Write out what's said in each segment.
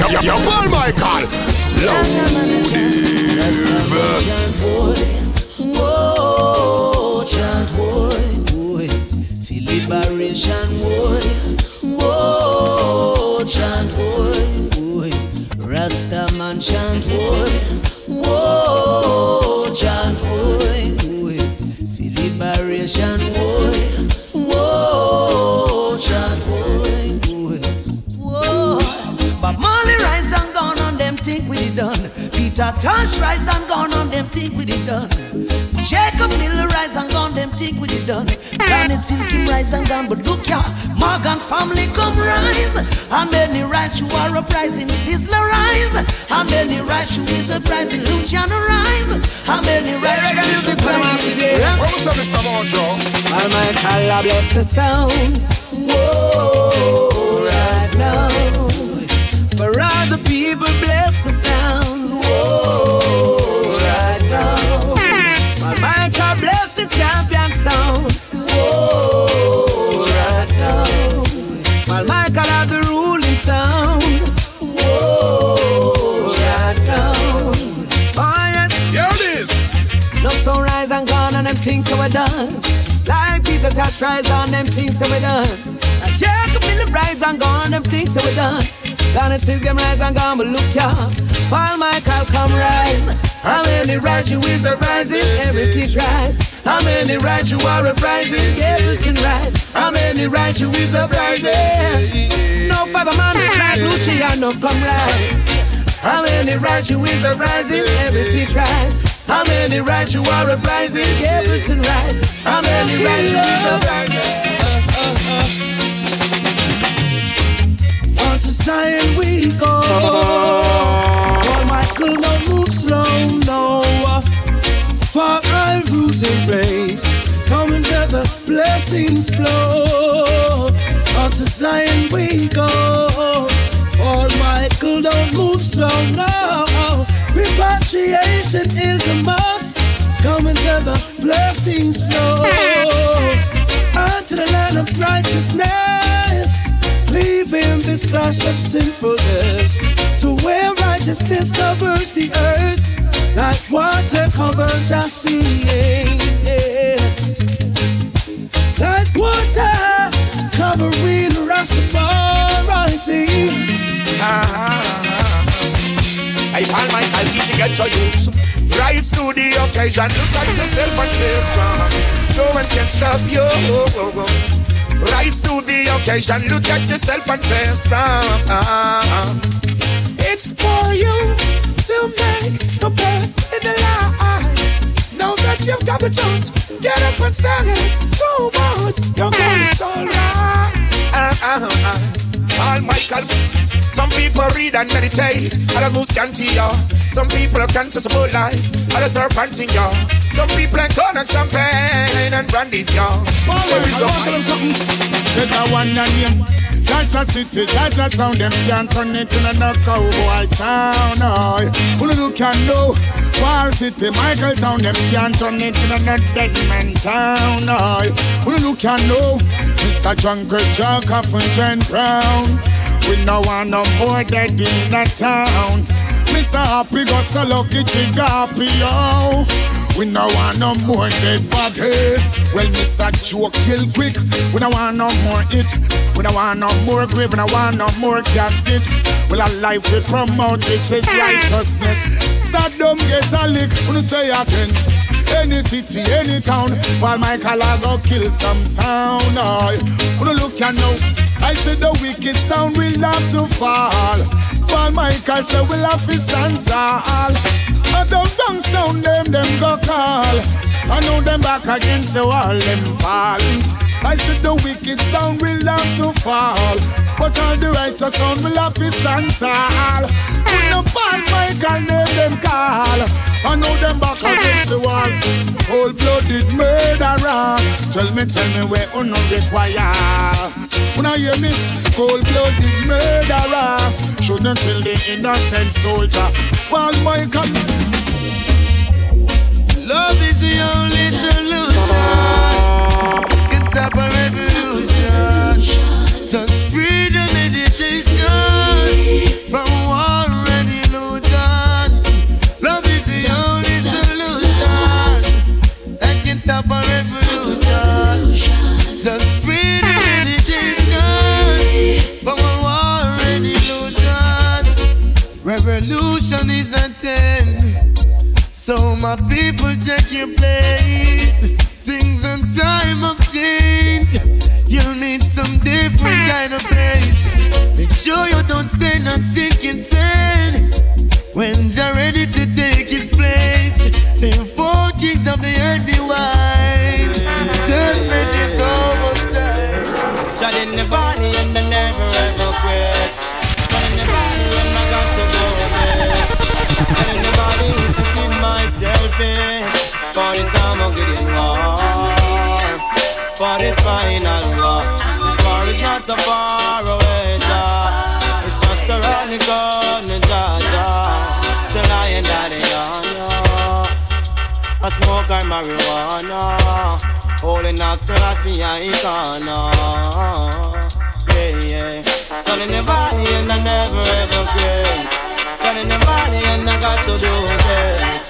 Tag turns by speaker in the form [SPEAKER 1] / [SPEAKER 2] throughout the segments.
[SPEAKER 1] yo, yo, yo, Paul Michael. Loud
[SPEAKER 2] evil. Chant boy, boy. Feel liberation, boy. Think we did Silky rise and gone, look ya, Morgan family come rise. And many rise to our uprising, Sizzla rise. And many rise to his uprising, Luciano rise. And many rise to his uprising.
[SPEAKER 1] Up?
[SPEAKER 2] All my color bless the sounds. Whoa, right now. For all the people bless things so we done. Like Peter Tosh rise on them things so we done. And Jacob in the rise and gone them things so we done. Gonna see them rise and gone, but look ya. Paul Michael come rise. How many rise you is a rising? Everything rise. How many rise you are a rising? Everything rise. How many rise you is a rising? No father man like Luciano come rise. How many rise you is a rising? Everything rise. How many rise you are a rising? Everything rise. How many rise you is a rising? On to Zion we go. All Michael don't move slow, no. For our rules and race, coming the blessings flow. On to Zion we go. All Michael don't move slow, no. Repatriation is a must. Coming where the blessings flow. Unto the land of righteousness. Leaving this clash of sinfulness to where righteousness covers the earth like water covers the sea. Like water covering Rastafari.
[SPEAKER 1] I Paul Michael teaching get your youth. Rise to the occasion, look at yourself and say strong. No one can stop you. Rise to the occasion, look at yourself and say strong. It's for you to make the best in the life. Now that you've got the chance, get up and stand it. Too much, you're going it's alright. Uh. Michael. Some people read and meditate, others move scanty, y'all. Some people are conscious about life, others are panting, y'all. Some people are cognac, champagne, and brandies, y'all. There is a
[SPEAKER 3] something. Said that one and name. Jaja city, Jaja town, them can't turn it in a cowboy town. Oh, who can know? Wall city, Michael town, them can't turn it in a dead man town. Oh, who can know? Mr. Jungle Jack of Jen Brown. We no want no more dead in a town. Mr. Happy got so lucky, chigapi, yo. We no want no more dead body. Well, Mr. Joe kill quick. We no want no more it. We no want no more grave. We no want no more casket. Well, our life we promote which righteousness. Saddam get a lick. When say again. Any city, any town, while I go kill some sound. Oh, when look and know, I said the wicked sound will have to fall. While Michael said we'll have to stand tall. I don't down sound them, them go call. I know them back against the wall, them fall. I said the wicked sound will have to fall. But all the righteous sound will have to stand tall. When the bad Michael name them call. I know them back against the wall. Cold blooded murderer. Tell me, tell me where you require. When I hear me, cold blooded murderer. Shouldn't kill the innocent soldier. While Michael.
[SPEAKER 4] Love is the only solution
[SPEAKER 5] stop a revolution. Just freedom meditation from war and illusion. Love is the only solution that
[SPEAKER 4] can stop a revolution. Just freedom meditation from war
[SPEAKER 5] and illusion. Revolution is a hand. So my people, check your place. Things and time have changed. You'll need some different kind of place. Make sure you don't stand and sink insane. When you're ready to take his place, there are four kings of the earth be wise. Judgment is almost time.
[SPEAKER 6] Shut in the body and the never ever quit. Shut in the body and I got to go. Shut in the body to keep myself in. For this getting war. For this final war. This war is not so far away, Jah. It's just around the corner, Jah, Jah. The lion daddy on ya. I smoke our marijuana. Holding up still I see a icona. Yeah, yeah. Turning the body and I never ever quit. Turning the body and I got to do this.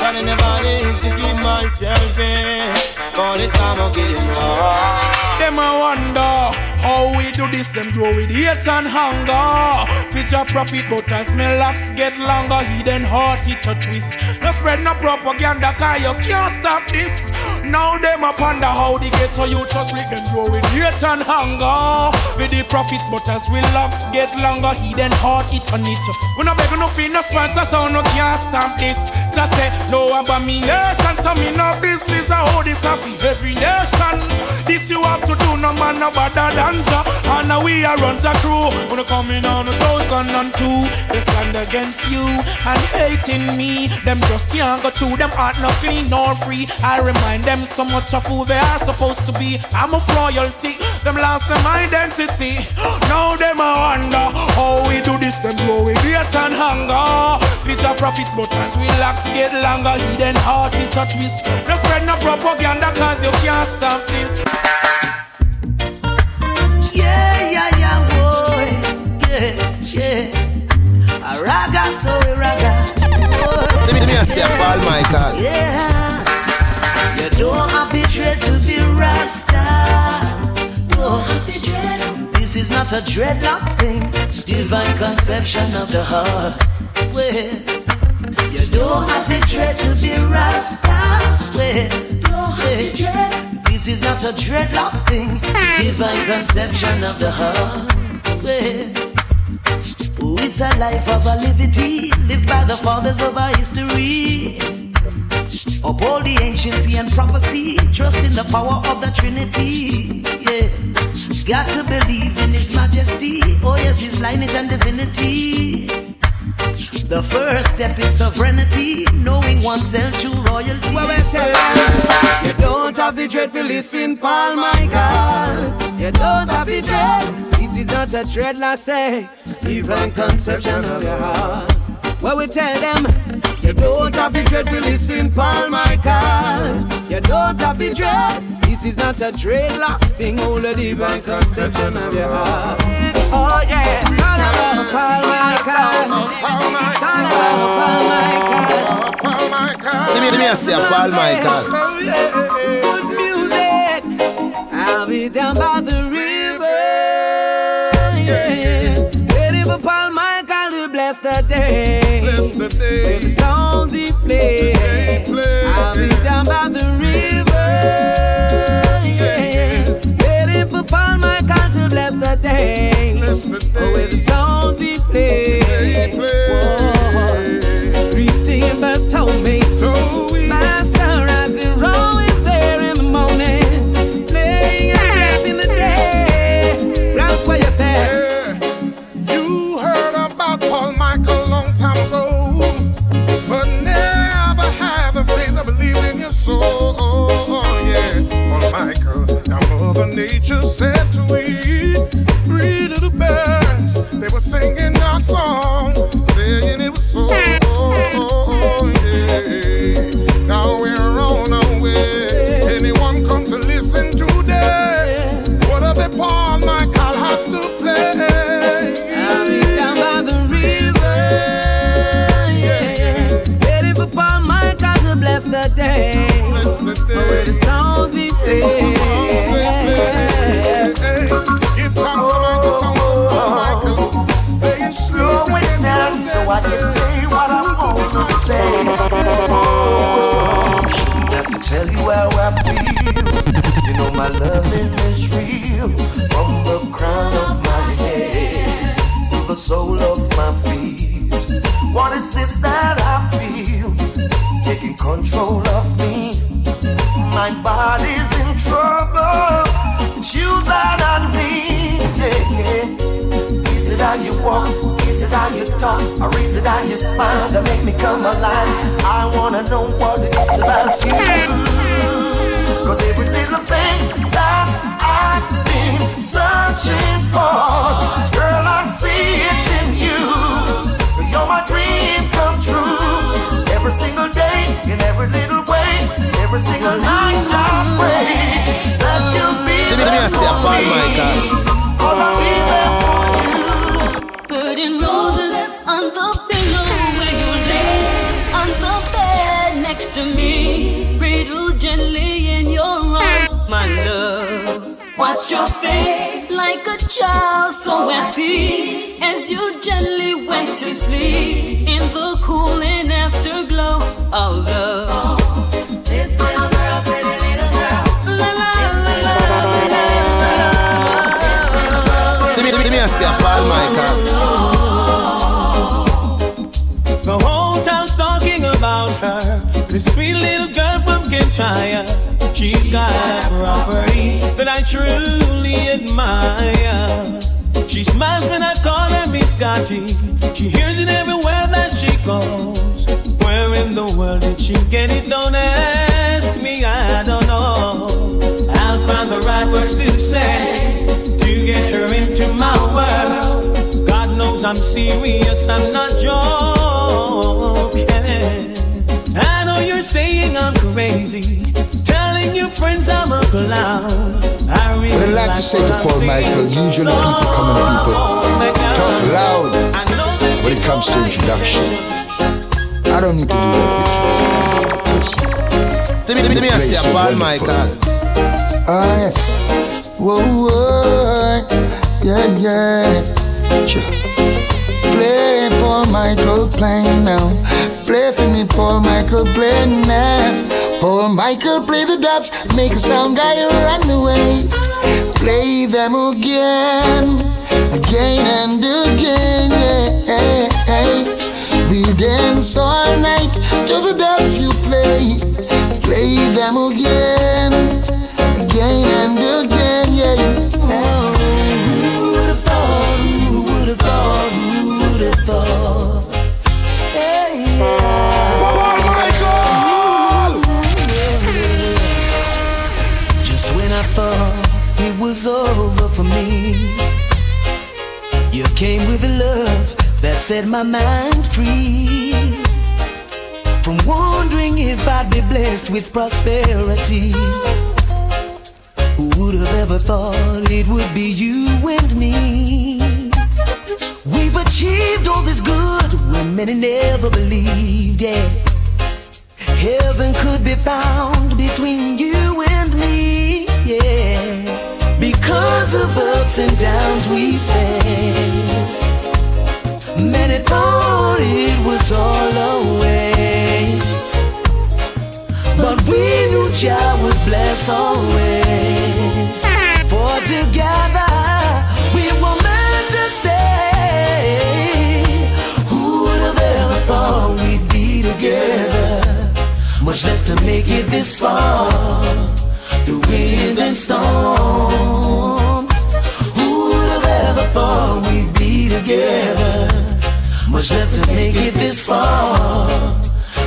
[SPEAKER 6] Turning the body to keep myself in. For this time I'm getting raw.
[SPEAKER 7] Them a wonder how we do this. Them grow with hate and hunger. Feature profit, but as my locks get longer, hidden heart it a twist. No spread no propaganda, cause you can't stop this. Now them a ponder how they get to you just with them grow with hate and hunger. With the profits, but as we locks get longer, hidden heart it on it. We no beg no fee, no sponsor, so no can't stop this. Just say no abomination, so me no business. I hold this off every nation. This you have to do, no man no better than Jah. And now we are runs a crew. When I coming on a thousand and two, they stand against you and hating me. Them just can't go through. Them heart no clean nor free. I remind them so much of who they are supposed to be. I'm of royalty. Them lost them identity. Now them a wonder how we do this. Them with hate and hunger. Future profits, but as we locks get longer, hidden heart it a twist. No spread no propaganda, cause you can't stop this.
[SPEAKER 8] Yeah, yeah, yeah, boy. Yeah, yeah. A raga, so a raga. Boy.
[SPEAKER 3] Let me, let me see a Paul Michael.
[SPEAKER 8] Yeah. You don't have to dread to be Rasta. No. This is not a dreadlocks thing. Divine conception of the heart. Well, you don't have to dread to be Rasta. This is not a dreadlocks thing. Divine conception of the heart. Oh, it's a life of a liberty lived by the fathers of our history. Uphold the anciency and prophecy, trust in the power of the Trinity. Yeah, got to believe in His Majesty. Oh yes, His lineage and divinity. The first step is sovereignty, knowing oneself true royalty.
[SPEAKER 7] Well, well, tell them you don't have the dread to listen, Paul Michael. You don't have the dread. This is not a dreadlock say, even conception of your heart. Well, we tell them you don't have the dread to listen, Paul Michael. You don't have the dread. This is not a dreadlocks thing, only divine conception of your heart. Oh yeah, it's all about Paul Michael. It's all about Paul Michael.
[SPEAKER 3] Let me, let me see a Paul Michael.
[SPEAKER 7] Good music. I'll be down by the river. Yeah. Ready for Paul Michael to bless the day.
[SPEAKER 2] Bless the day.
[SPEAKER 7] With the songs he plays.
[SPEAKER 2] They play.
[SPEAKER 7] I'll be down by the river. Yeah. Ready for Paul Michael to bless the day.
[SPEAKER 2] Bless the
[SPEAKER 7] Oh, with the
[SPEAKER 2] day.
[SPEAKER 7] songs he plays.
[SPEAKER 2] They play.
[SPEAKER 7] Three singers told me. My sunrise is always there in the morning. Playing and blessing the day. You said.
[SPEAKER 2] Yeah, you heard about Paul Michael long time ago, but never the faith to believe in your soul. Yeah, Paul Michael. Mother Nature said to three little they were singing our song, saying it was so.
[SPEAKER 8] So I can say what I want to say. Oh, shouldn't tell you how I feel. You know my loving is real from the crown of my head to the sole of my feet. What is this that I feel it how you smile that make me come alive? I wanna know what it is about you. Cause every little thing that I've been searching for, girl, I see it in you. You're my dream come true. Every single day, in every little way, every single night I pray that you'll be
[SPEAKER 9] me- give me a say,
[SPEAKER 8] there for me. Cause I'll be there for you.
[SPEAKER 10] Putting roses on the to me. Cradle gently in your arms, my love. Watch your face like a child so at peace as you gently went to sleep in the cooling afterglow of love.
[SPEAKER 2] She's got a property that I truly admire. She smiles when I call her Miss Scotty. She hears it everywhere that she goes. Where in the world did she get it? Don't ask me, I don't know. I'll find the right words to say to get her into my world. God knows I'm serious, I'm not joking. I know you're saying I'm crazy, telling your friends I'm a clown. I really
[SPEAKER 11] What I like to say to
[SPEAKER 2] what I'm
[SPEAKER 11] Paul
[SPEAKER 2] saying.
[SPEAKER 11] Michael, usually people come and people talk loud when it comes to introduction. I don't need to do that with you.
[SPEAKER 9] Give me, give me a
[SPEAKER 11] place
[SPEAKER 9] say, Paul. Michael.
[SPEAKER 11] Ah, yes. Whoa, whoa. Yeah, yeah. Sure. Paul Michael, play now. Play for me, Paul Michael, play now. Paul Michael, play the dubs, make a sound guy run away. Play them again, again and again, yeah. We dance all night to the dubs you play. Play them again, again and again,
[SPEAKER 8] came with a love that set my mind free. From wondering if I'd be blessed with prosperity. Who would have ever thought it would be you and me? We've achieved all this good when many never believed, yeah. Heaven could be found between you and me, yeah. Because of ups and downs we faced. Many thought it was all a waste. But we knew Jah would bless always. For together we were meant to stay. Who would have ever thought we'd be together? Much less to make it this far through winds and storms. Who would have ever thought we'd be together? Much less to make it this far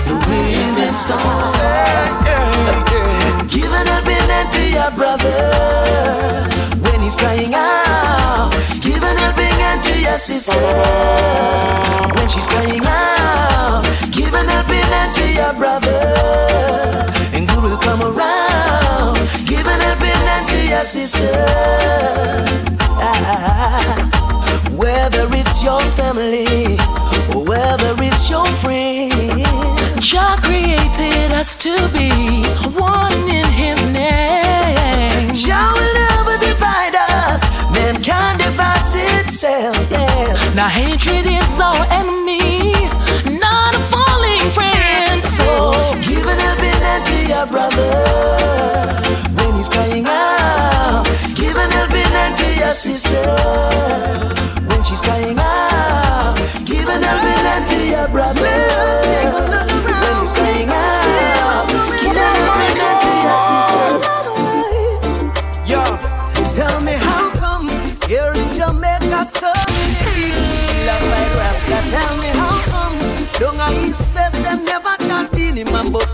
[SPEAKER 8] through winds and storms. Giving up hand to your brother when he's crying out. Giving up hand to your sister when she's crying out. Giving up hand to your brother, and good will come around. Giving up hand to your sister. Ah, whether it's your family, whether it's your friend.
[SPEAKER 10] Jah created us to be one in His name.
[SPEAKER 8] Jah will never divide us. Mankind divides itself. Yes.
[SPEAKER 10] Now hatred is our enemy, not a falling friend.
[SPEAKER 8] So give an helping hand to your brother when he's crying out. Give an helping hand to your sister.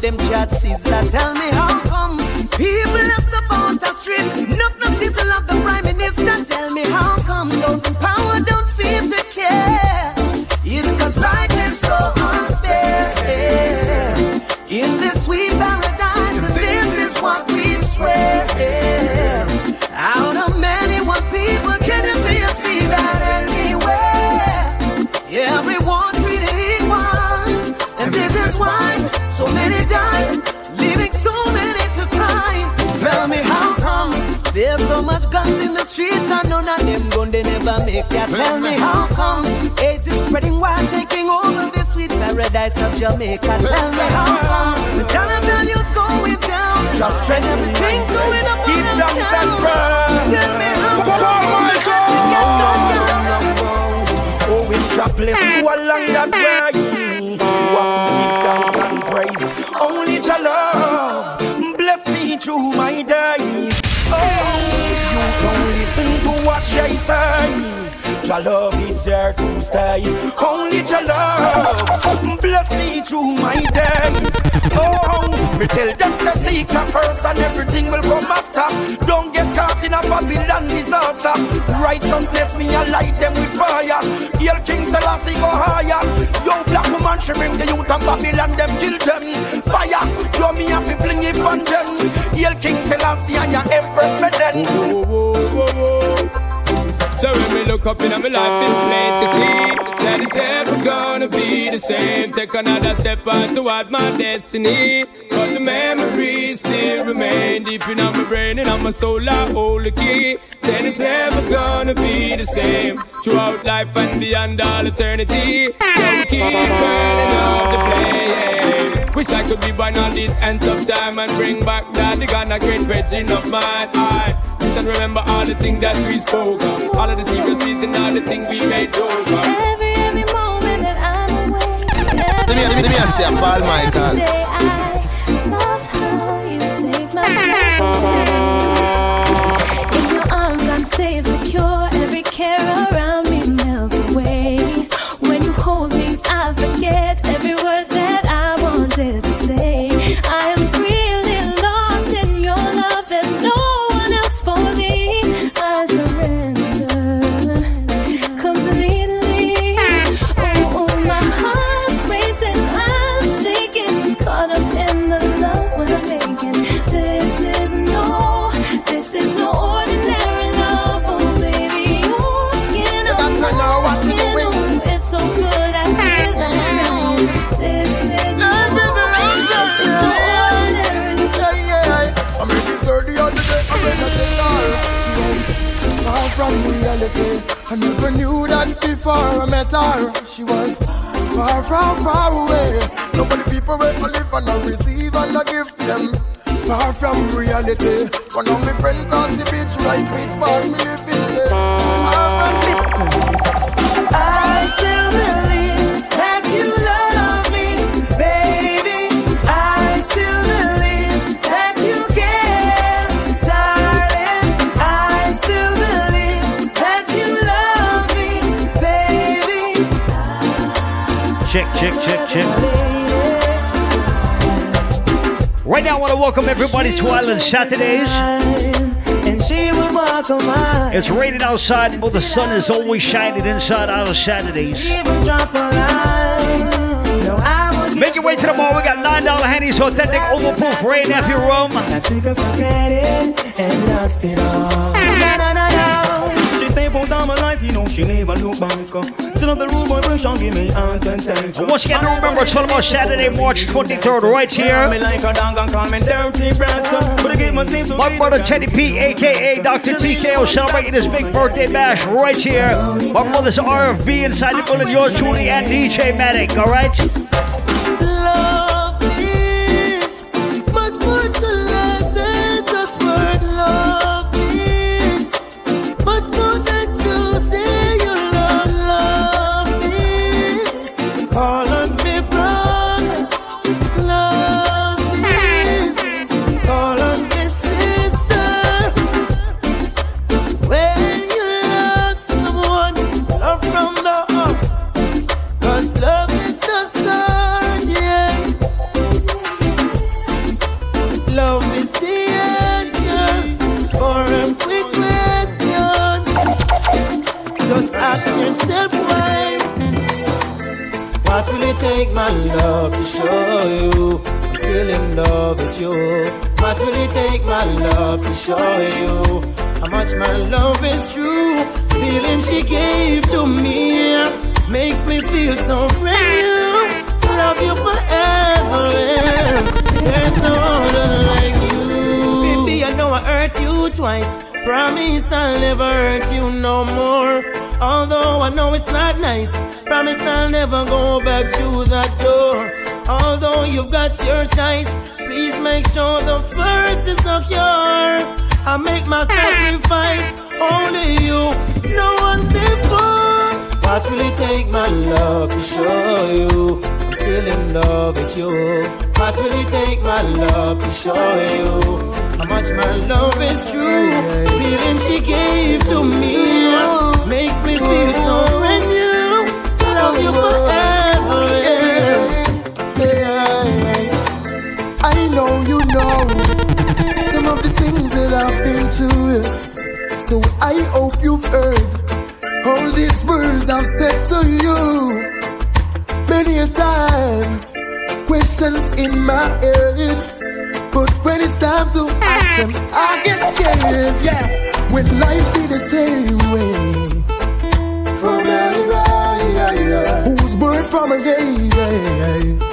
[SPEAKER 8] Them chat Sizzla. Tell me how come people Jamaica. Tell me how come the dollar value's going down, just trend everything's going up
[SPEAKER 12] Give
[SPEAKER 8] and
[SPEAKER 12] thanks and
[SPEAKER 8] down.
[SPEAKER 12] praise.
[SPEAKER 8] Tell me how
[SPEAKER 12] Go
[SPEAKER 8] come
[SPEAKER 12] on,
[SPEAKER 8] Oh,
[SPEAKER 12] it's jobless you along that way. You have to give thanks and praise. Only your love bless me through my days. Oh, you don't listen to what they say. Your love is there to stay. Only your love bless me through my days. Oh, me tell them to seek ya first and everything will come after. Don't get caught in a Babylon disaster. Righteousness me I light them with fire. Hail King Selassie go higher. Yo black woman she bring the youth and Babylon them kill them. Fire, yo me have to fling it on them. Hail King Selassie and your Empress me then. Whoa, whoa, whoa, whoa. We look up in my life, is plain to see that it's never gonna be the same. Take another step on toward my destiny. But the memories still remain deep in my brain and on my soul. I hold the key. Then it's never gonna be the same throughout life and beyond all eternity. So keep burning up the flame. Wish I could be born on this end of time and bring back that the Ghana great virgin of mine. I and remember all the things that we spoke of, all of the secrets and all the things we made over.
[SPEAKER 13] Every, every moment that I'm away.
[SPEAKER 14] Let me, let me, let me say, Paul Michael.
[SPEAKER 13] Day I
[SPEAKER 5] her. She was far from far away. Nobody people wait to live and I receive and I give them. Far from reality, one of my friend crossed the beach right which part me live
[SPEAKER 15] Check, check, check. Right now, I want to welcome everybody to Island Saturdays. It's raining outside, but the sun is always shining inside Island Saturdays. Make your way to the mall. We got $9 Henny's Authentic Overproof Wray Nephew Rum.
[SPEAKER 8] I took her for granted and lost it all.
[SPEAKER 16] Stay my life, you know she never look back. uh. Sit up the room, boy, pressure, give me heart and
[SPEAKER 15] And once again, remember, it's all about Saturday, March 23rd, right here.
[SPEAKER 16] Me like a dog and call me dirty breath. uh. But I give my seem to
[SPEAKER 15] My brother Teddy P, aka Dr. TKO, celebrating his big birthday bash right here. My brother's RFB inside the building, yours truly, and DJ Matic, alright?
[SPEAKER 8] Feel so real. Love you forever. There's no other like you. Baby, I know I hurt you twice. Promise I'll never hurt you no more. Although I know it's not nice. Promise I'll never go back to that door. Although you've got your choice, please make sure the first is not yours. I make my sacrifice, only you, no one before. What will it take, my love, to show you I'm still in love with you? What will it take, my love, to show you how much my love is true? The feeling she gave to me makes me feel so brand new. Love you forever.
[SPEAKER 5] Yeah. I know you know some of the things that I've been through. So I hope you've heard all these words I've said to you. Many a times, questions in my head. But when it's time to ask them, I get scared. Yeah, when life be the same way. From who's born from a day,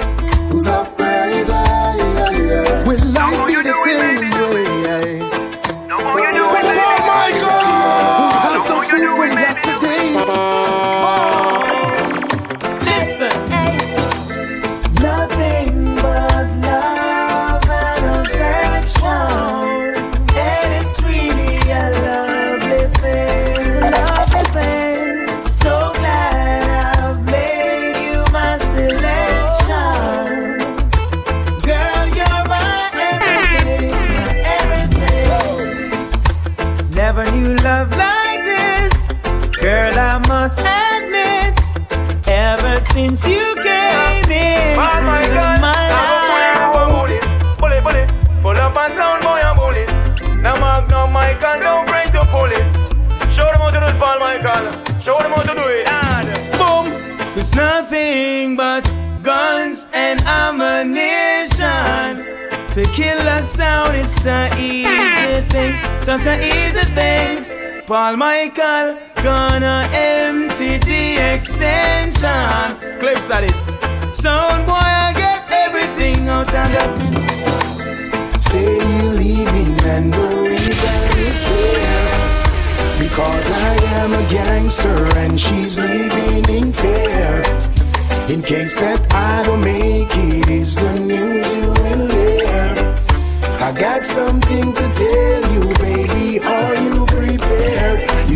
[SPEAKER 8] guns and ammunition. To kill a sound is an easy thing, such an easy thing. Paul Michael gonna empty the extension. Clips that is. Sound boy, I get everything out of that.
[SPEAKER 17] Say you're leaving and the reason is clear Because I am a gangster and she's leaving in fear In case that I don't make it is the news you will hear I got something to tell you baby? You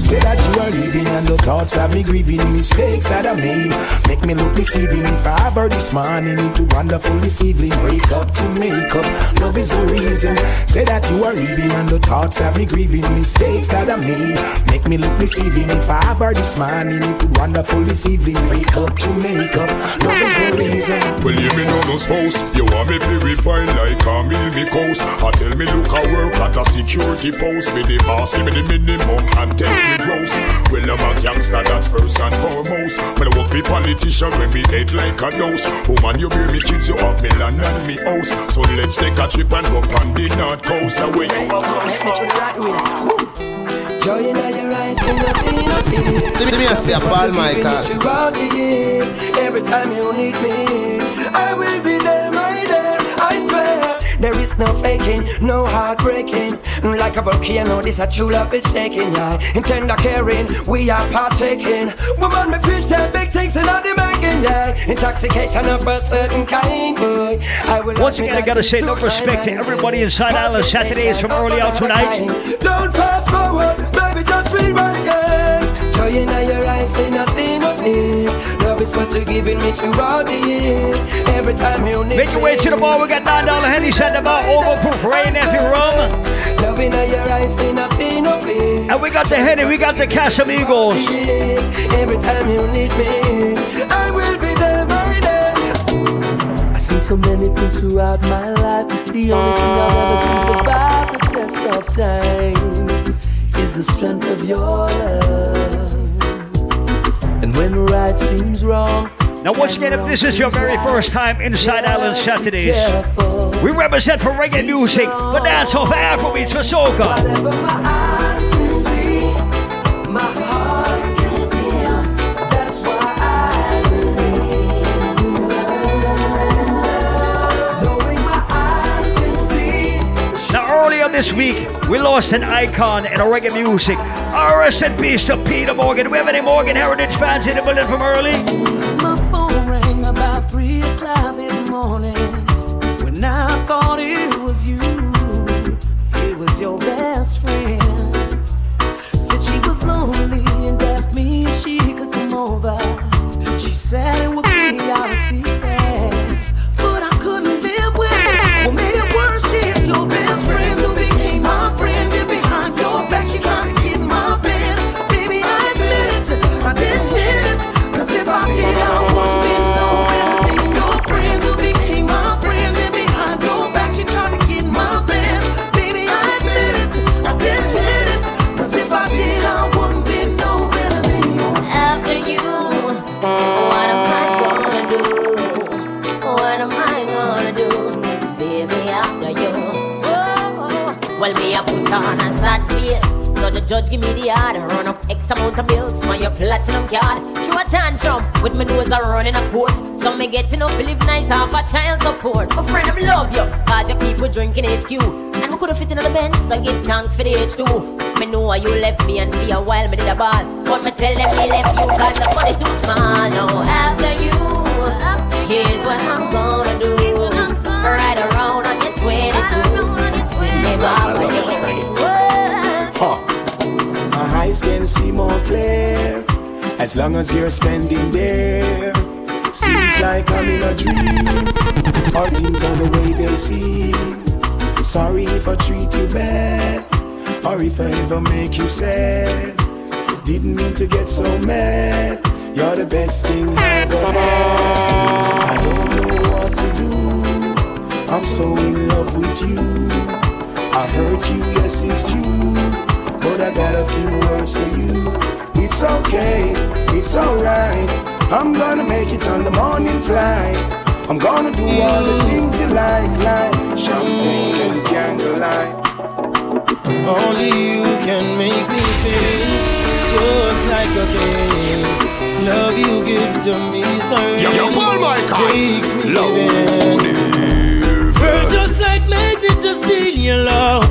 [SPEAKER 17] say that you are leaving and the thoughts have me grieving Mistakes that I made. Make me look deceiving. If I ever this morning into wonderful this evening Break up to make up, love is the reason. Say that you are leaving and the thoughts have me grieving Mistakes that I made. Make me look deceiving. If I ever this morning into wonderful this evening Break up to make up, love is the reason.
[SPEAKER 18] Well, you me know no spouse. You want me to refine like a meal me coast. I tell me look I work at a security post. Me the boss, give me the minimum and take me gross. Well, I'm a gangster, that's first and foremost. Me I work for politician when me head like a dose. Woman, oh, you bear me kids, you have me land and me house. So let's take a trip and go on the north coast. Away
[SPEAKER 19] Joy in your eyes, when you see nothing.
[SPEAKER 6] See me, I see a Paul Michael.
[SPEAKER 19] Throughout the years, every time you need me, there is no faking, no heartbreaking. Like a volcano, this a true love is shaking, yeah. In tender caring, we are partaking. Woman, me say big things in the making, yeah. Intoxication of a certain kind, boy. I will
[SPEAKER 15] Once again, I gotta say no respect to everybody inside Island Saturdays from early out tonight.
[SPEAKER 19] Don't fast forward, baby, just rewind. Joy what you're giving me throughout the years. Every time you need
[SPEAKER 15] Make your way to the bar. We got nine dollar Henny set about overproof rain if you rum.
[SPEAKER 19] Love in your eyes, they not see no fear.
[SPEAKER 15] And we got the Henny, we got the Casamigos.
[SPEAKER 19] Every time you need me, I will be there, my dear. I seen so many things throughout my life. The only thing I've
[SPEAKER 8] seems survive the test of time is the strength of your love. And when right seems wrong.
[SPEAKER 15] Now, once again, if this is your very first time inside Island Saturdays, we represent for reggae music, for dancehall, for Afrobeats, for soca. Now, earlier this week, we lost an icon in reggae music. And peace to Peter Morgan. Do we have any Morgan Heritage fans in the building from early?
[SPEAKER 8] My phone rang about three o'clock this morning when I thought it was you. It was your
[SPEAKER 20] thanks for the H2. Me know why you left me and for a while me did a ball. But me tell them me left you cause the body too small. Now after you, here's what I'm gonna do. Right around on your 22. Maybe I'll win you.
[SPEAKER 21] Huh. My eyes can see more clear as long as you're standing there. Seems like I'm in a dream, or things are the way they seem. Sorry if I treat you bad, or if I ever make you sad. Didn't mean to get so mad. You're the best thing I ever had. I don't know what to do. I'm so in love with you. I hurt you, yes, it's true. But I got a few words for you. It's okay, it's alright. I'm gonna make it on the morning flight. I'm gonna do all the things you like, like champagne and candlelight.
[SPEAKER 22] Only you can make me feel just like a king. Love you give to me, sir.
[SPEAKER 18] Yo, yo, Paul Michael.
[SPEAKER 22] Makes me
[SPEAKER 18] Loud
[SPEAKER 22] give Girl, just like magnet, just steal your love.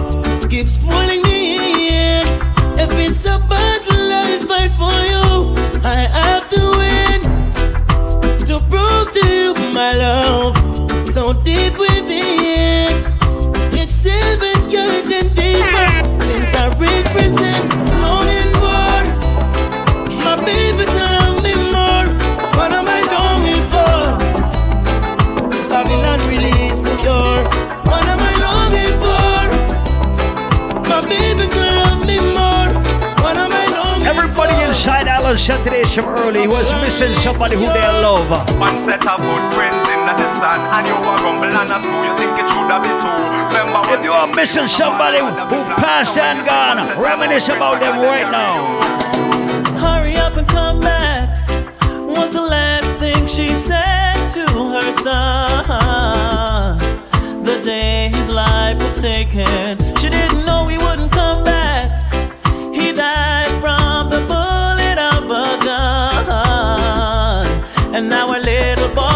[SPEAKER 22] Keeps pulling me
[SPEAKER 15] inside Island Saturdays from early was missing somebody who they love.
[SPEAKER 23] One set of good friends in the sun, and you are rumble and a screw. You think it should have been two. Remember
[SPEAKER 15] If you are missing somebody who passed and gone, reminisce about them right now.
[SPEAKER 8] Hurry up and come back was the last thing she said to her son. The day his life was taken, she didn't and now a little boy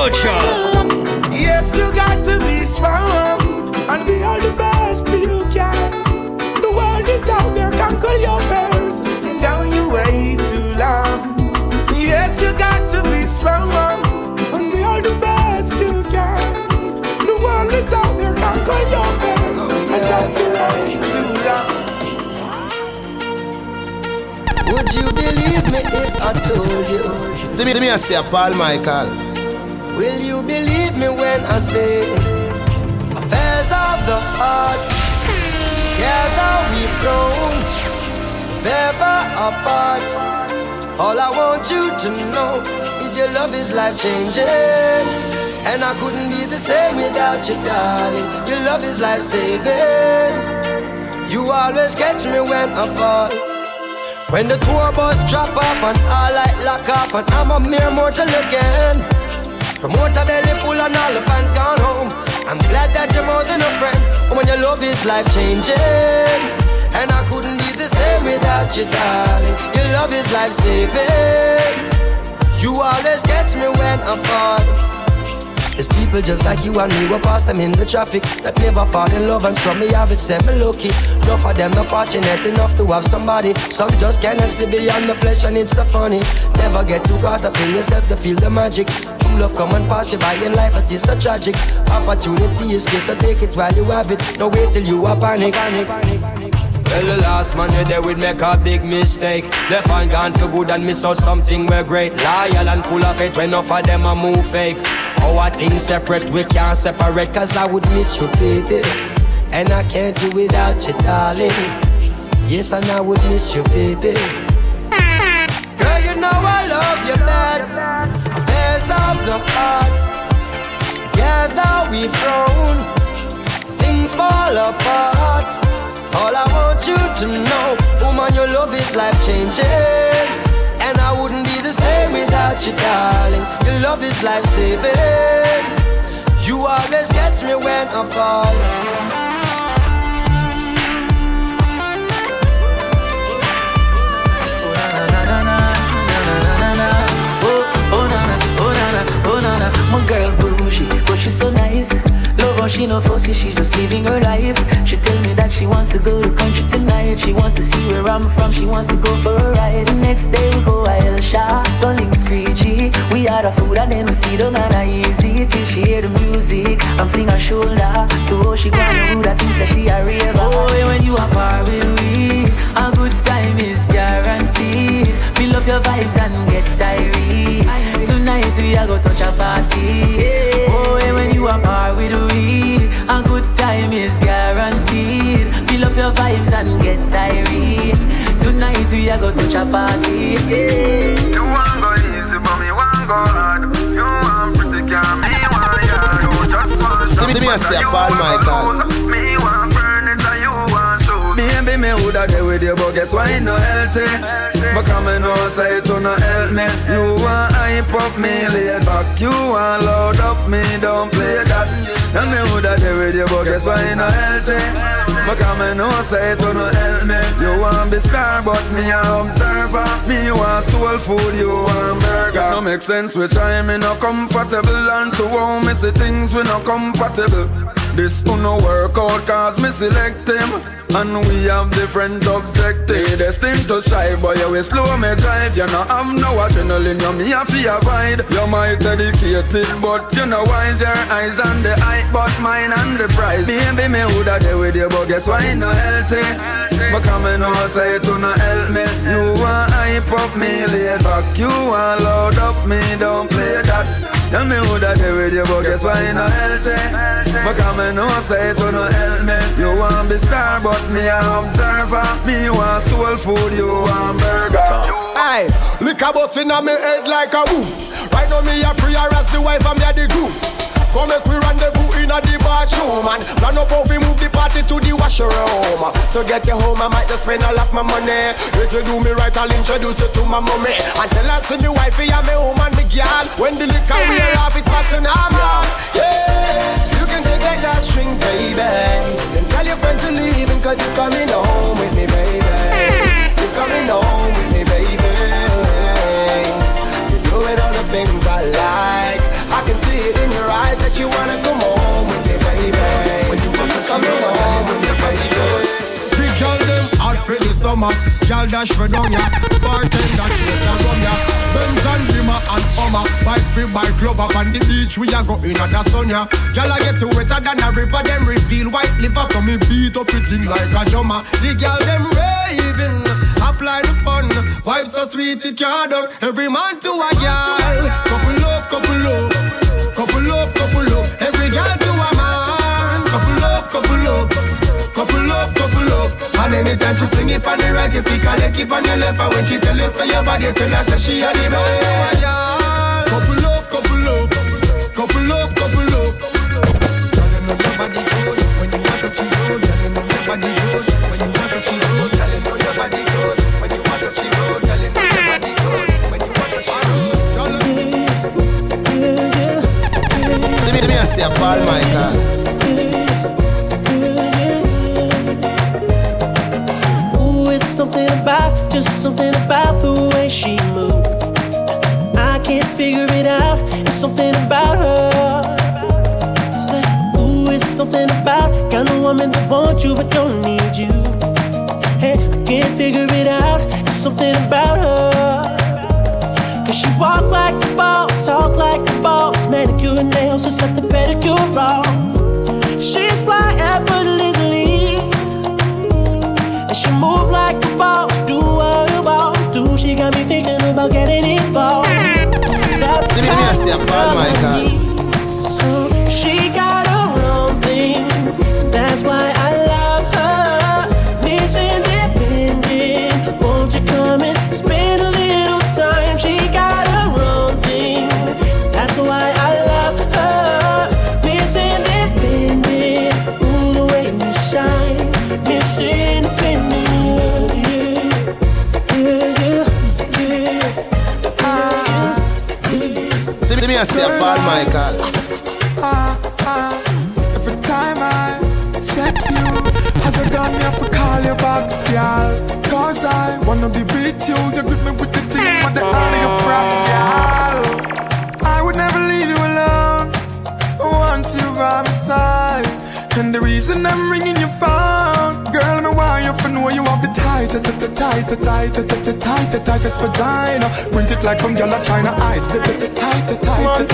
[SPEAKER 8] culture. Yes, you got to be strong and be all the best you can. The world is out there, conquer your fears. Down you
[SPEAKER 15] wait too long.
[SPEAKER 21] Yes, you got to be strong and be all the best you can. The world is out there, conquer your fears. Oh, yeah. And don't you wait too long. Would you believe me if I told you? Tell me, tell
[SPEAKER 24] me, I say, Paul Michael.
[SPEAKER 6] Me when I say affairs of the heart? Together we've grown, never apart. All I want you to know is your love is life changing. And I couldn't be the same without you, darling. Your love is life saving. You always catch me when I fall. When the tour bus drop off and all light lock off and I'm a mere mortal again. Promoter belly full and all the fans gone home. I'm glad that you're more than a friend. When your love is life changing. And I couldn't be the same without you, darling. Your love is life saving. You always catch me when I'm fall. People just like you and me, we pass them in the traffic that never fall in love, and some me have it, said me lucky. Enough of them not fortunate enough to have somebody. Some just cannot see beyond the flesh, and it's so funny. Never get too caught up in yourself to feel the magic. True love come and pass you by in life, it is so tragic. Opportunity is good, so take it while you have it. No wait till you are panic. panic. Well, the last man you there would make a big mistake. Left and gone for good and miss out something we're great. Loyal and full of it when enough of them a move fake. Our things separate, we can't separate, cause I would miss you, baby. And I can't do without you, darling. Yes, and I would miss you, baby. Girl, you know I love you bad. Affairs of the heart. Together we've grown. Things fall apart. All I want you to know, woman, your love is life changing. And I wouldn't be the same without you, darling. Your love is life saving. You always catch me when I fall. Oh Oh oh na na oh na na oh na na
[SPEAKER 8] My girl bougie, but she's so nice. Love she no fussy, she's just living her life. She tell me that she wants to go to country tonight. She wants to see where I'm from. She wants to go for a ride. The next day we go a shot, go link screechy. We order food and then we see the man easy till she hear the music. I'm fling her shoulder to how she gonna do that thing say she a raver. Oh, when you are par with me, a good time is guaranteed. Fill up your vibes and get tired. Tonight we are go touch a party. Oh, and when you are par with we, vibes and get tired. Tonight we are go touch a party.
[SPEAKER 25] You want go easy, but me want go hard. You want pretty girl, me want yard. You just want shop,
[SPEAKER 24] Me, me, I
[SPEAKER 25] but
[SPEAKER 24] say
[SPEAKER 25] you
[SPEAKER 24] Paul
[SPEAKER 25] want
[SPEAKER 24] Michael.
[SPEAKER 25] Me want
[SPEAKER 12] me woulda there with you, but guess why no healthy? Because me know say it no help me. You want hype up me laid back, you want load up me, don't play that. And me woulda there with you, but guess why no healthy? Because me know say it no help me. You want be star, but me a observer. Me want soul food, you want burger. No make sense which I me no comfortable, and to how me see things we no compatible. This do no work out cause me select him. And we have different objectives. Destined to strive but you will slow me drive. You no have no adrenaline you me a fear avoid. You might dedicated but you know wise Your eyes on the height but mine on the prize. Baby me woulda there with you but guess why no healthy? Because me know say it no help me. You want hype up me laid back You want load up me don't play that Tell me who that there with you, but guess why you not healthy? Because me know say it will not help me. You want be star, but me a observer. Me want soul food, you want burger.
[SPEAKER 26] Aye, lick a bus inna me head like a boom. Right now me a prayer as the wife and me the groom. Come make we rendezvous inna the bathroom and plan up how we move the party to the washroom. To get you home, I might just spend all of my money. If you do me right, I'll introduce you to my mommy and tell her see me wifey and me home and me girl. When the liquor wear off, it's back to normal. Yeah, you can take that last string, baby. Then tell your friends to leave cause you're coming home with me, baby. You're coming home with me, summer. Girl dash down ya. Bartender chase the rum ya. Benz and Beamer and Hummer. Bike free bike glove on the beach. We a go in at the sun. Girl I get wetter than a river. Them reveal white liver so me beat up it in like a drummer. The girl them raving. Multiply the fun. Vibes so sweet it can't done. Every man to a girl. Couple up, couple up, couple up, couple up. Every girl And anytime she fling it on the right, you pick a keep on your left. And when she tell you so your body, tell her say she a the best. Couple up, couple up, couple up, couple up. Girl, you know your body good when you want to cheat road. Girl, you know your body good when you want to cheat road. Girl, you know your body good when you want to cheat road. Girl, you know your body good when you want to cheat road.
[SPEAKER 6] To me, to me, I say Paul Michael.
[SPEAKER 27] Something about, just something about the way she moves. I can't figure it out. It's something about her. Say, ooh, it's something about kind of woman that wants you but don't need you. Hey, I can't figure it out. It's something about her. Cause she walk like a boss, talk like a boss, manicure nails, just set the pedicure off. She's fly effortlessly. And she move like boss, do what a boss do. She got me thinking about getting involved. That's
[SPEAKER 6] To me, me, I say Paul Michael.
[SPEAKER 27] she I
[SPEAKER 6] say Paul Michael.
[SPEAKER 28] Ah, ah. Every time I sex you, as a gun, me have to call you back, girl. Cause I wanna be with you. You grip me with the thing, but the of your front, girl. I would never leave you alone. I want you by my side. And the reason I'm ringing your phone, now you fin know you have the tight, tight, tight, tight, tight, tight, tightest vagina. Print it like some gyal a China eyes. Tight, tight, tight, tight, tight.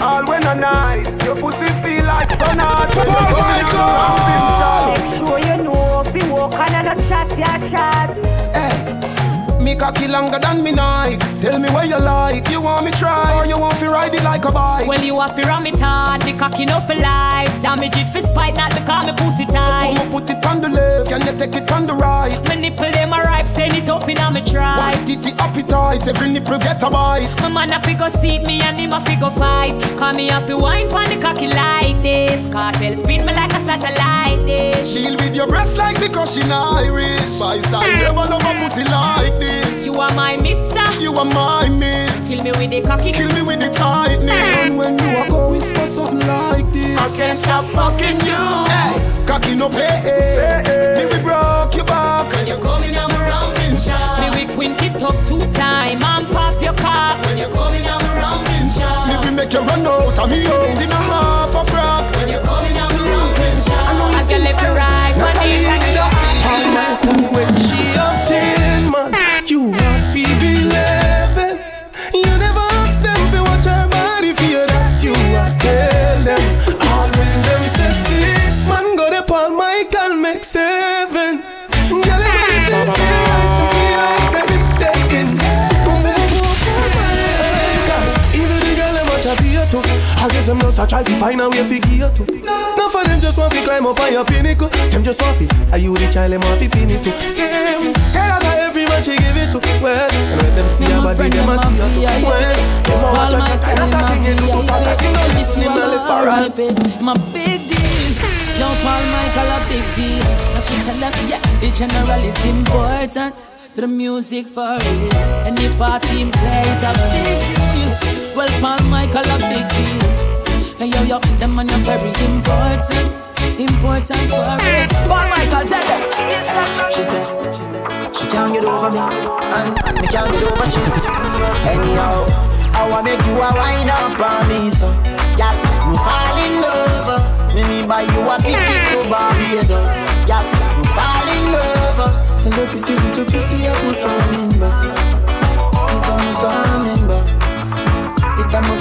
[SPEAKER 29] All when a night, your pussy feel like sun out. Come on, lights on.
[SPEAKER 30] Make sure you know if you walk and a chat, ya chat.
[SPEAKER 31] Hey, me cocky longer than me night. Tell me where you like. You want me try or you want to ride it like a bike?
[SPEAKER 32] Well, you have to ram it hard, the cocky no for life. Damage it for spite, not because me pussy tight.
[SPEAKER 31] I'ma put it on the left, can you take it on the right?
[SPEAKER 32] My nipple them a ripe, send it up in a me try.
[SPEAKER 31] White titty appetite, every nipple get a bite.
[SPEAKER 32] My man a fi go seat me and him a fi go fight. Call me a fi wine pon the cocky like this. Kartel spin me like a satellite dish.
[SPEAKER 31] Deal with your breast like because she Irish. Spice, I never love a pussy like this.
[SPEAKER 32] You are my mister.
[SPEAKER 31] You are my miss.
[SPEAKER 32] Kill me with the cocky.
[SPEAKER 31] Kill me with the tightness. And when you are going for something like this,
[SPEAKER 32] I can't stop fucking you.
[SPEAKER 31] Hey, cocky no play. Hey. Me we broke your back when you coming I'm rambling shot.
[SPEAKER 32] Me we quint it up two time and pop your cock.
[SPEAKER 31] When you coming I'm rambling shot. Me we make you run out of me out in a half a frock. When you're coming I'm rambling shot.
[SPEAKER 32] I can live right when it and you.
[SPEAKER 27] When she of I guess them just a try to find a way to get to. No for them just want to climb up on your pinnacle. Them just want to. Are you the child them want to pin it to? Yeah, say that to every man she give it to. Well, and when them see her body, them a see her too. Well, them a watch her kind of thing you do to fantasy. No listen, him not live for right.
[SPEAKER 33] My big deal. Yo, Paul Michael, a big deal. Not to tell them, yeah, the general is important. To the music for it. Any party plays a big deal. Well, Paul Michael, a big deal. Hey, yo, yo, them man are very important. Important for it. Paul Michael, tell them, listen.
[SPEAKER 8] She said, she can't get over me, and me can't get over she. Anyhow, I wanna make you a wine up on me, so yeah, me fall in love. Uh, me me buy you a ticket to Barbados, yeah, me fall in love. Uh, and the pretty little pussy I put coming back, it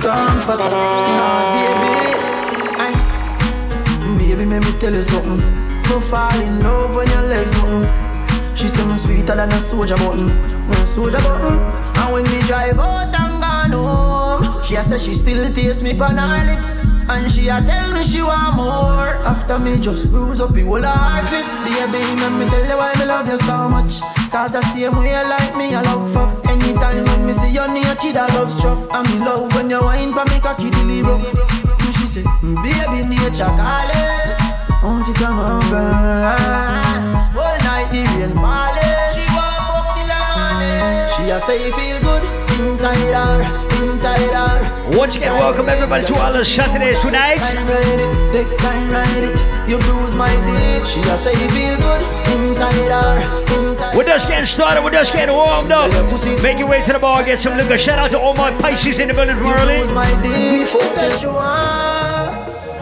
[SPEAKER 8] comforter, nah baby, I, baby, let me tell you something.
[SPEAKER 27] Me fall in love when your legs open. She say me sweeter than a soldier button, no soldier button. And when me drive out and gone home, she a say she still taste me on her lips, and she a tell me she want more. After me just bruise up the whole heart baby, let me tell you why me love you so much. Cause the same way you like me, I love fuck. Anytime when me see you naked, I love struck. And me love when you wine for me cocky deliver. And she say, baby, nature calling. Won't you come over? All night the rain falling. She want fuck the land. She a say feel good inside her.
[SPEAKER 15] Once again, welcome everybody to Island Saturdays tonight. We're just getting started, we're just getting warmed up. Make your way to the bar, get some liquor. Shout out to all my Pisces in the building from.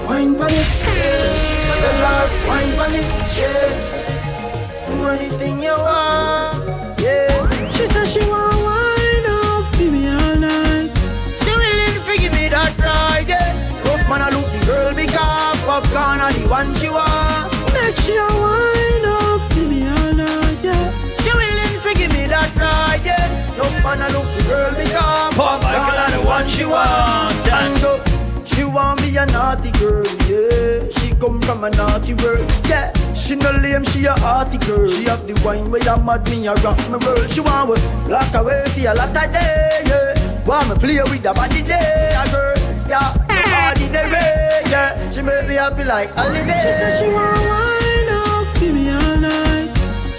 [SPEAKER 27] Wine bunny, yeah. wine bunny, yeah. You want. One she want. Make she a wine up, give me all night, yeah. She willing to give me that ride, yeah. Rough man, I look the girl because popcorn are the one she want. And. She want be a naughty girl, yeah. She come from a naughty world, yeah. She no lame, she a hearty girl. She have the wine where you mad me, a rock me world. She want we lock away for a lot of day, yeah. Want me play with the body day, a girl, yeah. The body yeah. She make me happy like holiday. She said she want wine up, give me all night.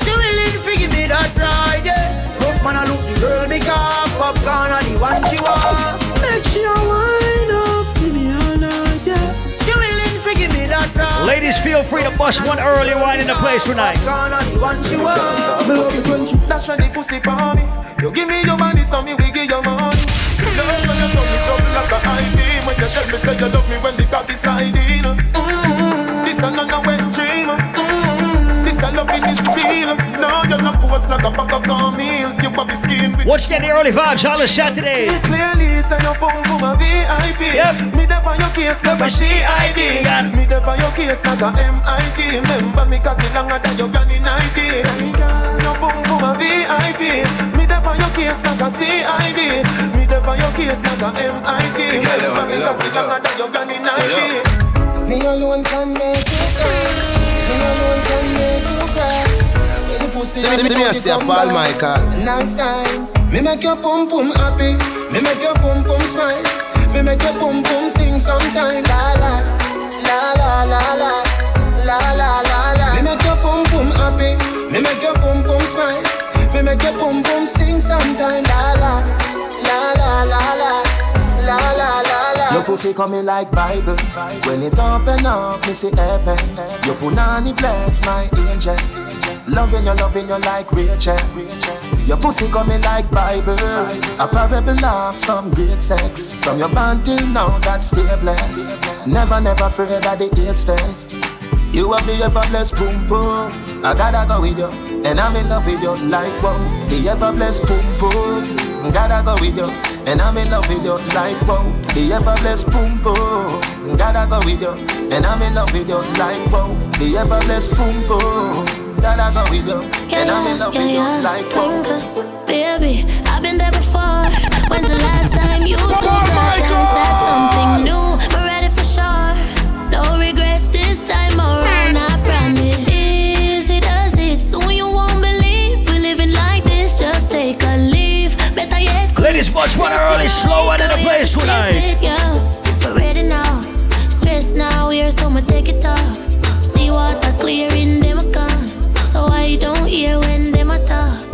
[SPEAKER 27] She willing to give me that ride, yeah. Rough man, I look the girl because popcorn are the one she want. Make she a wine up, give me all night, yeah. She willing to give me that ride.
[SPEAKER 15] Ladies, feel free to bust one early wine in the place tonight.
[SPEAKER 27] Popcorn are the one she want.
[SPEAKER 28] Me love it when you the pussy for me. You give me your money, so me we give you money. Love when you love me double like a high beam. When you tell me say you love me when the cock is sliding. Mm-hmm. This a not a wet dream. Mm-hmm. This a love it is real. No, you're not coarse like a pack of cornmeal. You have the skin with
[SPEAKER 15] Once again, the early vibes, Island Saturdays.
[SPEAKER 28] Clearly, say you boom boom a VIP.
[SPEAKER 15] Yep.
[SPEAKER 28] Me there for your case like a CID. Me there for your case like a MIT. Remember me cocky longer than your granny 90. You boom boom a VIP. Me your case like a CID. Me there for your case like a MIT. Remember me cocky longer than your granny 90.
[SPEAKER 5] Me alone can make you cry. Me alone can make you cry. When the pussy
[SPEAKER 34] Tell me- tell me I a Paul Michael.
[SPEAKER 5] Nice time. Me make your pum pum happy. Me make your pum pum smile. Me make your pum pum sing sometime. La la la la la la la la la la. Me make your pum pum happy. Me make your pum pum smile. Me make your boom boom sing sometime. La la, la la la la, la la la la.
[SPEAKER 31] Your pussy coming like Bible. When it open up, me see heaven. Your punani bless my angel. Loving you, loving you like Rachel. Your pussy coming like Bible. A parable of some great sex. From your band till now, that's still bless. Never, never fear that the AIDS test. You have the ever blessed boom boom. I gotta go with you, and I'm in love with you like wow. The ever blessed boom boom. Gotta go with you, and I'm in love with you like wow. The ever blessed boom boom. Gotta go with you, and I'm in love with you like wow. The ever blessed boom boom. Gotta go with you, and I'm in love with you like wow.
[SPEAKER 35] Baby, I've been there before. When's the last time you chance yet,
[SPEAKER 15] much one early, slow one in the place tonight.
[SPEAKER 35] we're ready now. Stress now, we're so much take it off. See what I clear in them account. So I don't hear when them a talk.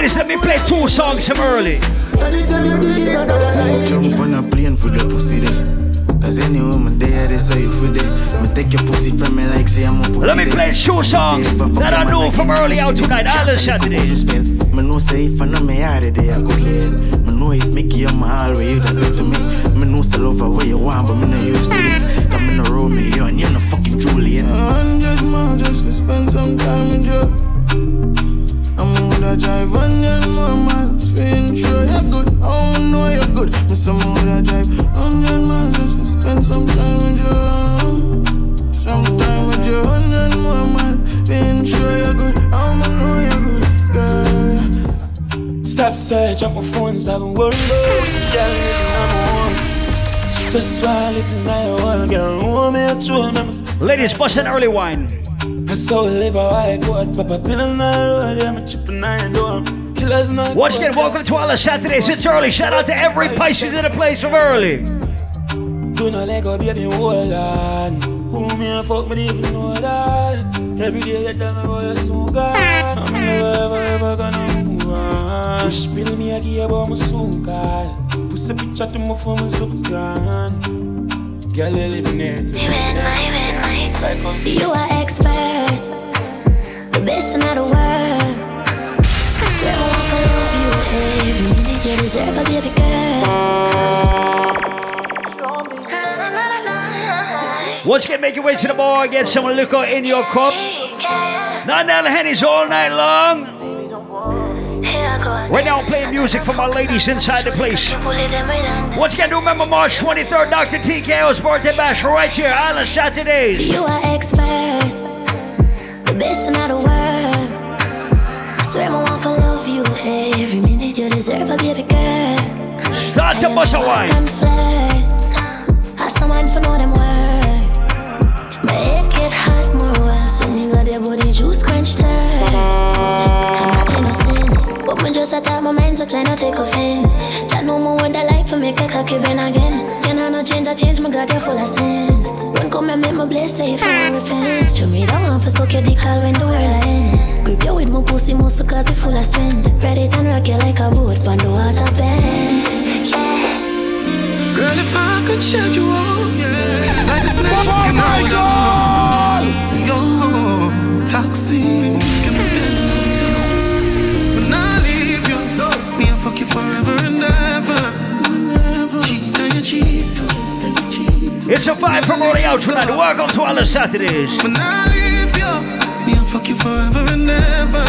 [SPEAKER 15] Ladies, let me play two songs from early.
[SPEAKER 36] Jump on a plane for the pussy there. Cause any woman there, they say you for there. Me take your pussy from me like say I'm a
[SPEAKER 15] Let me play two songs that I know from early out tonight. Island Saturdays.
[SPEAKER 36] Me know say if I know me out of there, I could clear. Me know if me give my all way, you that do to me. Me know still over where you want, but me not used to this. Come in the Romeo and you're not fucking Juliet.
[SPEAKER 28] A hundred miles just to spend some time with you. I'm drive a hundred more miles to ensure you're good. I Oh, I know you're good. Me some gonna drive a hundred miles just to spend some time with you. Some time with you, hundred more miles to ensure you're good. I Oh, I know you're good, girl.
[SPEAKER 37] Stop search up my phone, stop and worry about it. Girl, living number one. Just while living my whole girl, hold me a true memories.
[SPEAKER 15] Ladies, bust an early wine. Once again, welcome to Island Saturdays. It's early. Shout out to every Pisces in the place from early.
[SPEAKER 37] Do not let go, baby, hold on. Who me a fuck, me even know that. Every day you tell me about oh, your soul, God. I'm never ever ever gonna move on. Wish spill me a give about my soul, God. Push a picture to my phone, my soup's gone. Girl, you living there too.
[SPEAKER 35] You are expert, the best in the world. Swear I want to love you every minute. You deserve a baby girl.
[SPEAKER 15] Once again, make your way to the bar, get some liquor in your cup. Nine down the hennies all night long. Right now, I'm playing music for my ladies inside the place. Once again, do remember March 23rd, Dr. TKO's birthday bash right here, Island Saturdays.
[SPEAKER 35] You are expert, the best in the world. Swear I want to love you every minute. You deserve a baby girl.
[SPEAKER 15] Start to bust a wine.
[SPEAKER 35] I someone for know them word. My head get hot more. So nigga, their body juice quench so try not take offense. Jah no more what I like for make a cocky bend again. You know no change, I change, my God, you full of sense. Run come and make my bless, say if I repent. Show me the one for suck your dick all when the world end. Grip you with my pussy muscle cause it full of strength. Ready and rock you like a boat on the water bed. Yeah.
[SPEAKER 28] Girl, if I could shed you all, yeah, like a snake skin out Yo, toxic,
[SPEAKER 15] It's a vibe from out tonight. Welcome to Island Saturdays.
[SPEAKER 28] When I leave you, me I fuck you forever and ever.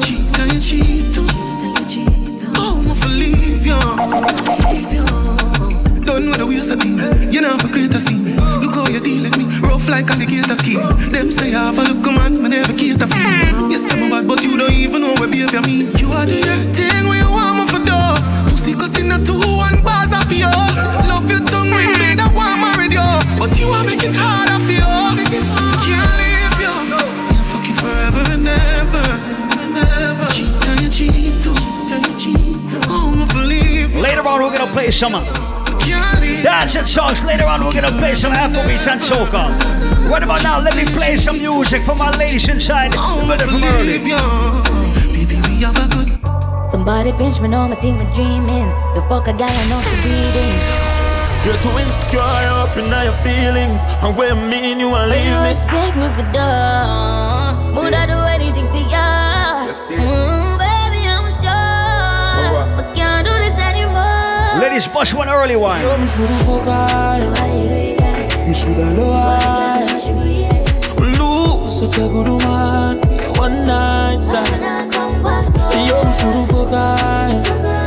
[SPEAKER 28] Cheat and cheat, oh, I'm leave you. Done with the thing, you know a. Look how you me, rough like alligator skin. Them say I have a look man, me never cater for you. Yes, I'm bad, but you don't even know where behavior me. You are the thing want me for door. Pussy a two one bars of you. You forever and ever. Cheat and you cheat, cheat and you cheat. I'm for leave you.
[SPEAKER 15] Later on, we're gonna play some uh, dancing songs. Later on, we're gonna play some Afrobeats and soca. Right about now, let me play some music for my ladies inside. Better.
[SPEAKER 35] Somebody pinch me, know my team, me dreaming. The fuck a gal, I know she breathing.
[SPEAKER 37] You're too insecure up in all your feelings. And when I mean you want
[SPEAKER 35] But
[SPEAKER 37] leave
[SPEAKER 35] you
[SPEAKER 37] me.
[SPEAKER 35] respect me for done. Would I do anything for ya? Mm, baby, I'm sure. But can't do this anymore.
[SPEAKER 15] Ladies, bust one early one.
[SPEAKER 37] Yo, me shoulda fuck hard. Me shoulda know. Lose such a good woman one night stand. Yo, me shoulda fuck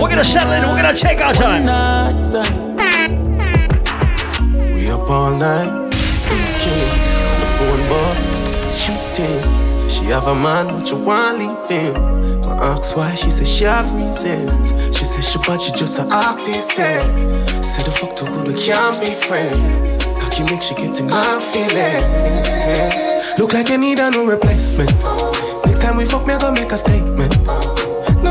[SPEAKER 15] We're gonna settle in. We're gonna take our time.
[SPEAKER 28] We up all night, speed on the phone boy, shooting. Say she have a man, but you want leave him. I ask why, she say she have reasons. She say she but she just a artist. eh. Say the fuck too good, we can't be friends. Cocky make she get in my feelings. Look like you need a new replacement. Next time we fuck, me I gonna make a statement.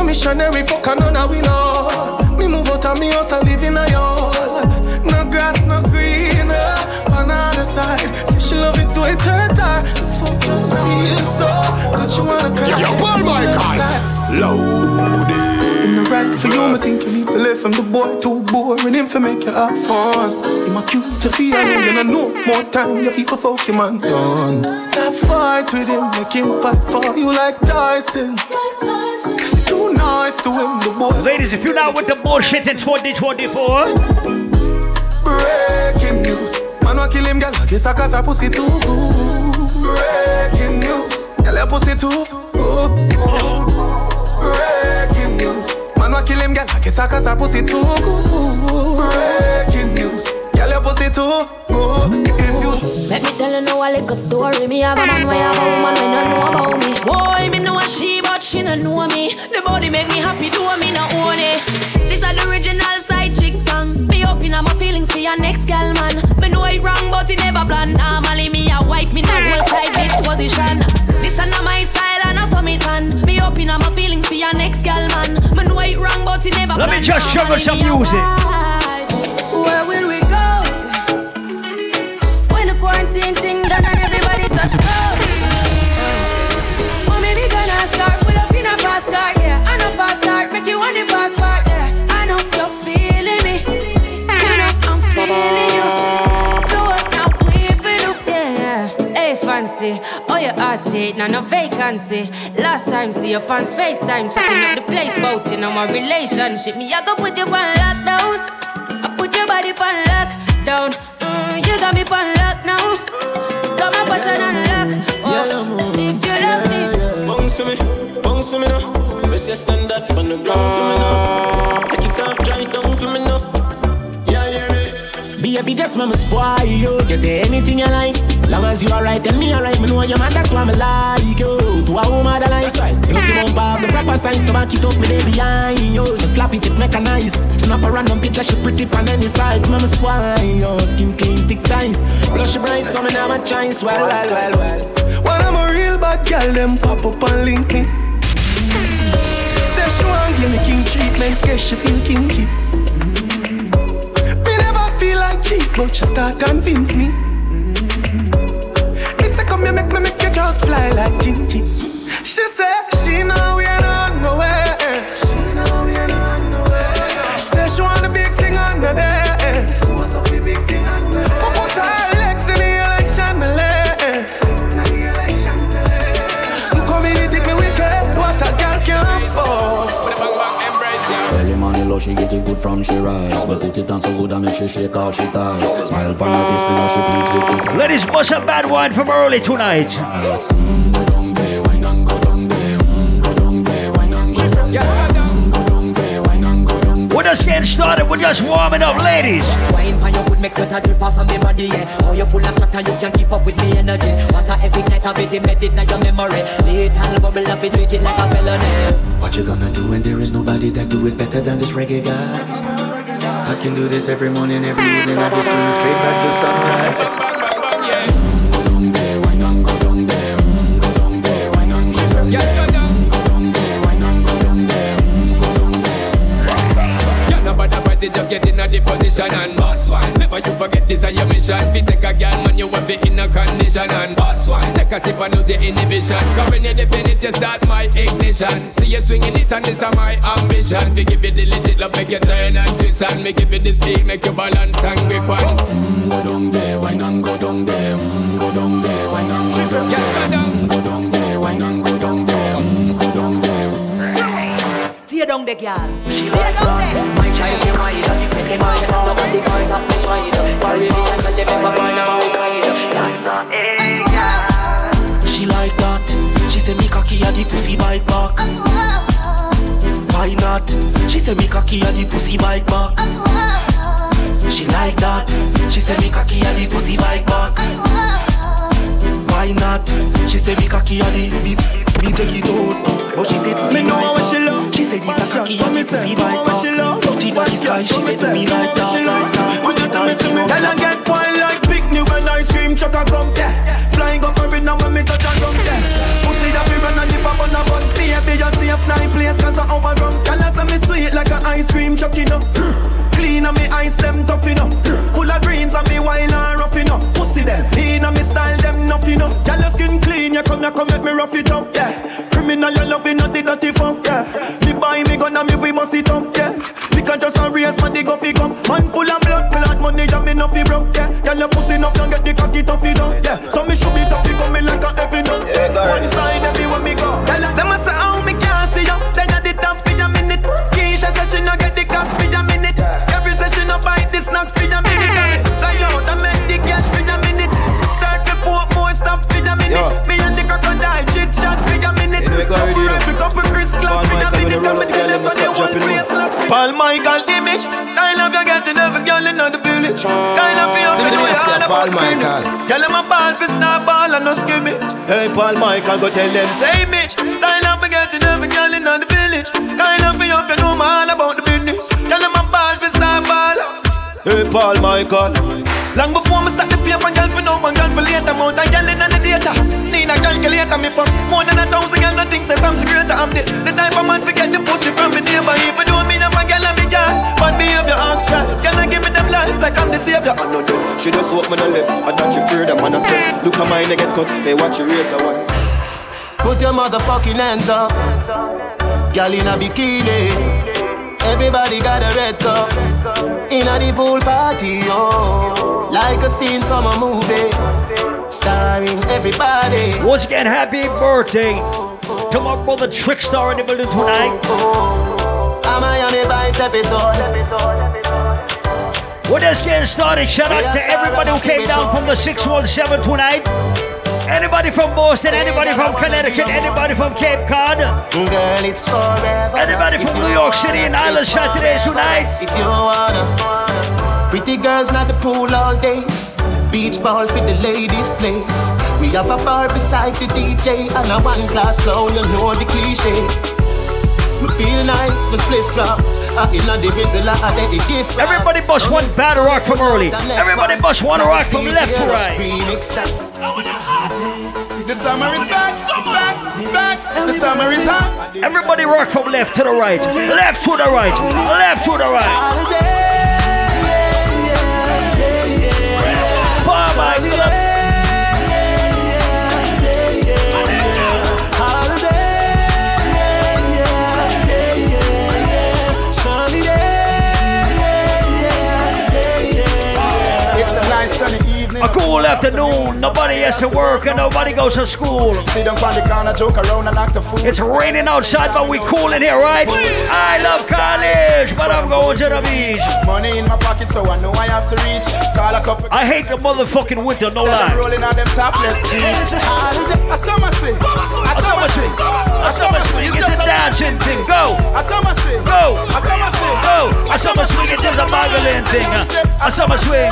[SPEAKER 28] No missionary fuck, I know that we know. Me move out of me house and live in a yard. No grass, no green, uh, on the side. Say she love it, do it her time. Fuck She wanna cry.
[SPEAKER 18] Yo, Paul Michael. Loaded.
[SPEAKER 28] In the right for you, I think you need to live from the boy too boring. Him for make you have fun. In my cute Sophia, know you know no more time. You feel for fuck him and done. Stop fight with him, make him fight for you like Tyson. You're too nice to him, the boy.
[SPEAKER 15] Ladies, if you're not with the bullshit in 2024,
[SPEAKER 28] Breaking news. Man, wa kill him, girl. I guess I cause her pussy too good. Breaking news. Girl, your pussy too good. Breaking news. Man, wa kill him, girl. I guess I cause her pussy too good. Breaking news. Girl, your pussy too good. If you
[SPEAKER 38] Let me tell you now a little story. Me have a man where have a woman we no know about me. Boy, me know a she, but she no know me. The body make me happy, do me no own it. This is the original side chick song. Me open up my feelings for your next girl, man. Me know it wrong, but it never plan. Normally me a wife, me no whole side bitch position. This is not my style and I saw me tan. Me open up my feelings for your next girl, man. Me know it wrong, but it never
[SPEAKER 15] let
[SPEAKER 38] plan.
[SPEAKER 15] me just juggle
[SPEAKER 38] Normally
[SPEAKER 15] some music.
[SPEAKER 38] Now no vacancy. Last time see up on FaceTime, chatting up the place, bout you know my relationship. Me, I go put you on lockdown. I put your body on lockdown. Mm, you got me on lock now. Got my person on lock. Oh, if you love me,
[SPEAKER 39] Bounce to me, bounce to me now. Rest your stand up on the ground for me now. Take it off, dry it down for me now. Yeah, hear me.
[SPEAKER 8] Baby, just mama spoil you. Get anything you like. Long as you are alright, tell me alright. Me know your man, that's why me like you. To a woman that likes right. You see bump up the proper sign, so back it up, me lay behind you. Just slap it, it mechanized. Snap a random picture, she pretty on any side. Mama spoil you. Skin clean, thick ties. Blush bright, so me never choice. Well, well, well, well.
[SPEAKER 28] When I'm a real bad girl, them pop up and link me. Say she want give me king treatment, guess she feel kinky. Me never feel like cheap, but she start convince. Me fly like Gingy. She say
[SPEAKER 40] good from she rise. But put it on so good I make she shake all she ties. Smile upon her face, she pleased with this.
[SPEAKER 15] Ladies, bust a bad wine from early tonight. Just getting started. We're just warming up, ladies.
[SPEAKER 41] Wine for your good, make sweat a drip off of me body, yeah. Oh, you full of chatter, you can keep up with me energy. What a epic night of it, embedded in your memory. Little bubble of it, treat it like a felony.
[SPEAKER 40] What you gonna do when there is nobody that do it better than this reggae guy? I can do this every morning, every evening I be screaming straight back to sunrise
[SPEAKER 12] get in a the position and boss one. Never you forget this is your mission. Fi take a girl, man, you want be in a condition and boss one. Take a sip and lose the inhibition. Cause when you dip in it, you start my ignition. See you swinging it and this is my ambition. Fi give you the legit love, make you turn and twist and me give you the speed, make you balance and grip on.
[SPEAKER 40] Mm, Go down there, wine and go down there mm, Go down there, wine and go down there mm, Go down there, wine and go down there mm, Go down there
[SPEAKER 41] Stay down there, girl. Stay down there. My child, you. Make them all get up and can't stop me shine. Worry me and tell them ever gonna be
[SPEAKER 8] She like that. She say me cocky at the pussy bike back. Why not? She say me cocky at the pussy bike back. She like that. She say me cocky at the pussy bike back. Why not? She say me cocky at the me, me take it out. But she put
[SPEAKER 28] Me know what she love.
[SPEAKER 8] She say this a cocky at the pussy
[SPEAKER 28] she
[SPEAKER 8] back. Put it on the sky. She say do me like that.
[SPEAKER 28] Push it to me, to me. Girl, I get wild like picnic when I scream, chuck a gum, yeah. Flying up every now when me touch a drum, yeah. Pussy that we run and if I on a bun, baby, you safe night place 'cause I overrun. Girl, I say me sweet like a ice cream chuck, you know. Clean and me ice them tough, you know. Full of greens and me wine and rough, you know. Pussy them, in and me style them, nothing, you know. Girl, your skin clean,
[SPEAKER 16] you come, you come, make me rough it up, yeah. Criminal, you loving, not the dirty fuck, yeah. Me buy me gun and me we must it up, yeah. Liquor just a race, man, the go fi come. Man full of blood, blood money, yeah, me no fi broke, yeah. Girl, you pussy enough, you get the cocky tough, it up, yeah. So me should be top, it come me like a heavy nut. Yeah, One side, everywhere me go. Girl, them a say how me can't see you. Then I did that for a minute. Keisha said she no so they play slots. Paul Michael image. Style of you getting every girl in the village. Kind of feel me do it all about business. Tell them a ball for star ball and no skimmage. Hey Paul Michael, go tell them say Mitch. Style of you getting every girl in the village. Kind of feel you know me all about the business. Tell them a ball for star ball. Hey Paul Michael. Long before me start the paper, girl for now, and girl for later. Mount a girl in on the data. Need a calculator, me fuck more than a thousand girl. Nothing says I'm greater. I'm the, the type of man forget the pussy from me neighbor. Even though me never girl and me girl, but behavior ask Christ. I give me them life like I'm the savior? I know them. She just walk me the left. I thought she fear them and I step. Look at mine, they get cut. Hey, watch your race, I want.
[SPEAKER 42] Put your motherfucking hands up. Girl in a bikini. Everybody got a red cup. In a the pool party, oh. Like a scene from a movie. Starring everybody.
[SPEAKER 15] Once again, happy birthday to my brother Trickstar in the building tonight.
[SPEAKER 42] A Miami Vice episode.
[SPEAKER 15] We're just getting started. Shout out to everybody who came down from the 617 tonight. Anybody from Boston, anybody from Connecticut, anybody from Cape Cod,
[SPEAKER 42] Girl, it's forever.
[SPEAKER 15] anybody from New York City and Island Saturday tonight.
[SPEAKER 42] If you wanna. Pretty girls not the pool all day. Beach ball for the ladies play. We have a bar beside the DJ and a one class clown, you know the cliche. Me feel nice, me split drop. I in the drizzle, I get the gift.
[SPEAKER 15] Everybody bust one battle rock from early. Everybody bust one rock from left to right.
[SPEAKER 18] The summer is back, back, back. The summer is hot.
[SPEAKER 15] Everybody rock from left to the right. Left to the right. Left to the right.
[SPEAKER 18] A
[SPEAKER 15] cool afternoon. Nobody has to work and nobody goes to school.
[SPEAKER 18] Sit down on the corner, joke around and act a fool.
[SPEAKER 15] It's raining outside, but we cool in here, right? I love college, but I'm going to the beach.
[SPEAKER 18] Money in my pocket, so I know I have to reach. Call a couple.
[SPEAKER 15] I hate the motherfucking winter, no lie.
[SPEAKER 18] rolling on them topless jeans. A summer swing, a summer swing,
[SPEAKER 15] A summer swing is a dancing thing. Go.
[SPEAKER 18] A summer swing,
[SPEAKER 15] Go.
[SPEAKER 18] a summer swing,
[SPEAKER 15] Go. A summer swing is just a boggling thing. A summer swing.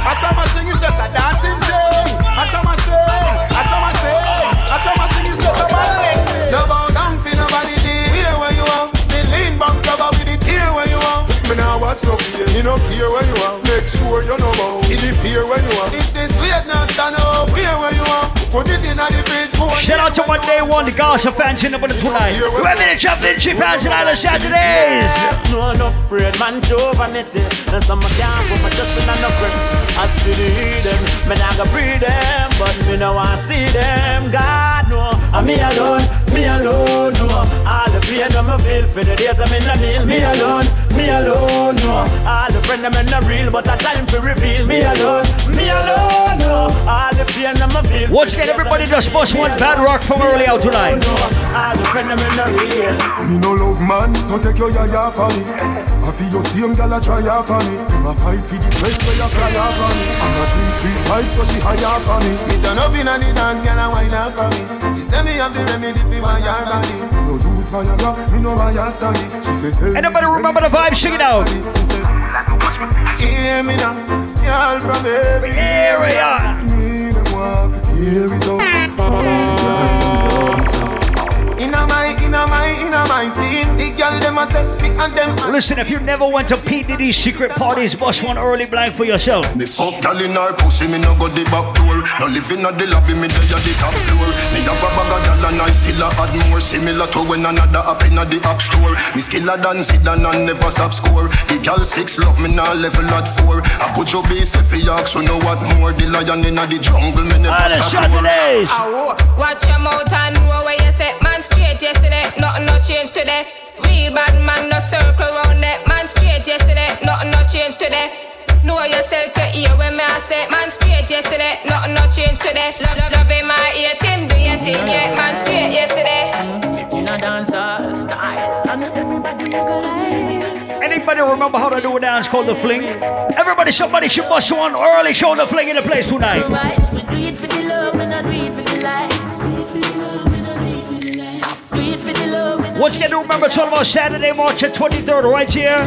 [SPEAKER 18] A summer swing, a is just a dancing thing. A summer swing, a summer swing, a summer swing is just a thing. No bow down for nobody. Here where you are, me lean back cover with it here where you are. Me now watch no fear, me no care where you are. Make sure you know bow. In the pier where you are. If this weight not stand up, here where you are. Put it in the it
[SPEAKER 15] Shout out to one day one, the Gaza fans in the tonight. Remember the Chef Vinci fans in Island Saturdays.
[SPEAKER 29] No, no afraid, man, Joe vanity. And some can't put my trust in no grip. I see the them, me not go breathe them, but me no want see them. God no, and me alone, me alone, no. All the pain that me feel for the days I'm in the meal, me alone, me alone, no. All the friend them in the real, but a time to reveal, me alone, me alone, no. All the pain that me feel.
[SPEAKER 15] Once again, everybody just bust one bad rock from early out tonight.
[SPEAKER 29] All the friend them in the real.
[SPEAKER 18] Me no love man, so take your yaya for me. I feel your same gal a try out for me. Them a fight for the sweat where you cry out for me. I'm a twin street pipe, so she higher for me. Me turn up inna the dance, gal a wine out for me. She say me have the remedy for my yard body. No use Viagra, me no Viagra study. She say tell
[SPEAKER 15] Anybody remember the vibe? Sing it out.
[SPEAKER 18] Hear me now, y'all from every
[SPEAKER 15] area.
[SPEAKER 18] Me want to tear it up. Inna my, inna my, inna my skin The girl them
[SPEAKER 15] Listen, if you never went to P. Diddy's secret parties, bust one early blind for yourself.
[SPEAKER 29] Me fuck gal in her pussy, me no go the back door. No living at the lobby, me dey at the top floor. Me have a bag of gal and I still a add more. Similar to when another up in the app store. Me skiller than Zidane and never stop score. The gal six love me now level at four. I put your base if you ask, so know what more. The lion in the jungle, me never
[SPEAKER 15] ah,
[SPEAKER 29] stop
[SPEAKER 15] roar.
[SPEAKER 43] Watch your mouth and know where you set. Man straight yesterday, nothing no change today. Real bad man no circle round that. Man straight yesterday, nothing no change today. Know yourself, you hear when me I say Man straight yesterday, nothing no change today Love, love, love in my ear, Tim, do your thing, yeah Man straight yesterday
[SPEAKER 27] In a dancehall style And everybody a go like
[SPEAKER 15] Anybody remember how to do a dance called the fling? Everybody, somebody should bust one early show the fling in the place tonight.
[SPEAKER 27] We do it for the love, and I do it for the lights. It you love.
[SPEAKER 15] Once remember, it's all about Saturday, March the 23rd, right here.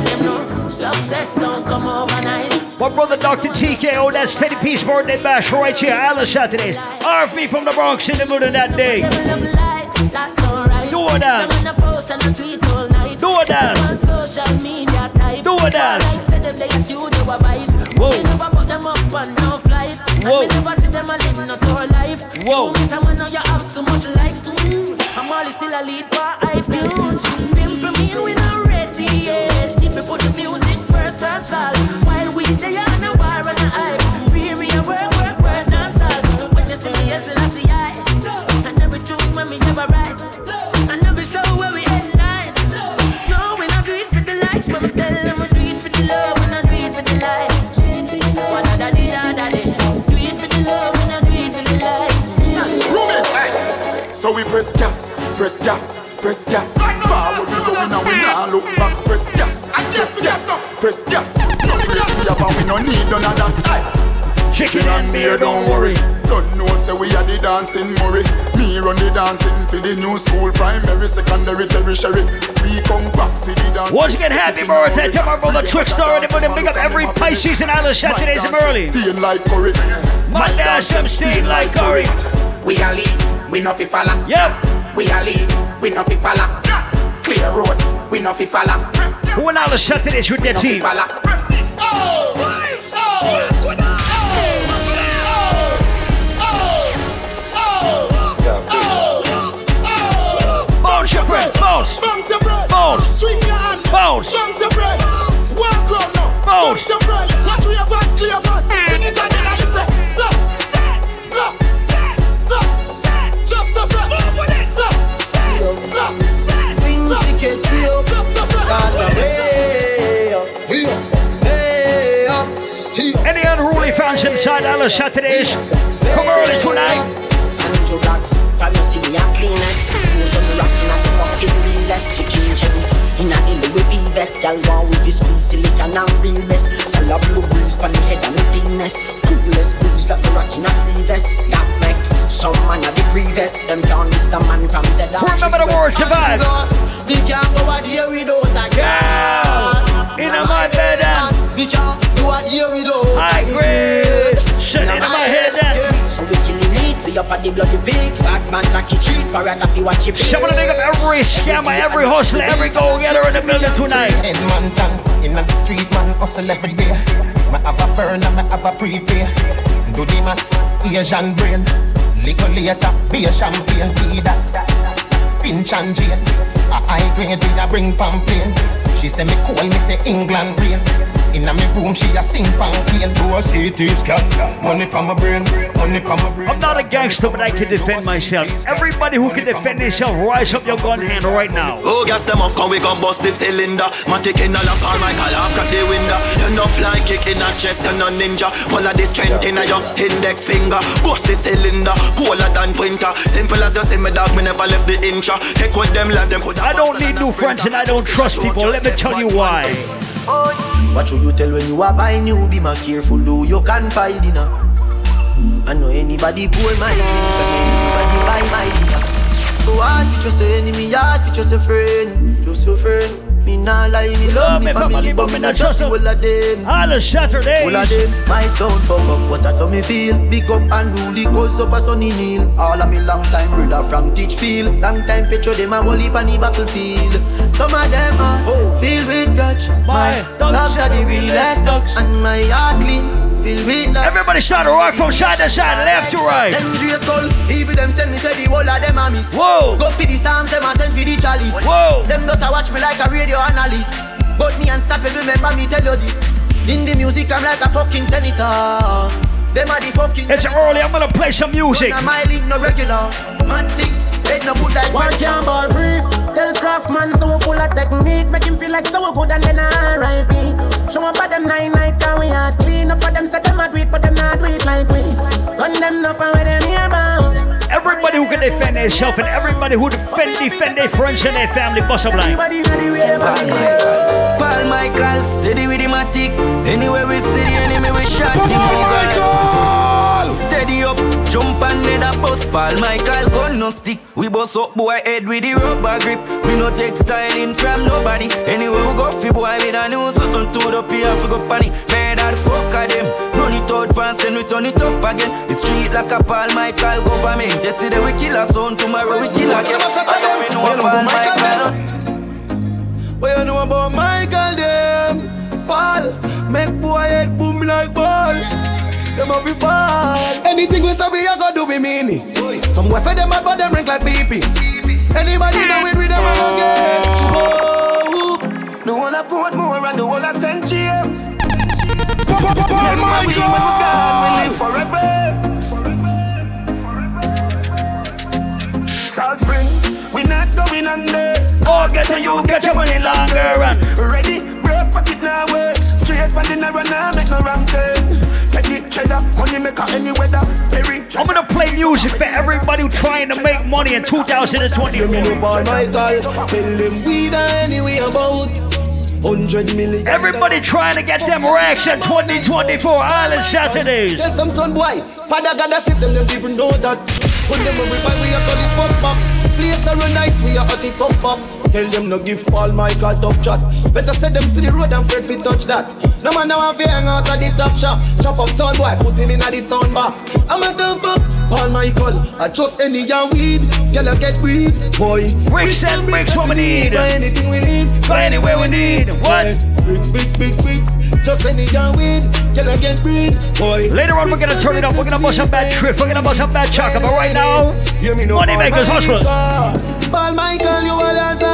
[SPEAKER 27] Success don't come overnight.
[SPEAKER 15] My brother, Dr. TKO, oh, that's Teddy Peace birthday bash right here, Island Saturdays. RFB from the Bronx in the middle of that day. Do it that. Do it that. Do it that. Whoa. Whoa. Whoa.
[SPEAKER 27] I'm still a lead by iTunes. Simple mean we not ready yet. We put the music first, that's all. While we they on a war and a hype. Free me work, work, work, dance all. When you see me, yes, and I
[SPEAKER 18] So we press gas, press gas, press gas. Forward we going and we now look back. Press gas, press gas, press gas. No brace we have and we no need none of that. Chicken and beer, don't worry. Don't know say we are the dancing Murray. Me run the dancing for the new school, primary, secondary, tertiary. We come back for the dance.
[SPEAKER 15] Once again, happy birthday to my brother Trickstar and everybody big up every Pisces and Island Saturdays in early.
[SPEAKER 18] Steam like curry.
[SPEAKER 15] My dance them steam like curry.
[SPEAKER 44] We are lead, we no fi follow.
[SPEAKER 15] Yep.
[SPEAKER 44] We are lead, we no fi follow. Clear road, we no fi follow.
[SPEAKER 15] Who and Island Saturdays with their team?
[SPEAKER 44] Oh, right, oh, good
[SPEAKER 15] Bounce your friend, bounce.
[SPEAKER 18] Bounce your bread.
[SPEAKER 15] Bounce.
[SPEAKER 18] Swing your hand.
[SPEAKER 15] Bounce.
[SPEAKER 18] Bounce your bread. Walk round now.
[SPEAKER 15] Bounce.
[SPEAKER 18] Bounce your
[SPEAKER 15] fans inside Island Saturdays, come early tonight.
[SPEAKER 8] From you see me a cleanest. Who's on the rockin' at the fucking realest chicken chen. In a the Louis vest, gal want with this squeeze silicon and real best. All a blue breeze pon the head and me thinness. Coolest breeze like me rockin' a sleeveless. That neck, some man a the grievous. Them can't miss the man from Z.
[SPEAKER 15] Remember the word survive.
[SPEAKER 8] We can't go out here without a girl.
[SPEAKER 15] In my bed and
[SPEAKER 8] we can't go out here without
[SPEAKER 15] high grade. Shit in my head and
[SPEAKER 8] so we killing it, we up at the bloody pig Bad man like you cheat, parrot if you watch it
[SPEAKER 15] Shout out to up every scammer, every hustler, every go-getter in the building tonight.
[SPEAKER 45] Head man down, in the street man hustle every day. Me have a burn and me have a prepay Do the max, Asian brain. Liquor later, be a champagne, be that. Finch and Jane. A high grade, we a bring pamphlet She say me cool, me say England rain Inna me room, she a sing pan clean. Do a CT scan, money pa my brain, money pa my brain.
[SPEAKER 15] I'm not a gangster, but I can defend myself. Everybody who can defend themselves, rise up your gun hand right now.
[SPEAKER 46] Oh, gas them up, come we gon' bust the cylinder. Matic in a lamp, all my call off, cut the window. You no fly kick in a chest, you no ninja. All of this strength in a your index finger. Bust the cylinder, cooler than pointer. Simple as you see me dog, me never left the inch. Take with them, left them.
[SPEAKER 15] I don't need new friends and I don't trust people. Let me tell you why.
[SPEAKER 8] What should you tell when you are buying new? Be more careful, do you confide in her. I know anybody pull my I anybody buy my dinner. So hard for just an enemy, hard for just a friend, just your friend. Me nah lie, me love me family, but me not trust all of them.
[SPEAKER 15] Island Saturdays.
[SPEAKER 8] All of them My sound fuck up, but that's how me feel. Big up and rule the cause up a sunny kneel. All of me long time brother from Teachfield. Long time picture them a whole heap on the battlefield. Some of them are oh. filled with grudge. My dogs are the realest dogs, and my heart clean.
[SPEAKER 15] Everybody shout a rock from side to side, left to right.
[SPEAKER 8] Dangerous skull, even them send me say the whole of them a miss.
[SPEAKER 15] Whoa.
[SPEAKER 8] Go for the psalms, them a send for the chalice.
[SPEAKER 15] Whoa.
[SPEAKER 8] Them just a watch me like a radio analyst. But me unstoppable, remember me tell you this. In the music, I'm like a fucking senator. Them are the fucking.
[SPEAKER 15] It's early, I'm gonna play some music.
[SPEAKER 8] My link no regular. Man sick, head no good like.
[SPEAKER 6] Work your ball free. Tell Craftman so we pull a technique, make him feel like so good and then R.I.P. Show up at them nine night, cause we are clean up for them, say them a do it, but them not do it like we. Gun them up and where them here bound.
[SPEAKER 15] Everybody who can defend themselves and everybody who defend, defend their friends and their family, bust up line.
[SPEAKER 6] Paul Michael, steady with him a tick. Anywhere we see the enemy, we shot him. Paul Michael! Steady up, jump and let a bus. Paul Michael, gun no stick. We bust up boy head with the rubber grip. We no take styling from nobody. Anyway we go, fi boy with a new something to the pier, fi go panny. Man, that fuck of them. Run it out fast, then we turn it up again. It's street like a Paul Michael government. Yesterday we kill a son, tomorrow we kill again. I don't know Paul Michael.
[SPEAKER 16] What you know about Michael them? Paul, make boy head boom like ball. Them a be fall. Anything we say we a go do we mean it. Some boys say them mad but them rank like BP. Anybody know it with them a go get Whoa.
[SPEAKER 6] The one I put more and the one I St. James.
[SPEAKER 16] Paul Michael.
[SPEAKER 6] We live forever. Salt Spring, we not going under.
[SPEAKER 15] Oh, get to you, get your money longer run.
[SPEAKER 6] Ready, break pocket now way. Straight from the narrow now, make no wrong turn. Eh. Cheddar, money maker any weather. Perry,
[SPEAKER 15] I'm gonna play music for everybody trying to make money in 2024.
[SPEAKER 16] Paul Michael, tell them we done anyway about. 100 million.
[SPEAKER 15] Everybody trying to get them racks in 2024 Island Saturdays.
[SPEAKER 16] Tell some son boy, Father God, that's if them don't even know that. When them a revive, we are calling fuck back. Place are nice, we are at it up up. Tell them no give Paul Michael tough chat. Better say them see the road and afraid fi touch that. No man now fi hang out at the top shop. Chop up son boy, put him in a the sound box. I'm a tough fuck. Paul Michael, I trust any young weed. Girl, I get breed, boy.
[SPEAKER 15] Bricks and bricks what we need.
[SPEAKER 16] Buy anything we need.
[SPEAKER 15] Buy anywhere we need. What?
[SPEAKER 16] Bricks, bricks, bricks, bricks. Just any young weed. Girl, I get breed, boy.
[SPEAKER 15] Later on, we're gonna turn it up. We're gonna bust up that trip. We're gonna bust up that chocolate. But right now, money makers hustlers.
[SPEAKER 16] Paul Michael, you are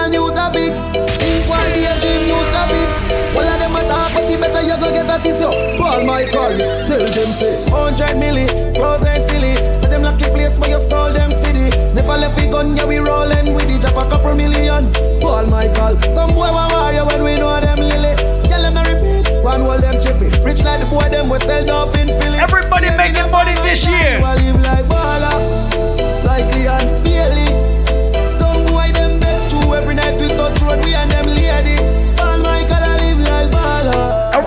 [SPEAKER 16] dance and you topic. Equality and dream, you topic. All of them a talk, but you better you go get a yo. Paul Michael, tell them say 100 milli, close and silly. Say them lucky place, but you stole them city. Never left we gun, yeah we rolling with it. Drop a couple million. Paul Michael, some boy want warrior when we know them lily. Tell them no repeat, one wall them chippy. Rich like the boy them we sell up in Philly.
[SPEAKER 15] Everybody making money this year.
[SPEAKER 16] I live like baller, like Leon Bailey.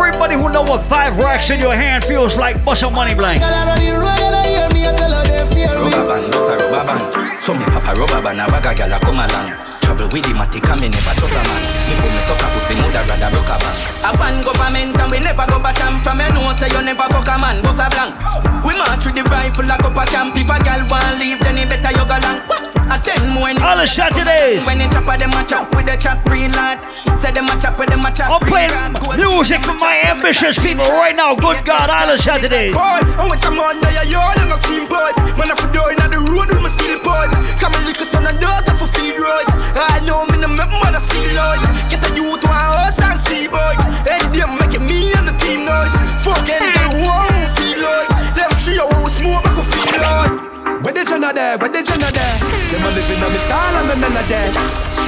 [SPEAKER 15] Everybody who know what five racks in your hand feels like, bust a money blank.
[SPEAKER 16] The and.
[SPEAKER 6] Rubber band, band. So me papa rubber band, a bag a gyal a come along. Travel with him, I take a me never trust a man. Me put me sucker pussy, mother rather broke a bank. A one government and we never go back camp. From you know say you never fuck a man, bust a blank. We march with the rifle like up a camp. If a gyal want leave, then he better you go long. A ten more.
[SPEAKER 15] Island Saturdays.
[SPEAKER 6] When they chop a them a chop with the chop real lot. Say them a chop with them a chop.
[SPEAKER 15] I'm playing music for my ambitious people right now. Good God, Island Saturdays.
[SPEAKER 6] Boy, I want some on there, yard and a steam pot. Man, I for doing at the road with my steel pot. Come and lick a son and daughter for feed road. I know me no make mother see life. Get a youth one house and see boy. And them making me and the team noise. Fuck any girl who won't feel like. Them three who smoke make her feel like.
[SPEAKER 16] Where the Jenna there? Where the Jenna there? A living on me style and me men a there.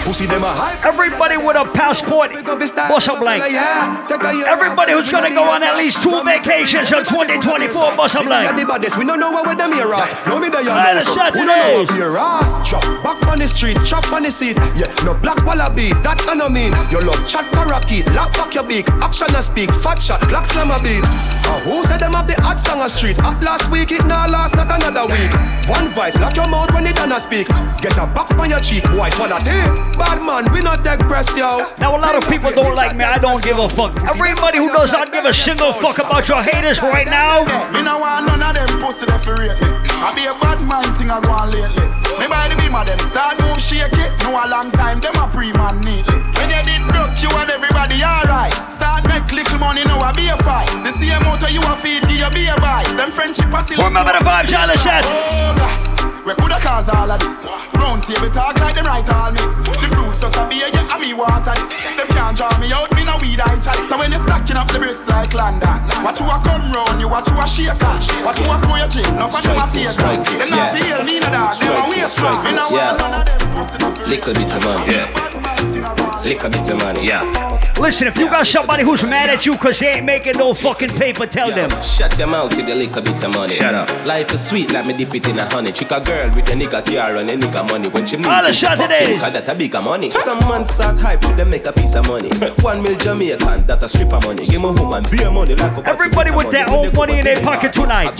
[SPEAKER 16] Pussy them a hype.
[SPEAKER 15] Everybody with a passport, bust a blank. Everybody who's gonna go on at least two vacations in 2024, bust a blank.
[SPEAKER 16] We don't know where them here off. No me you
[SPEAKER 15] Island
[SPEAKER 16] know. Don't know what your ass? Chop back on the street, chop on the seat. Yeah, no black wallaby, that I no mean. You love chat parakeet, lock back your beak. Action and speak, fat shot, black slam a beat. Uh, who said them have the hot song a street? At last week, it now last, not another week. One
[SPEAKER 1] advice, lock your mouth when you done speak. Get a box on your cheek, boy, swallow tape. Bad man, we not take press, yo.
[SPEAKER 15] Now a lot of people don't like me, I don't give a fuck. Everybody who does not give a single fuck about your haters right now.
[SPEAKER 18] Me no want none of them pussy to rate me. I be a bad mind thing I go on lately. Me by the beam of them start move shake it. No a long time, them a pre-man neatly. When you did broke, you and everybody alright. Start make little money, now I be a fight. The same motor you a feed, give you be a buy. Them friendship a silly.
[SPEAKER 15] Remember the vibes, y'all said.
[SPEAKER 18] Oh, God. We coulda cause all of this. Round table talk like them right all mates. The fruits just a beer, yeah, and me water this. Them can't draw me out, me no weed I chalice. So when you stacking up the bricks like London, watch you a come round, you watch you a shake Watch you a pour your chin, no fun you a fake Them not feel me no dog, them a waste Me no want none of them pussy no feel.
[SPEAKER 47] Little bit of money, yeah. Little bit of money, yeah.
[SPEAKER 15] Listen, if you got somebody who's mad at you because they ain't making no fucking paper, tell them.
[SPEAKER 47] Shut your mouth with the little bit of money.
[SPEAKER 15] Shut up.
[SPEAKER 47] Life is sweet, let me dip it in a honey. Chick a girl with a nigga car and a nigga money. When she meet
[SPEAKER 15] All the
[SPEAKER 47] you,
[SPEAKER 15] shot
[SPEAKER 47] fuck
[SPEAKER 15] today.
[SPEAKER 47] you, cause that a bigger money. Some man start hype to them make a piece of money. One mil Jamaican, that a strip of money. Give me woman, beer money like a
[SPEAKER 15] Everybody with their own money in their pocket tonight.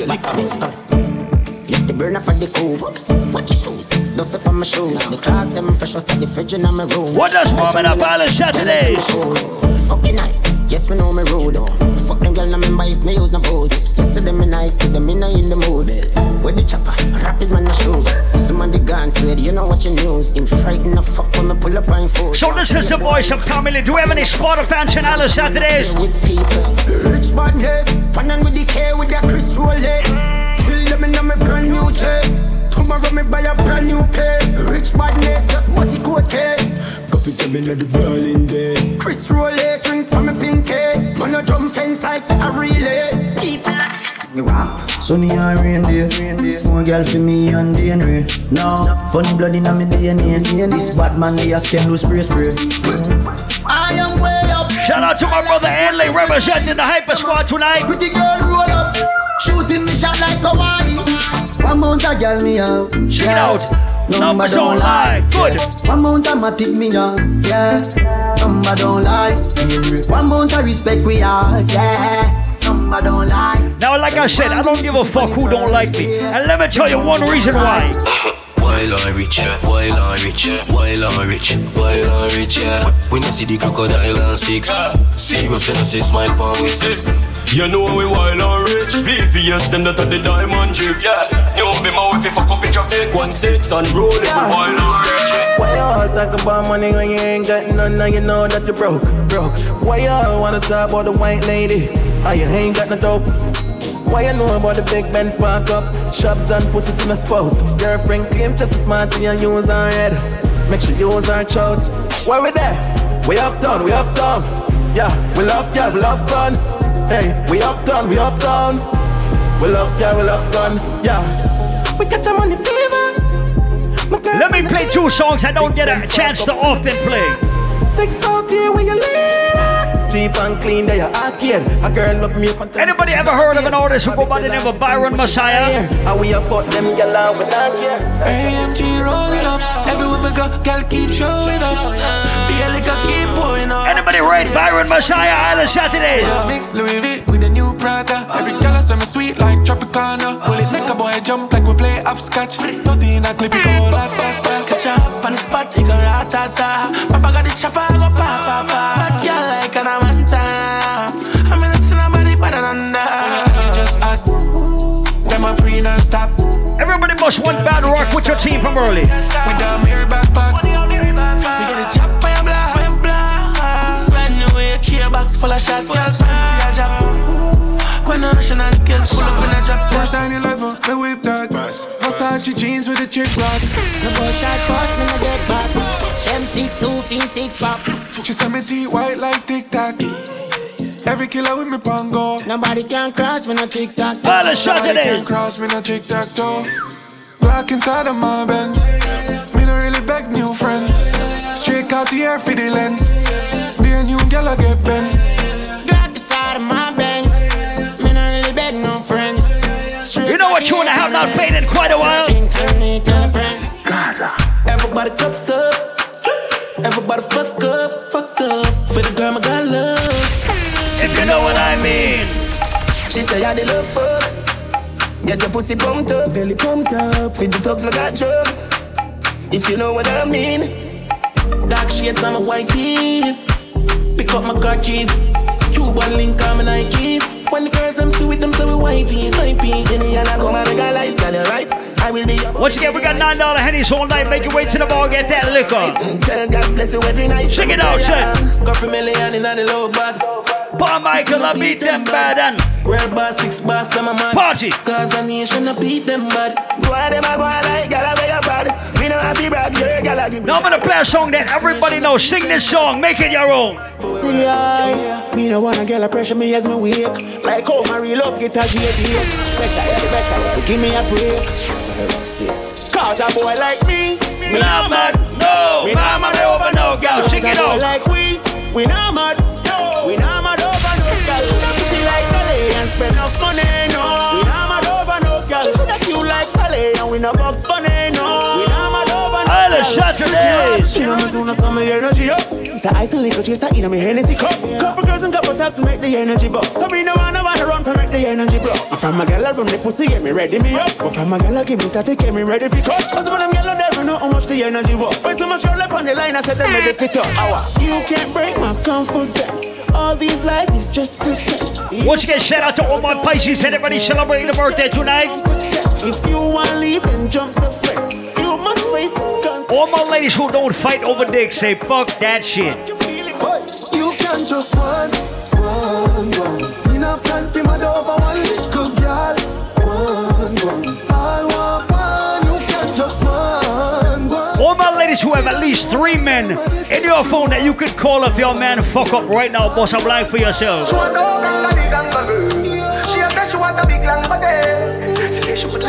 [SPEAKER 48] Left the burner for the cove. Watch your shoes. Don't step on my shoes. The clocks them fresh out of the fridge in my room.
[SPEAKER 15] What does warming up Island Saturdays?
[SPEAKER 48] Fucking night. Yes, me know me road on. Fuck them girl, I remember if me use no boat. Yes, them in nice, keep them in a in the mood. Eh. With the chopper, rapid man a show. Some of the guns swear, you know what you news. In frightened the fuck when me pull up on foot.
[SPEAKER 15] So this is the voice of comedy. Do we have any Sparta fans in Island Saturdays?
[SPEAKER 48] With people, rich badness, panning with the K with that Chris Rolex. Kill them in my brand new chest. Tomorrow me buy a brand new pair. Rich badness, just the court case. Coffee tell me let the girl in there. Chris Rolex, ring for me pinky. Man a drum fence like a relay. People are
[SPEAKER 49] Sunny and rain day, more girl for me and DNA. No, funny blood in me DNA. This bad man they a scam loose spray spray.
[SPEAKER 48] I am way up.
[SPEAKER 15] Shout out to my brother Anley representing the Hyper Squad tonight.
[SPEAKER 48] Pretty girl roll up, shooting me shot like Hawaii.
[SPEAKER 49] One mount a girl me have.
[SPEAKER 15] Check it out. Numbers don't lie. Good.
[SPEAKER 49] One mount a matic me have. Yeah. Number don't lie. One mount a respect we have. Yeah. Number don't lie.
[SPEAKER 15] Now, like I said, I don't give a fuck who don't like me. And let me tell you one reason why.
[SPEAKER 47] While I'm rich, while I'm rich, while I'm rich, while I'm rich, yeah. When you see the crocodile and six, serious and I say smile for we six.
[SPEAKER 50] You know we wild and rich VVS them that are the diamond drip Yeah, you be my wife if I it up Take one six and roll it We wild and rich
[SPEAKER 51] Why you all talk about money when you ain't got none Now you know that you broke, broke Why you all wanna talk about the white lady Ah, you ain't got no dope why you know about the big Ben spark up? Shops done put it in a spot. Girlfriend claim just as smart and use her head. Make sure you use her child. Why we there? We uptown, we uptown. Yeah, we love girl, we love gun. Hey, we uptown, we uptown. We love girl, we love gun. Yeah, we got your money fever.
[SPEAKER 15] Let me play two songs I don't get a chance to often play.
[SPEAKER 51] Six out here where you live. Cheap and clean, they are arcade. A girl look me up and
[SPEAKER 15] Anybody ever heard of an artist who go by the name of Byron Messiah?
[SPEAKER 51] How we afford them gal out with that
[SPEAKER 52] AMG rolling up. Everywhere we go, girl keep showing up. Be a liquor keep pouring up.
[SPEAKER 15] Anybody rate Byron Messiah Island Saturdays?
[SPEAKER 52] Just mix Louis V with a new Prada. Every girl say me sweet like Tropicana. Will it make a boy jump like we play upscotch? Nothing in a clip, it go like that.
[SPEAKER 51] Catch you up on the spot, you go ratata. Papa got the chopper, I go pa pa pa. Bad girl
[SPEAKER 15] Everybody must want bad rock with your team from early.
[SPEAKER 52] With the mirror backpack.
[SPEAKER 51] We get a chop by a block, by a block. Brand new AK box full of shots. Girl, fancy a job. When the national kills pull up in a drop.
[SPEAKER 52] Push 911, me whip that. Versace jeans with a chick rod.
[SPEAKER 48] No bullshit boss, me no get back. Them six two, fin six pop.
[SPEAKER 52] She said me teeth white like Tic Tac. Every killer with me pongo.
[SPEAKER 48] Nobody can cross me no tic tac.
[SPEAKER 15] All the shots
[SPEAKER 52] Nobody
[SPEAKER 15] today.
[SPEAKER 52] can cross me no tic tac toe. Black inside of my Benz. Me no really beg new friends. Straight out the air for the lens. Dear new gal I get bent.
[SPEAKER 48] Black inside of my Benz. Me no really beg no friends.
[SPEAKER 15] Straight You know what you tune I have not played in quite a while?
[SPEAKER 48] Gaza.
[SPEAKER 51] Everybody cups up.
[SPEAKER 15] I
[SPEAKER 48] did love fuck.
[SPEAKER 53] Get your pussy pumped up, belly pumped up. Feed the dogs, my got drugs. If you know what I mean.
[SPEAKER 28] Dark shades on my white tees. Pick up my car keys. Cuban link on my Nikes. When the girls I'm see with them, so we whitey, typey.
[SPEAKER 53] See me and I come and make a light, tell you right. I will be your
[SPEAKER 15] Once again, we got nine dollar hennies all night. Make your way to the bar, get that liquor.
[SPEAKER 53] Mm, tell God bless you every night.
[SPEAKER 15] Check it out, check.
[SPEAKER 28] Couple million in the low bag.
[SPEAKER 15] Paul Michael, I beat them bad and
[SPEAKER 28] Real boss, six boss, them a mad.
[SPEAKER 15] Party.
[SPEAKER 28] Cause a nation, I beat them bad.
[SPEAKER 53] Why them a go on like gala where you bad? We know have to brag, your gala give.
[SPEAKER 15] Now I'm gonna play a song that everybody knows. Sing this song, make it your own.
[SPEAKER 5] See I, me no wanna get a pressure me as me wake. Like how my real love get a great hit. Better, yeah, better, give me a break. Cause a boy like me,
[SPEAKER 15] We not mad, no.
[SPEAKER 5] We
[SPEAKER 15] not mad over no girl.
[SPEAKER 5] Cause
[SPEAKER 15] Sing
[SPEAKER 5] a
[SPEAKER 15] it
[SPEAKER 5] boy
[SPEAKER 15] out.
[SPEAKER 5] like we, we not mad, no. We not and spend money, no. We not mad over no girl. She that you like ballet and we no box bunny, no. We not mad over no
[SPEAKER 15] All the
[SPEAKER 5] girl.
[SPEAKER 15] Saturdays.
[SPEAKER 5] She know me soon as some energy up. It's a ice and liquor chase in me Hennessy cup. Couple girls and couple taps to make the energy buck. So me no wanna wanna run for make the energy block. I'm from a gal from the pussy get me ready me up. But from a gal give me static get me ready for cut. Cause when them gal never know how much the energy was. When so much roll up on the line I said them ready fit up. Hour. You can't break my confidence. All these lies is just pretense.
[SPEAKER 15] Once again, shout out to all my Pisces and everybody celebrating the birthday tonight.
[SPEAKER 5] If you want leave, then jump the fence. You must face the.
[SPEAKER 15] All my ladies who don't fight over dick say fuck that shit.
[SPEAKER 5] You can just one, one, one.
[SPEAKER 15] Ladies who have at least three men in your phone that you could call if your man fuck up right now, boss, I'm lying for yourself.
[SPEAKER 5] She the and a would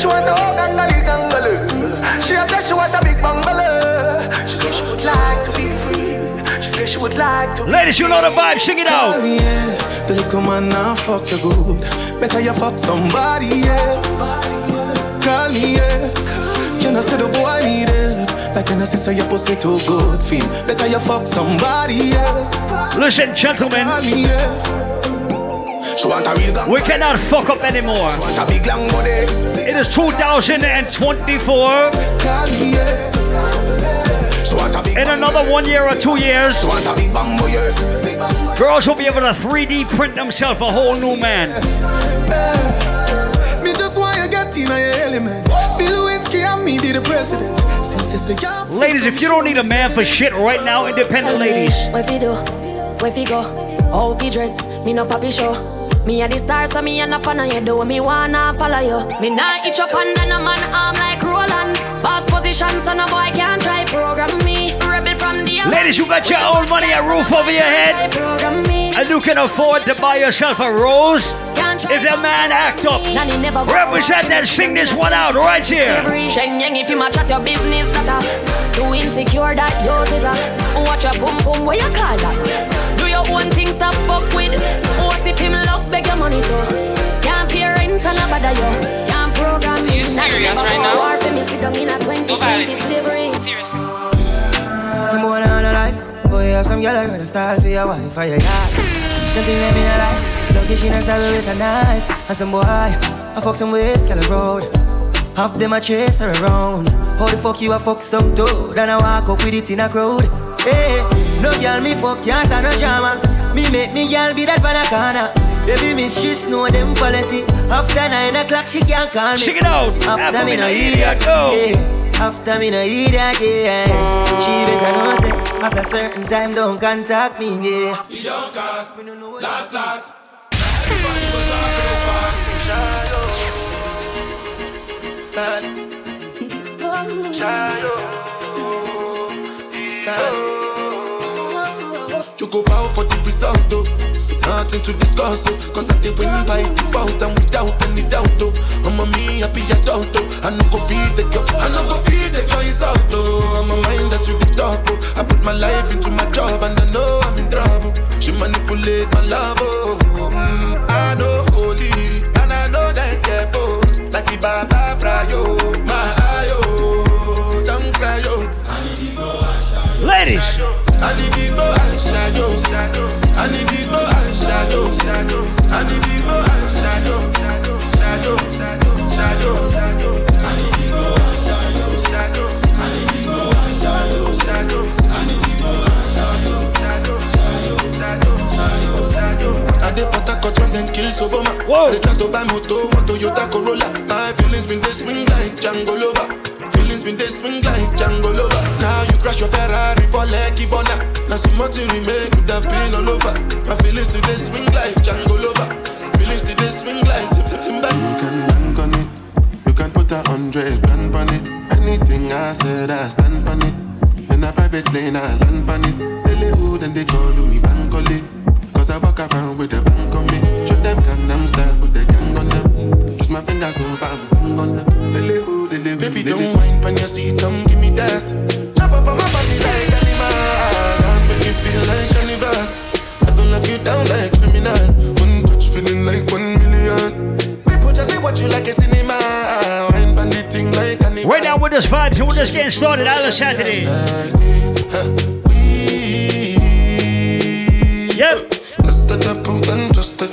[SPEAKER 5] to want all the big and. She said she want a big bungalow. She said she would like to be free. She said she would like to.
[SPEAKER 15] Ladies, you know the vibe, sing it out.
[SPEAKER 28] Yeah. The little man now fuck you good. Better you fuck somebody else. Call me, yeah. Can I say the boy need it? Like can I say your pussy too good? Feel better you fuck somebody else.
[SPEAKER 15] Listen, gentlemen,
[SPEAKER 28] Call me, yeah. She want a real gang.
[SPEAKER 15] we cannot fuck up anymore.
[SPEAKER 28] Want a big long body.
[SPEAKER 15] It is 2024.
[SPEAKER 28] Call me, yeah. She want
[SPEAKER 15] In another one year or two years,
[SPEAKER 28] She want a big bamboo, yeah.
[SPEAKER 15] girls will be able to 3D print themselves a whole new man.
[SPEAKER 28] Me just want you get in your element. Bill Lewinsky and me be the president. Since you say you're
[SPEAKER 15] Ladies, if you don't need a man for shit right now, independent ladies,
[SPEAKER 38] Where fi do? Where fi go? How fi dress? Me no papi show. Me a the star, so me a no fan of you. Do me wanna follow you. Me nah itch up under no man arm like Roland. Boss position, so no boy can't try program me. Rebel from the
[SPEAKER 15] ladies, you got your own money, a roof over your head,
[SPEAKER 38] program me.
[SPEAKER 15] And you can afford to buy yourself a rose. If the man act up, represent that, sing this one out right here.
[SPEAKER 38] Sheng yang if you match at your business that a Too insecure that you is a. Watch your boom boom where you call that? Do your own thing stop fuck with. What if him love beg your money too Can't pay rent and a bother you. Can't program me
[SPEAKER 54] You serious right now?
[SPEAKER 38] War for me sit down in a 2020 slavery.
[SPEAKER 54] Seriously.
[SPEAKER 55] Some boy on a life, boy have some girl I run a style for your wife or your yard. Something let me not lie, lucky she not stab with a knife. And some boy, I fuck some ways, girl road. Half them a chase her around. How the fuck you a fuck some dude and I walk up with it in a crowd? Hey, no girl me fuck can't stand no drama. Me make me girl be that pan. Baby miss she know them policy. After nine o'clock she can't call me.
[SPEAKER 15] Sing it out.
[SPEAKER 55] Eh, after, me no
[SPEAKER 15] hear
[SPEAKER 55] hear that,
[SPEAKER 15] go.
[SPEAKER 55] After me no that, yeah. She make her know say after a certain time don't contact me, yeah.
[SPEAKER 56] We don't cast, last, last.
[SPEAKER 29] You go bow for the result, though. Nothing to discuss, oh. Cause I did win by default and without any doubt, oh. I'm a me happy adult, oh. I no go feed the girl, I no go feed the girl, it's out, oh. I'm a mind that's you the talk, oh. I put my life into my job and I know I'm in trouble. She manipulate my love, oh. Mm, I know holy, and I know that get both. Like the Baba Frayo, my ayo, don't cry, yo.
[SPEAKER 15] Ladies,
[SPEAKER 29] And if you go shadow, and the people are shadow, shadow, shadow, and the people are shadow, shadow, and the people are shadow, shadow, and the people are shadow, shadow, shadow, shadow, shadow. I dey port harcourt when dem kill soboma i dey try to buy moto one toyota corolla. My feelings bin dey swing like jangolova. Feelings been swing like Django Lover. Now you crash your Ferrari for Lucky Bona. Now more to remake could have been all over. My feelings today swing like Django Lover. Feelings today swing like Timber.
[SPEAKER 57] You can bank on it. You can put a hundred grand on it. Anything I said, I stand on it. In a private lane, I land on it. Hollywood and they call me Bankole. Cause I walk around with a bank on me. Show them Gangnam style, put the gang on them. Just my fingers so bang bang on them. Hollywood,
[SPEAKER 29] Baby, don't mind when you see, come give me that. Jump up on my body like animal. Dance make me feel like carnival. I gon' lock you down like criminal. One touch feeling like one million. People just they watch you like a cinema. Wine the thing like animal.
[SPEAKER 15] Right now, we're just vibes and we're just getting started. Island Saturday. Yep.
[SPEAKER 29] Just the proof and just the,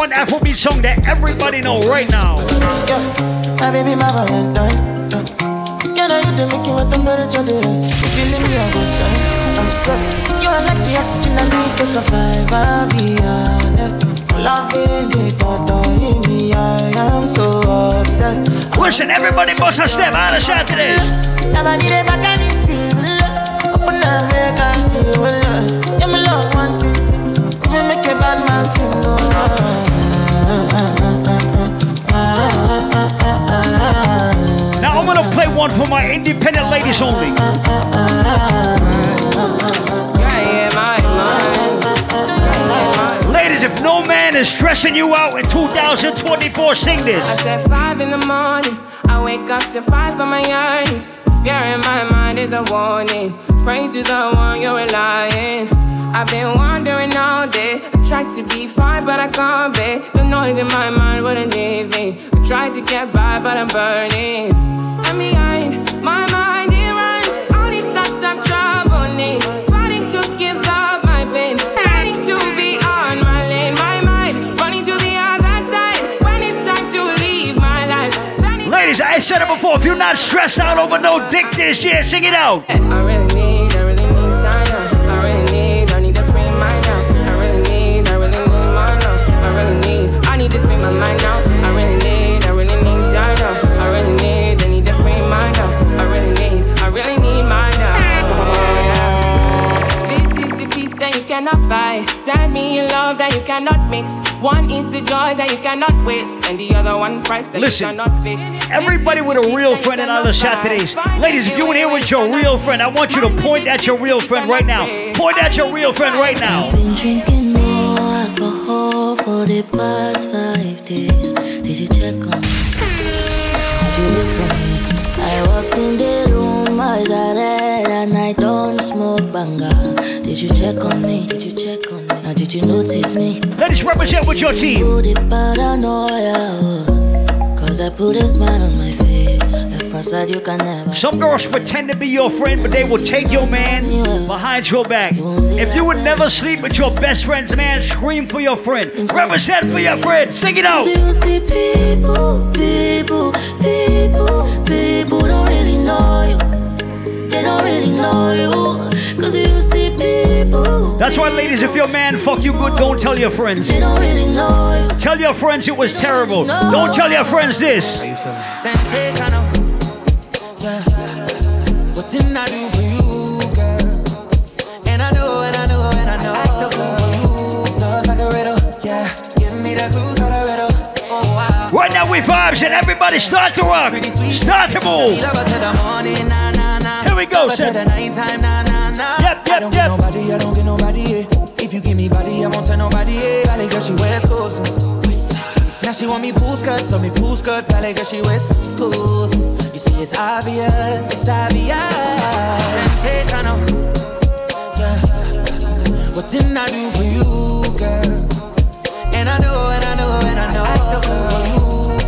[SPEAKER 15] one Afrobeat song that everybody know right now.
[SPEAKER 58] Yeah, My baby, my Valentine. Can I the making with temperature days? You feeling me a good time? I'm stuck. You are like the oxygen I need to survive. I'll be honest. Loving the thought of me, I am so obsessed.
[SPEAKER 15] Listen, everybody bust a step out of Saturdays.
[SPEAKER 58] Never need a back and it's real. Open up, make us feel love. Yeah, my love one two. Me make a bad man sing.
[SPEAKER 15] Now gonna play one for my independent ladies only. Ladies, if no man is stressing you out in 2024, sing this.
[SPEAKER 59] I said five in the morning. I wake up to five for my yearnings. Fear in my mind is a warning. Pray to the one you're relying. I've been wandering all day. I tried to be fine, but I can't be. The noise in my mind wouldn't leave me. I tried to get by, but I'm burning. And behind my mind, it runs. All these thoughts of trouble me. Fighting to give up my pain. Fighting to be on my lane. My mind running to the other side. When it's time to leave my life.
[SPEAKER 15] Ladies, I said it before. If you're not stressed out over no dick this year, sing it out.
[SPEAKER 59] I really need, cannot buy. Send me a love that you cannot mix. One is the joy that you cannot waste, and the other one price that
[SPEAKER 15] Listen,
[SPEAKER 59] you cannot fix.
[SPEAKER 15] Everybody with a real friend in Island Saturdays. Ladies, if you're in here with your real friend, I want you to point at your real friend right now. Point at your real friend right now.
[SPEAKER 35] Been drinking more alcohol for the past five days. Did you check on me? Did you look for me? I walked in the eyes are red, and I don't smoke banga. Did you check on me? Did you check on me? Now did you notice me?
[SPEAKER 15] Ladies, represent with your team.
[SPEAKER 35] Put the paranoia, oh, cause I put a smile on my face. If I said you can never.
[SPEAKER 15] Some girls pretend to be your friend, but they will take your man behind your back. If you would never sleep with your best friend's man, scream for your friend. Represent for your friend. Sing it out.
[SPEAKER 35] You see people, people, people, people don't really know you. They don't really know you. Cause you see people.
[SPEAKER 15] That's why, ladies, if your man fuck you good, don't tell your friends.
[SPEAKER 35] They don't really know you.
[SPEAKER 15] Tell your friends it was terrible. Don't tell your friends this.
[SPEAKER 58] Sensational. Yeah. What didn't I do for you, girl? And I know, and I know, and I know. Act the for you. Love like a riddle. Yeah. Give me the clues for the riddle. Oh.
[SPEAKER 15] Right now, we vibes and everybody start to rock. Start to move. We go,
[SPEAKER 58] Love her
[SPEAKER 15] son.
[SPEAKER 58] to the nighttime, nah, nah, nah.
[SPEAKER 15] Yep,
[SPEAKER 58] I don't get nobody, I don't get nobody, yeah. If you give me body, I won't tell nobody, yeah. Valley girl, she wears clothes. Now she want me pool skirt, so me pool skirt. Valley girl, she wears clothes. You see, it's obvious, it's obvious. Sensational. Yeah. What didn't I do for you, girl? And I know, and I know, and I know. Act the fool for you.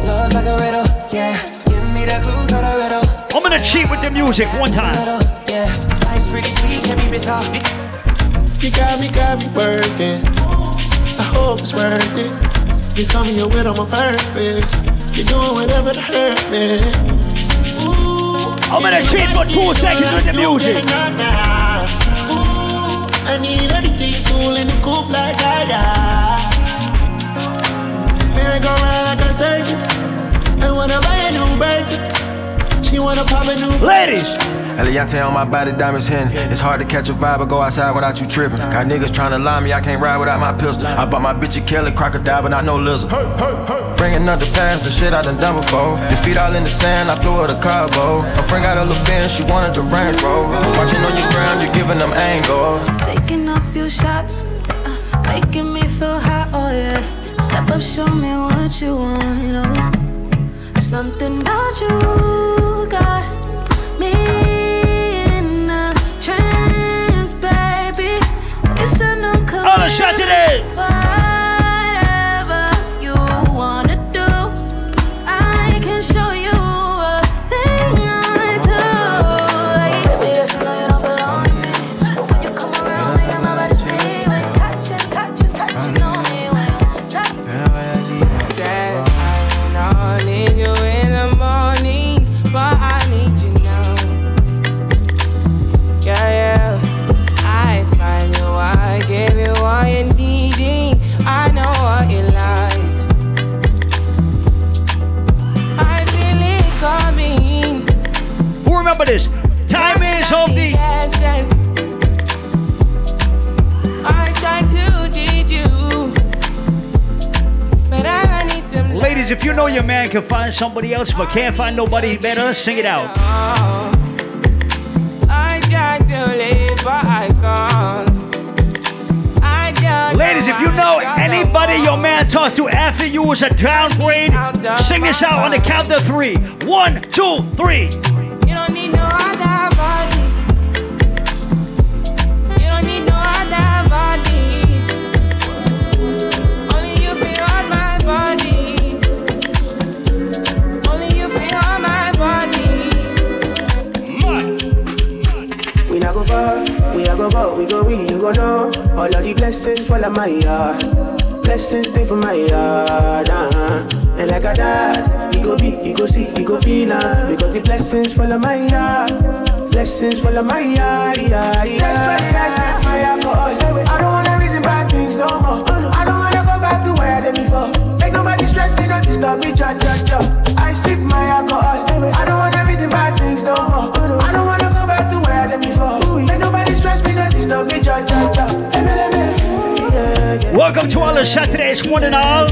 [SPEAKER 58] Love like a riddle, yeah. Give me the clues for the riddle.
[SPEAKER 15] I'm gonna cheat with the music one time.
[SPEAKER 58] Yeah, life's pretty sweet, can be bitter.
[SPEAKER 60] You got me, got me working. I hope it's worth it. You tell me you're with on my purpose. You're doing whatever to hurt me.
[SPEAKER 15] Ooh, I'm gonna cheat for two seconds with the music.
[SPEAKER 5] Ooh, I
[SPEAKER 15] need cool in the coop like I got.
[SPEAKER 5] Merry go round like a circus. I wanna buy a new pop a new
[SPEAKER 59] Ladies!
[SPEAKER 6] Eliante on my body, diamonds hen. It's hard to catch a vibe or go outside without you tripping. Got niggas trying to lie me, I can't ride without my pistol. I bought my bitch a Kelly crocodile, but not no lizard. Bringing up the past, the shit I done done before. Your feet all in the sand, I flew her the carbo. Her friend got a little bin, she wanted the Range Rover. Watching on your ground, you're giving them angles.
[SPEAKER 35] Taking a few shots, uh, making me feel hot, oh yeah. Step up, show me what you want, you know. Something about you got me in a trance, baby. Listen, no
[SPEAKER 59] All the shot today. If you know your man can find somebody else but can't find nobody better, sing it out.
[SPEAKER 15] I try to live, but I can't.
[SPEAKER 59] Ladies, if you know anybody your man talked to after you was a downgrade, sing this out on the count of three. One, two, three.
[SPEAKER 8] Go far, we go we, you go know. All of the blessings fall on my yard. Blessings stay for my yard, uh-huh. And like a dad, he go be, he go see, he go feel uh, Because the blessings fall on my yard. Blessings fall on my yard, yeah, yeah. That's why I set my alcohol. I don't wanna reason bad things no more. I don't wanna go back to where I did before. Make nobody stress me, not disturb me, cha cha cha.
[SPEAKER 59] Welcome to Island Saturdays, one and all.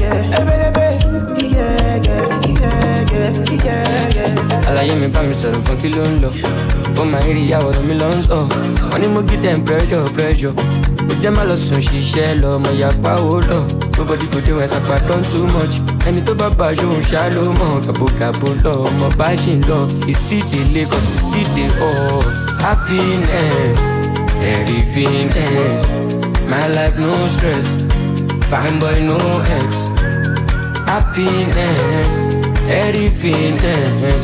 [SPEAKER 61] Àlàyé mi bá mi sọ̀rọ̀ kí ló ń lọ? Ó máa rí ìyàwó mi lọ ń sọ wọ́n ní mo ó jẹ́ má lọ sùn ṣiṣẹ́ lọ ọmọ ìyapa ó lọ. Nobody go sapa don too much. Ẹni tó bá bá aṣọ òun ṣá ló mọ̀. Gàbogàbo lọ ọmọ bá ṣì ń lọ. Kan ìsídè ọ̀ happiness everythingness my life no stress fine boy no ex happiness everythingness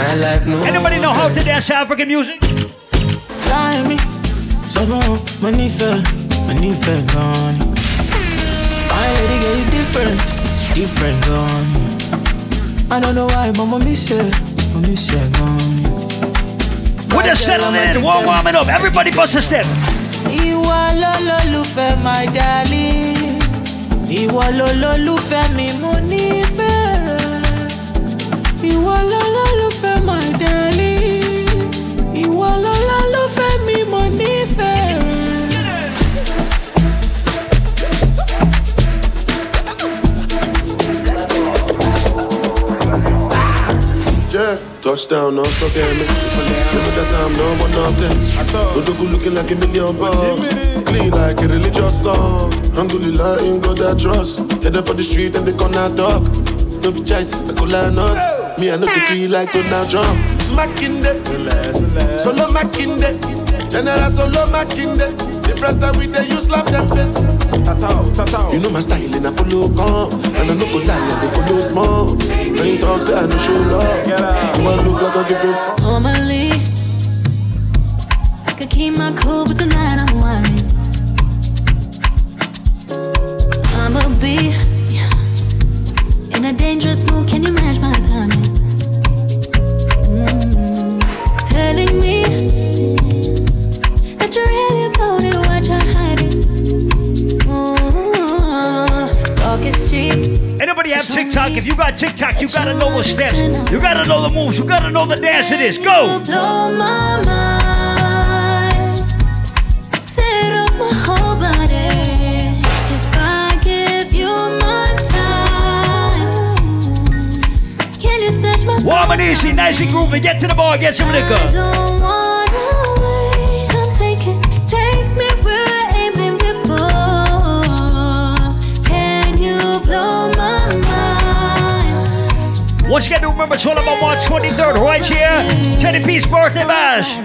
[SPEAKER 61] my life no
[SPEAKER 59] Anybody know how to dance African music?
[SPEAKER 8] Láì mi, sọ fún wọn, mo nífẹ̀ẹ́, mo nífẹ̀ẹ́ gan-an ni. My lady get it different, different gan-an. I don't know why, but mo miss you, mo miss you gan-an ni.
[SPEAKER 59] We're just settling in, we're warming up. Everybody bust a step.
[SPEAKER 15] Ìwọ lolólùfẹ́ my darling. Ìwọ lolólùfẹ́ mi mo nífẹ̀ẹ́ rẹ̀. Ìwọ lolólùfẹ́ my darling. Ìwọ lolólùfẹ́ mi mo nífẹ̀ẹ́ rẹ̀.
[SPEAKER 29] Yeah, touchdown, no so get me. Remember that time, no one nothing. Odogu looking like a million bucks. Clean like a religious song. Alhamdulillah, in God I trust. Headed for the street and they gonna talk. No be choice, I could line up. Me, I know the key like Donald Trump. Makinde, solo Makinde. General solo Makinde. The first time we dey use slap them face. You know my style and I follow come And I no go lie, I no go no small When you talk, say I no show love You want look like I give a fuck
[SPEAKER 35] Normally, I could keep my cool, but tonight I'm whining. I'ma be in a dangerous mood. Can you match my timing? Mm, telling me that you're really about it, what you're hiding. Mm, talk is cheap.
[SPEAKER 59] Anybody have
[SPEAKER 15] TikTok, if you got TikTok, you gotta know the steps. You gotta know the moves. You gotta know the dance it is. Go. Warm and easy, nice and groovy. Get to the bar, get some
[SPEAKER 35] I
[SPEAKER 15] liquor.
[SPEAKER 35] don't wanna wait. Come take it, take me where I ain't been before. Can you blow my mind?
[SPEAKER 15] Once again, remember it's all about March 23rd, right here. Teddy P's birthday bash.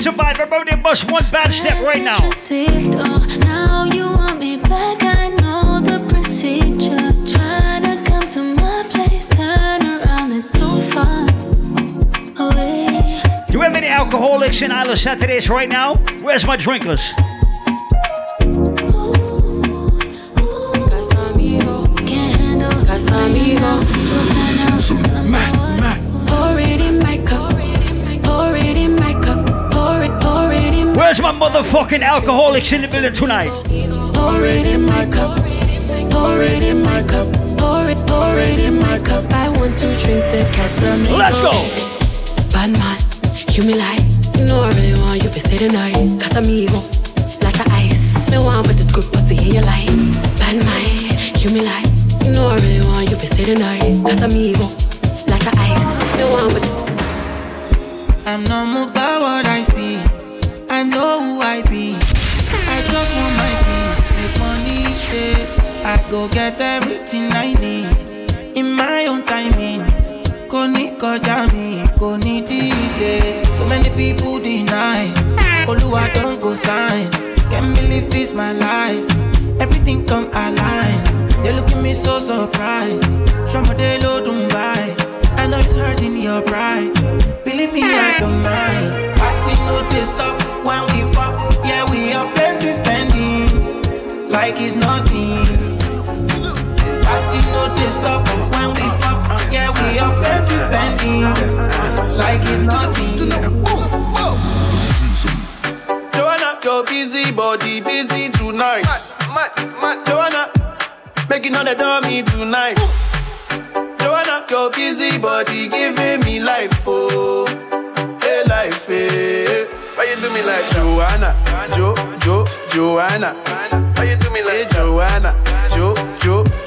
[SPEAKER 35] MIA.
[SPEAKER 15] It's a vibe. Everybody bust one bad step right now.
[SPEAKER 35] Received, oh, now you want me back. I know the procedure. Try to come to my place, turn around, it's so far away.
[SPEAKER 15] Do you have any alcoholics in Island Saturdays right now? Where's my drinkers?
[SPEAKER 38] Pour
[SPEAKER 15] Where's my motherfucking alcoholics in the building tonight?
[SPEAKER 38] Pour it in my cup. Pour it in my cup. Pour it, pour it in my cup. I want to drink the Casamigos.
[SPEAKER 15] Let's go.
[SPEAKER 38] Bad man, you me like. You know I really want you to stay the night. Casamigos, like the ice. Me want with this good pussy in your life. Bad man, you me like. You know I really want you to stay the night. Casamigos, like the ice. Me want with
[SPEAKER 62] I'm not moved I go get everything I need in my own timing. Kò ní kọjá mi, kò ní dìde. So many people deny. Olúwa don go sign. Can't believe this my life. Everything come align. They look at me so surprised. Ṣọmọdé ló dùn báyìí. I know it's hurting your pride. Believe me, I don't mind. Party no dey stop when we pop. Yeah, we have plenty spending, like it's nothing. No dey stop when we pop. Yeah, we have plenty spending, like it's nothing.
[SPEAKER 63] Joanna, your busy body busy tonight. Mad, mad, Joanna, making all the dummy tonight. Joanna, your busy body giving me life, oh, hey life, hey. Why you do me like Joanna, Jo, Jo, Joanna? Why you do me like eh, hey, Joanna, Jo, Jo,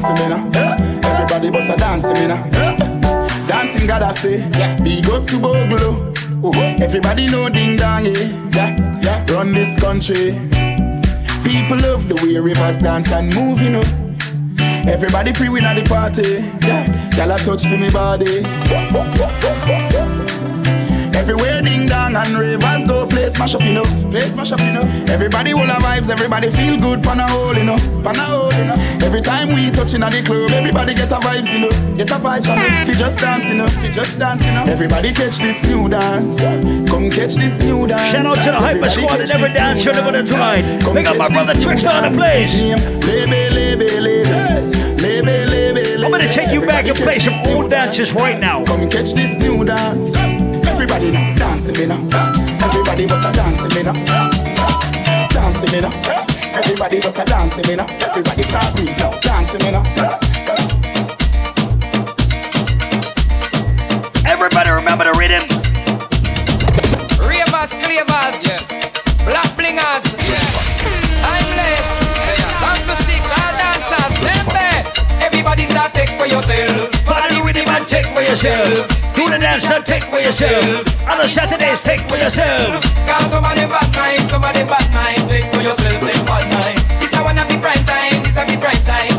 [SPEAKER 18] Dancing me now, everybody bust a dancing me now. Dancing God I say, big up to Bogle. Everybody know ding dong, yeah, yeah. Run this country. People love the way rivers dance and move, you know. Everybody pre-win at the party. Yeah, y'all a touch for me body. Everywhere ding dong and ravers go play smash up, you know. Play smash up, you know. Everybody will have vibes, everybody feel good, pan a hole, you know. Pan a hole, you know. Every time we touching at the club, everybody get a vibes, you know. Get a vibes, If you know. Fi just dance, you know. Fi just dance, you know. Everybody catch this new dance. Come catch this new dance.
[SPEAKER 15] Shout out to the Hyper Squad and every dance show there
[SPEAKER 18] dance.
[SPEAKER 15] tonight.
[SPEAKER 18] Come
[SPEAKER 15] Big up my brother Trickster on the place.
[SPEAKER 18] Lebe, lebe, lebe. Lebe, lebe,
[SPEAKER 15] I'm gonna take you back and play some old dances right now.
[SPEAKER 18] Come catch this new dance. Everybody now dancing me now. Everybody was a dancing me now. Dancing me now. Everybody was a dancing me now. Everybody start beat now. Dancing me now.
[SPEAKER 15] Everybody remember the rhythm.
[SPEAKER 64] Ravers, clavers, black blingers, there. Everybody start take for yourself.
[SPEAKER 15] and take for yourself. Do the dance take for yourself. Island Saturdays, take for yourself.
[SPEAKER 65] Cause somebody bad mind, somebody bad mind. Take for yourself, take one time. This a one of the prime time, this a the prime time.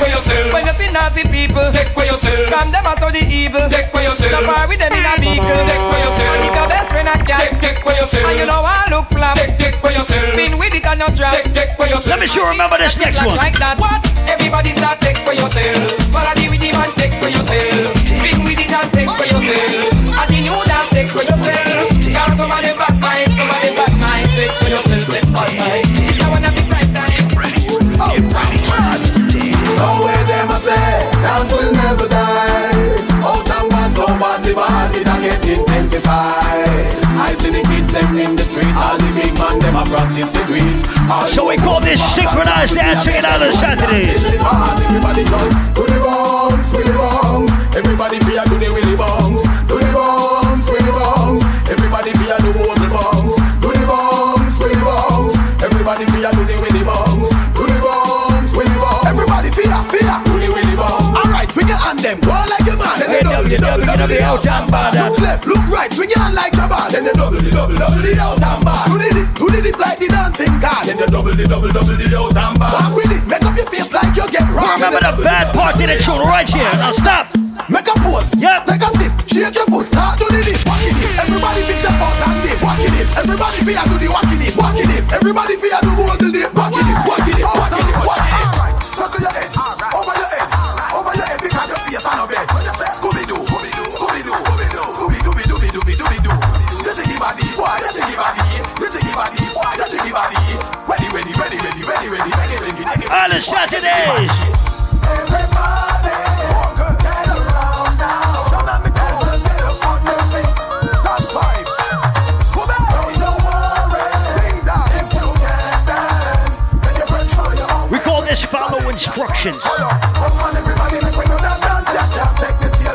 [SPEAKER 65] People, take for yourself. When you see nasty people, take for yourself. From them out of the evil, take for yourself. The bar with them in a vehicle, take for yourself. And if your best friend a cat, take, take for yourself. And you know I look flat, take, take for yourself. Spin with it and not drop, take, take for yourself.
[SPEAKER 15] Let me sure remember this next one.
[SPEAKER 65] Like that, what? Everybody start take for yourself. Follow the rhythm and take for yourself. Spin with it and take for yourself. And the new dance take for yourself. Cause some of them bad mind, some of them bad mind. Take for yourself, take bad mind.
[SPEAKER 29] Dance will never die. Out and bad, so bad, the bad it a get intensified. I see the kids them in the street, all the big man them a practice the tweet.
[SPEAKER 15] So we call this synchronized dancing in Island Saturdays.
[SPEAKER 29] Everybody to the bounce, the bounce. Everybody fear do the willy man. Then double, the double, the out and bar. Look left, look right, swing your hand like your bar. Then they double, the double, double, the out and bar. Do the dip, do the dip like the dancing car. Then they double, the double, double, the out and bar. Walk with it, make up your face like you get rocked.
[SPEAKER 15] Remember the bad part of the tune right here. Now stop.
[SPEAKER 29] Make a pose,
[SPEAKER 15] yep.
[SPEAKER 29] take a sip, shake your foot, start to the dip, walking it. Everybody fix your out and dip, walking it. Everybody fear do the walking it, walking it. Everybody fear do hold the dip, it, walking it, walking
[SPEAKER 15] Island Saturdays. We call this follow instructions.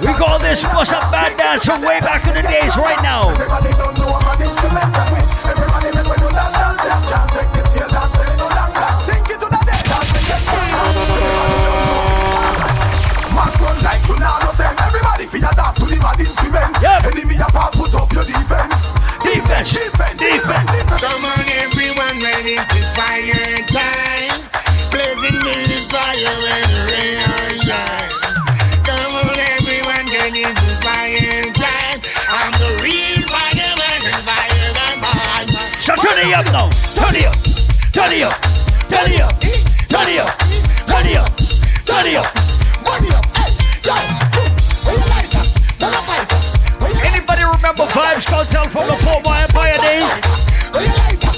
[SPEAKER 29] We
[SPEAKER 15] call this what's up bad dance from way back in the days right now.
[SPEAKER 29] Defense,
[SPEAKER 15] defense,
[SPEAKER 29] defense.
[SPEAKER 66] Come on, everyone, when this is fire time. Blazing me this fire when the rain or. Come on, everyone, when this fire time. I'm the real fireman, and fire than mine.
[SPEAKER 15] So turn it up now. Turn it up. Turn it up. Turn it up. Turn it up. Turn it up. Turn it up.
[SPEAKER 29] Money up. Hey, yo. Where you like that? Then I fight that.
[SPEAKER 15] Anybody remember Vybz Kartel from the Portmore Empire days?
[SPEAKER 29] Where you like that?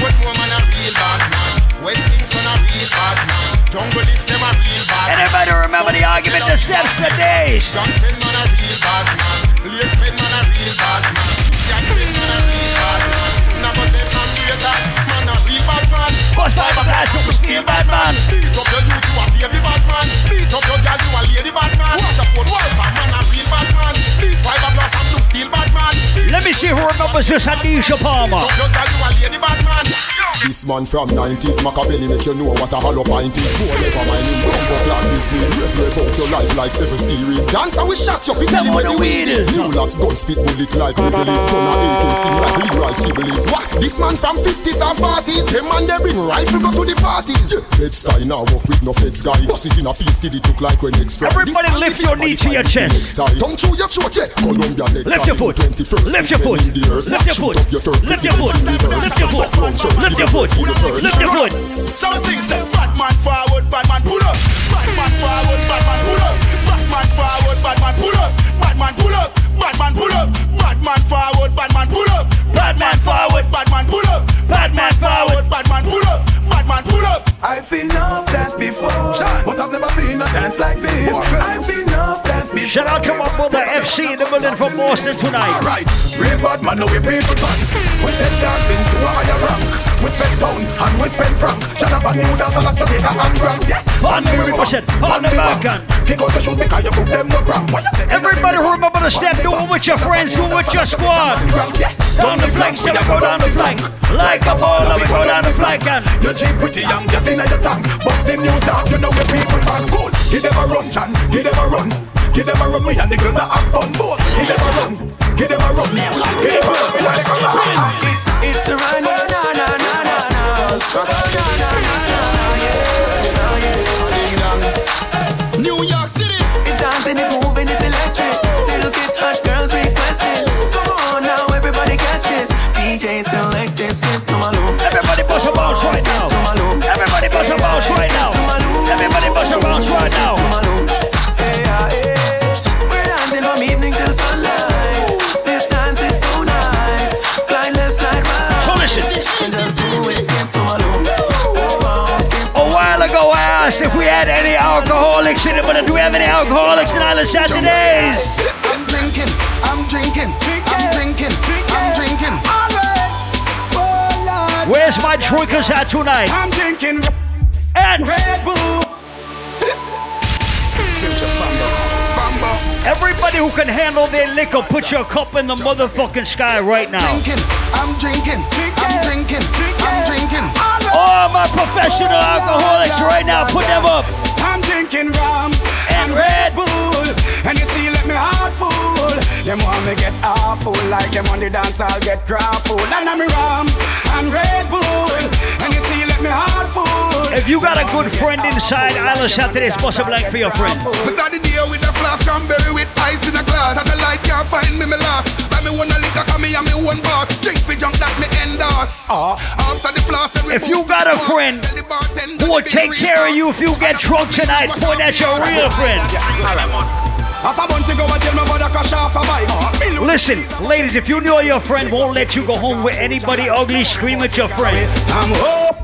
[SPEAKER 66] What woman a real bad man? West Kingston a real bad man. Jungle is them a real bad man.
[SPEAKER 15] Anybody remember the argument, the steps, the days?
[SPEAKER 66] John Spin man a real bad man. Late Spin man a real bad man. Jack Spin man a real bad man. Never say man straight man.
[SPEAKER 15] Bust fiberglass, super steel bad man.
[SPEAKER 66] Beat up your youth, you a baby bad man. Beat up your girl, you a lady bad man. Support wife, man a real bad man. Beat fiberglass and blue steel bad man.
[SPEAKER 15] Let me see who remembers this Adidja Palmer.
[SPEAKER 66] Beat up your girl, you a lady bad man.
[SPEAKER 67] This man from 90s, Machiavelli make you know what a hollow pint is. Four never mind him, bumbo plan business. Rev rev out your life like seven series. Dance and we shot you, fi tell him where the weed is. New lads gun spit bullet like Wrigley's. Son of AK, sing like Leroy Sibbles. What? This man from 50s and 40s. Them man they bring rifle go to the parties. Bed style now walk with no feds guy. Bust it in a feast, did it look like when next
[SPEAKER 15] Everybody lift your knee to your chest.
[SPEAKER 67] Don't chew your throat, yeah. Columbia next
[SPEAKER 15] Lift your foot. Lift your foot. Lift your foot. Lift your foot. Lift your foot. Lift your foot. Lift your foot.
[SPEAKER 18] So I sing, say, bad man forward, bad man pull up. Bad man forward, bad man pull up. Bad man forward, bad man pull up. Bad man pull up. Bad man pull up. Bad man forward, bad man pull up. Bad man forward, bad man pull up. Bad man forward, bad man pull up. Bad man pull up.
[SPEAKER 29] I've seen enough dance before, but I've never seen a dance like this. I've seen enough dance before.
[SPEAKER 15] Shout out to my brother FC in the building from Boston tonight.
[SPEAKER 29] Alright, real bad man, no we people pants. We set dancing to a higher rank. We spend pound and we spend franc. Shut up and new dance a lot Jamaica and Grand. Yeah,
[SPEAKER 15] On the river, on the Balkan.
[SPEAKER 29] Kick out the shoes because you put them no cramp.
[SPEAKER 15] Everybody remember the step, do it with your friends, do it with your squad.
[SPEAKER 29] Yeah,
[SPEAKER 15] Down the flank, shall we go down the flank? Like a ball, we go down the flank and
[SPEAKER 29] Your cheap pretty young, just in your tongue But them new talk, you know where people back cool. Give them a run, Chan, give them a run. Give them a run, we and the girls that have fun Both, give them a run. Give them a run, give them a run. We and the girls that have fun
[SPEAKER 68] It's, it's a run, na na na na na na. Na na na na na na
[SPEAKER 18] New York City.
[SPEAKER 68] It's dancing, it's moving, Everybody
[SPEAKER 15] bust a bounce right now. Everybody bust a bounce right now. Everybody bust a bounce right now.
[SPEAKER 68] Hey, yeah, hey. We're dancing from evening till sunlight This dance is so nice. Glide left, slide right.
[SPEAKER 15] So listen.
[SPEAKER 68] Just do it, skip to my loop.
[SPEAKER 15] A while ago I asked if we had any alcoholics in it, but do we have any alcoholics in Island Saturdays?
[SPEAKER 29] I'm I'm drinking, I'm drinking,
[SPEAKER 15] Where's my drinkers at tonight?
[SPEAKER 29] I'm drinking
[SPEAKER 15] and
[SPEAKER 29] Red Bull.
[SPEAKER 15] Everybody who can handle their liquor, put your cup in the motherfucking sky right now.
[SPEAKER 29] Drinking, I'm drinking, I'm drinking, I'm drinking.
[SPEAKER 15] All my professional alcoholics right now, put them up.
[SPEAKER 29] I'm drinking me get awful Like them on the dance, I'll get grappled And I'm rum and Red Bull And you see, let me heart full
[SPEAKER 15] If you got a good friend inside Island Saturdays, bust a blank for your friend.
[SPEAKER 18] Me start the day with a flask cranberry with ice in a glass. And the light can't find me, me last. Buy me one a liquor, cause me and me one boss. Drink for junk that me endorse. Uh, after the flask,
[SPEAKER 15] If you got a friend who will take care of you if you get drunk tonight, point at your real friend. Listen, ladies, if you know your friend won't let you go home with anybody ugly, scream at your friend.
[SPEAKER 29] I'm hope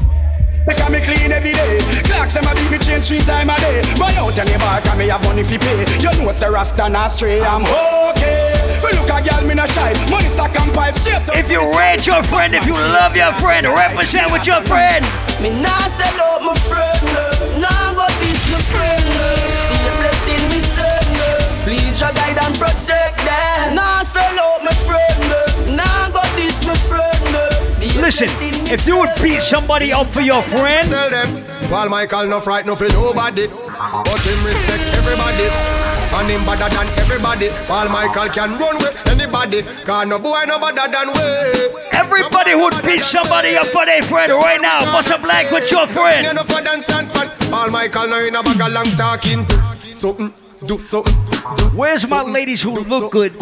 [SPEAKER 29] Because me clean every day. Clocks them a beat me change three time a day. Buy out any bar cause me have money fi pay? You know it's a rasta not stray. I'm okay. Fi look a girl me no shy. Money stack and pipe straight up
[SPEAKER 15] If you rate your friend, if you love your friend, represent with your friend.
[SPEAKER 68] Me nah sell out my friend Nah go this my friend guide and protect them Nah sell out my friend Nah go this my friend
[SPEAKER 15] Listen, if you would beat somebody up for your friend,
[SPEAKER 26] Tell them, Paul Michael no fright no for nobody, but him respect everybody. And him better than everybody. Paul Michael can run with anybody. Cause no boy no better than we.
[SPEAKER 15] everybody would beat somebody up for their friend right now. Bust a blank with your friend.
[SPEAKER 26] You know for dance and pan. Paul Michael no in a bag of long talking. Something, mm. Do something.
[SPEAKER 15] Where's my ladies who look good,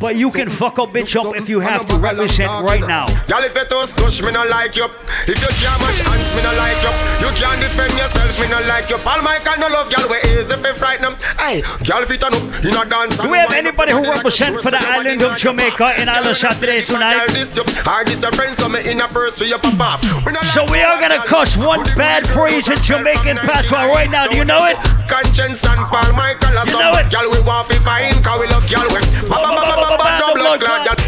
[SPEAKER 15] but you can fuck a bitch up if you have to represent right now?
[SPEAKER 26] Y'all if you toast touch me no like you. If you can't match hands me no like you. You can't defend yourself me no like you. Paul Michael no love y'all we easy if you frighten them. Hey, y'all fit on up in a dance.
[SPEAKER 15] Do we have anybody who represent for the island of Jamaica in Island Saturdays tonight?
[SPEAKER 26] Hard this a friend so me in a purse for your pop off. We
[SPEAKER 15] So are gonna cuss one bad phrase in Jamaican patois right now. Do you know it?
[SPEAKER 26] Conscience and Paul Michael
[SPEAKER 15] You
[SPEAKER 26] some
[SPEAKER 15] know it.
[SPEAKER 26] Y'all we want fi fine cause we love y'all we. Ba ba ba ba ba ba no blood clot. y'all.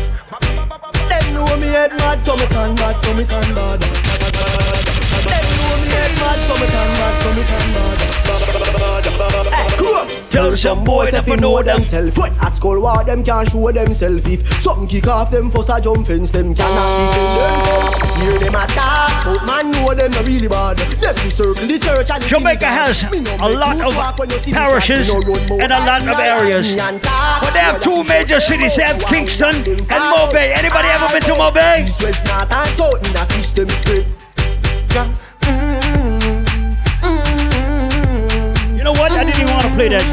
[SPEAKER 16] Them know me head mad, so me can bad, so me can bad. Them know me head mad, so me can so me can bad. Hey, come on. Tell some boys if you know themself. When at school, war them can't show themself. If something kick off them, first a jump fence, them cannot defend themselves. Hear them attack, but man know them not really bad. Them to circle the church and
[SPEAKER 15] Jamaica has a lot of parishes and a lot of areas. But they have two major cities. They have Kingston and Mobay. Anybody ever been to Mobay?
[SPEAKER 16] East, west, north, and south, in a kiss them straight.
[SPEAKER 15] You know what? I didn't even want to play that.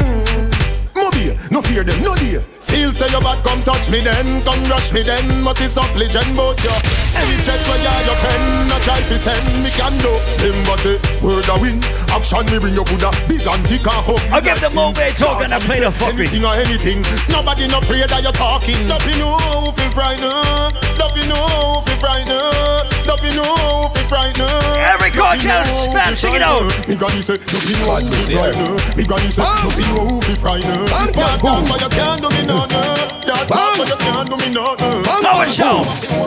[SPEAKER 18] Mobile, mm-hmm. no fear them, no dear. Feel say your bad, come touch me then, come rush me then. Must is up legend both you. Any chest where you're your friend, not try to send me can do. Him must say word a win, action me bring your Buddha, big and thick and home.
[SPEAKER 15] I'll give the Mobay talk and I play the fuckery.
[SPEAKER 18] Anything or anything, nobody no afraid that you're talking. Don't be no fi frightened, don't be no fi frightened, don't ah! be no fi frightened.
[SPEAKER 15] Every cartel, fam, sing it out.
[SPEAKER 18] Me granny say, don't be no fi frightened. Me granny say, don't be no fi frightened. Can't talk but you can't do me nothing. Can't talk you can't do me nothing.
[SPEAKER 15] Power show.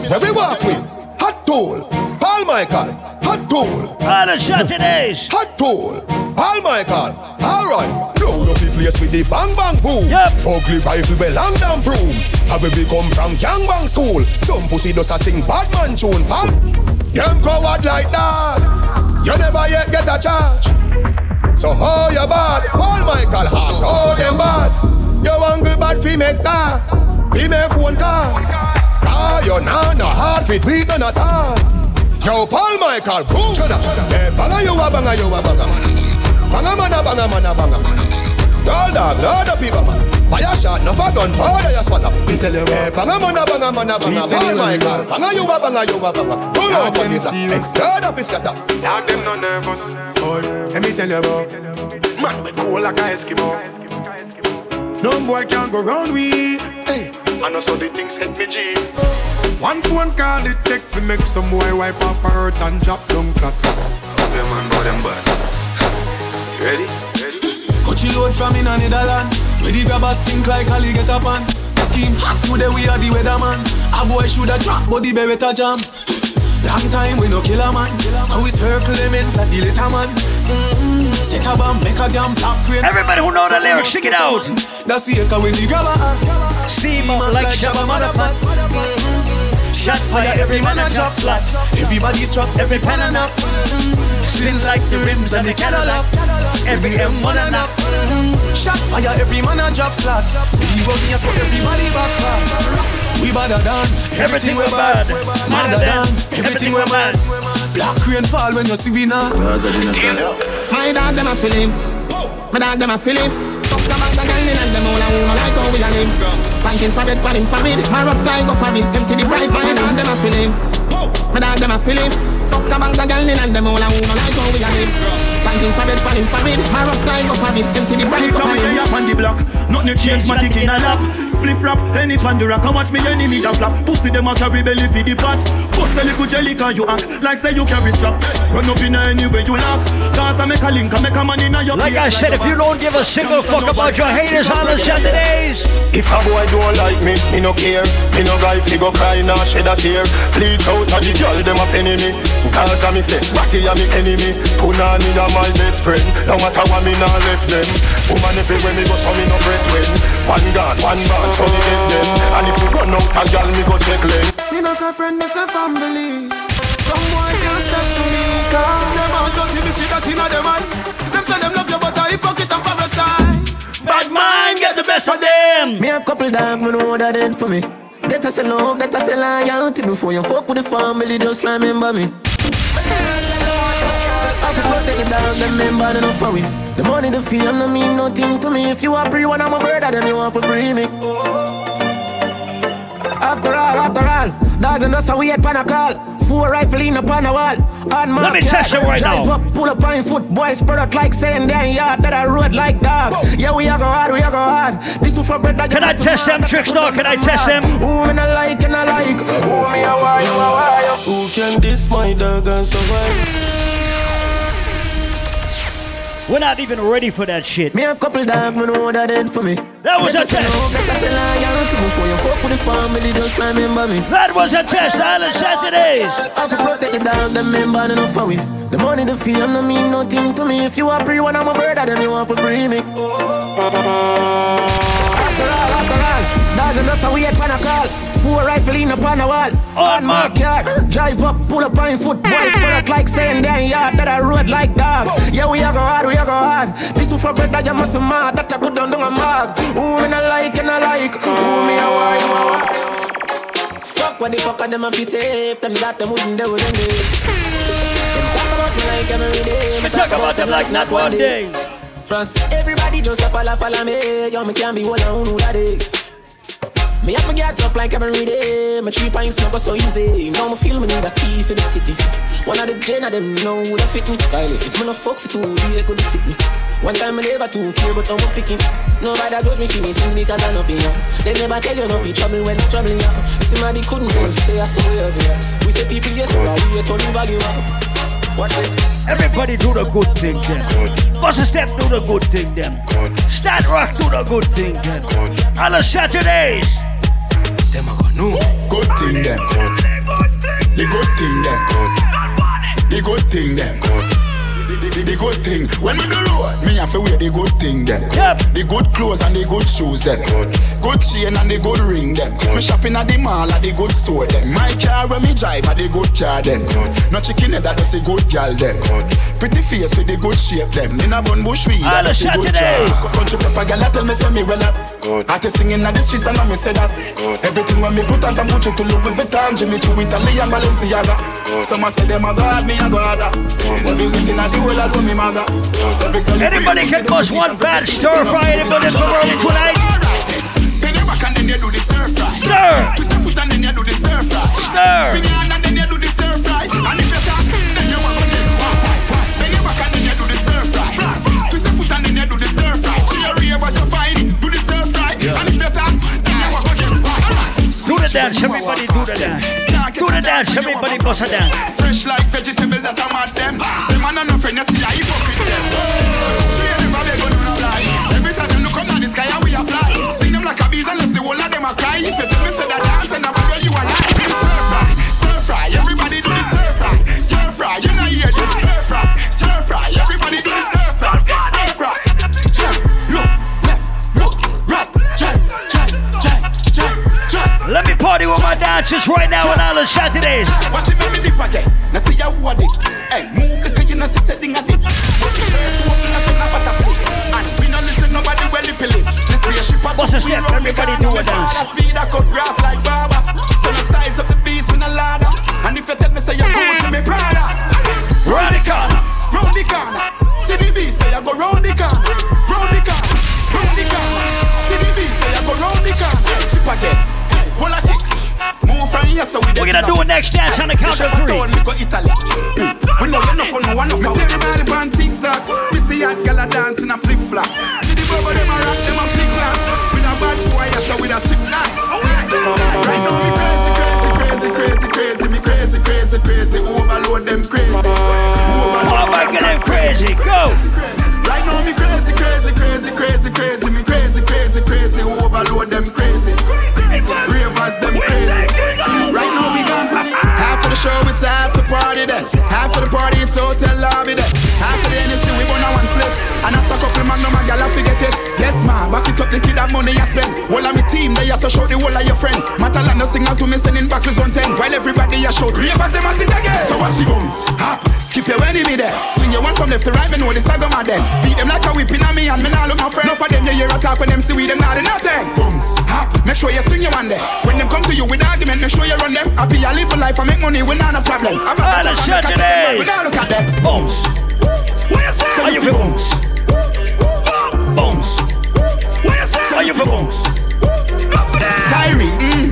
[SPEAKER 18] Where we walk with hot tool. Paul
[SPEAKER 26] Michael, hot tool.
[SPEAKER 15] Island Saturdays.
[SPEAKER 26] Hot tool. Paul Michael, alright. Roll up the place with the bang bang boom.
[SPEAKER 15] Yep.
[SPEAKER 26] Ugly rifle be long down broom. How we come from gang bang school. Some pussy does a sing bad man tune, pal. Them coward like that. You never yet get a charge. So how you bad? Paul Michael has how them bad. You want good bad fi make car, fi make phone car. Ah, you nah no hard fit we none at all. Yo, Paul Michael, boom. Shut up. Eh, banga you a banga you a banga. Banga mana banga mana banga. Girl dog, Lord of people man. Fire shot, no for gun, powder you spot up.
[SPEAKER 69] Me tell you
[SPEAKER 26] Eh, banga mana banga mana banga.
[SPEAKER 69] Streets
[SPEAKER 26] Paul
[SPEAKER 69] anywhere
[SPEAKER 26] Michael, banga you a banga you a banga. Pull up on this.
[SPEAKER 69] serious.
[SPEAKER 26] Lord of his scatter.
[SPEAKER 69] Dog them no nervous. Boy, let me tell you about. Man, we cool like a Eskimo. No boy can go round we. Hey, I know so the things hit me G. One phone call it take to make some boy wipe up her hurt and drop down flat. Them man, bro, them bad. You ready? Ready?
[SPEAKER 28] Coachy load from in a Netherland. Where the grabbers think like Ali get up on. Scheme hot today we are the weatherman. A boy shoulda drop but the beretta jam. Long time we no kill a man. So we circle elements like the little man. Mm-hmm. Set a bomb, make a damn top crane.
[SPEAKER 15] Everybody who know the lyrics, sing it out.
[SPEAKER 28] That's the echo when the grabber.
[SPEAKER 15] Up like Shabba Motherfucker.
[SPEAKER 28] Shot fire, every man a drop flat. Everybody's dropped every pen and up. Spin like the rims and the Cadillac. Every M1 and up. Shot fire, every man a drop flat. We run here, so everybody back back. We badder than
[SPEAKER 15] Everything we bad.
[SPEAKER 28] Madder than everything we mad. Black rain fall when you see we now.
[SPEAKER 70] My dog them a feelings. My dog them a feelings. Fuck the bag the girl in and them all a woman like how we a live. Banking for bed, panning for bed. My rough flying go for it. Empty the bright. My dog them a feelings. My dog them a feelings. Fuck the bag the girl in and them all a woman like how we a live. Banking for bed, panning for bed. My rough flying go for it. Empty the bright.
[SPEAKER 16] Come here, up on the block. Nothing change, my tick in a lap. Spliff rap, any pandora can watch me enemy that flap. Pussy them a carry belly for the pot. Bust a little jelly cause you act like say you carry strap. Run up in any way you lock. Cause I make a link, I make a man in a your
[SPEAKER 15] Like I said, if you don't give a single fuck about your haters on the Saturdays,
[SPEAKER 29] If a boy don't like me, me no care. Me no guy fi go cry nor shed a tear. Bleach out a the girl them a penny me. Cause a me say, Ratty a me enemy. Punani a my best friend. No matter what me nah left them. Woman if when me go so me no break when. One God, one bad, so me get them. And if you run out a girl, me go check leg.
[SPEAKER 71] Me no say friend, me say family. Some boy can't step to me, cause them out just see me see that inna them eye. Them say them love you, but I hypocrite and parasite.
[SPEAKER 15] Bad mind get the best of them.
[SPEAKER 28] Me have couple dog, me know that it for me. That I say love, that I say loyalty Before you fuck with the family, just remember me Feel protect it down, them member enough for it. The money, the fame, no mean nothing to me. If you are free, one I'm a brother, then you want to free me. After all, after all Dog and us a wait pan a call Four rifle in upon a wall. On my
[SPEAKER 15] Let me test it right
[SPEAKER 28] drive
[SPEAKER 15] now.
[SPEAKER 28] up, pull up on foot Boys spread out like saying damn yard. That I road like dog. Yeah, we a go hard, we a go hard. This is for bread that
[SPEAKER 15] Can I test them tricks now? Can I test them?
[SPEAKER 28] Who me not like and I like? Who me a why, you a why?
[SPEAKER 69] Who can diss my dog and survive?
[SPEAKER 15] We're not even ready for that shit.
[SPEAKER 28] Me have couple dog, me know that it for me
[SPEAKER 15] That was a test.
[SPEAKER 28] love, better say loyalty Before you fuck with the family, just remember me
[SPEAKER 15] That was a test, Island Saturdays.
[SPEAKER 28] I protect the dog, them member enough for it The money, the fame, no mean nothing to me If you are free, one I'm a brother, then you want to free me After all, after all Dog and us a wait pan a call Four rifle in upon a wall. On my car Drive up, pull up on foot. Boys ah. spread out like saying damn yard. That I road like dog. Yeah, we a go hard, we a go hard. This is for bread that you must mad That I go down down a mag Who me not like and I like? Who me a why, you a Fuck what the fuck are them a fi safe. Them that them wouldn't do them day talk about me like every day
[SPEAKER 15] talk about them like not one day.
[SPEAKER 28] France, everybody just a follow, follow me. Yo, me can't be one on who that day me have to get up like every day. My three pints never so easy. Now me feel me need a key for the city. One of the gen of them know that fit me. Kylie, if me no fuck for two, they could sick me. One time me never too care, but I'm picking. Nobody judge me for me things because I know for. They never tell you nothing trouble when I'm troubling you. Somebody couldn't us say I saw you. We say yes, so I we to live value up. What is
[SPEAKER 15] Everybody do the good thing then. First step do the good thing then. Start rock do the good thing then. On the Saturdays.
[SPEAKER 26] Them I gonna know. Good thing then. The good thing then. The good thing then.
[SPEAKER 18] When we do road, me have to wear the good thing them.
[SPEAKER 15] Yep.
[SPEAKER 18] The good clothes and the good shoes them. Good chain and the good ring them. Me shopping at the mall at the good store them. My car when me drive at the good car them. No chicken head that is a good gal them. Pretty face with the good shape them. In a bun bush weed that
[SPEAKER 15] the
[SPEAKER 18] is a good job. Country pepper gal tell me say me well up. Good. Artist singing at the streets and I me say that. Good. Everything when me put on from Gucci to Louis Vuitton, Jimmy Choo, Italian Balenciaga. Some a say them a god, me a god. Everything I do well as me maga. Every girl is
[SPEAKER 15] Anybody can bust one bad stir
[SPEAKER 18] Twist your foot and then you do the stir fry. Anybody from early tonight? Bend your back the
[SPEAKER 15] dance, everybody do the dance. Do the dance, everybody bust a dance.
[SPEAKER 18] Fresh like vegetable that I'm at them. Them man are no friend, you see I hypocrite them. She ain't never beg on no lie. Every time them look up at the sky and we a fly. Sting them like a bees and left the whole of them a cry. If you tell me say that
[SPEAKER 15] Let me party with my dancers right now on Island Saturdays.
[SPEAKER 18] Watch it make me dip again. Now see how what it. Hey, move the you know see setting a dip. Put the shirt to open up in a butterfly. And we no listen nobody well if it. This spaceship a
[SPEAKER 15] What's a step?
[SPEAKER 18] the
[SPEAKER 15] Everybody do a dance.
[SPEAKER 18] Speed cut grass like barber. So the size of the beast in a ladder. And if you tell me say you go to me. Here so we
[SPEAKER 15] We're gonna do a next dance on the count of three.
[SPEAKER 18] We go Italy. We know you know for no one of us. See everybody on TikTok. We see hot gala dance in a flip flops. See the bubble them a rock them a flip flops. With a bad boy, so with a chip knot. Right now me crazy, crazy, crazy, crazy, crazy. Me crazy, crazy, crazy. Overload them crazy. Show it's after the party then. After the party it's hotel lobby then. After the NSC we gonna one split. And after a couple man no my gal I forget it. Yes ma, back it up the kid have money I spend. All of me team they also show the whole of your friend. Matalan no signal to me sending back on 10. While everybody a shout ravers them at it again. So watch the guns. Hop, skip your enemy there. Swing your one from left to right, me know the saga man then. Beat them like a whip in a me and me nah look my friend. Enough of them you hear a talk when them see we them not in nothing. Bums, hop, make sure you swing your one there. When them come to you with argument, make sure you run them. I be a live a life, I make money, we not a problem. I'm about to make a
[SPEAKER 15] Saturday.
[SPEAKER 18] we not look at them.
[SPEAKER 15] Bums.
[SPEAKER 18] So
[SPEAKER 15] Are you for bums? Bums. Are you for bums?
[SPEAKER 18] Tyree, mm, try your bones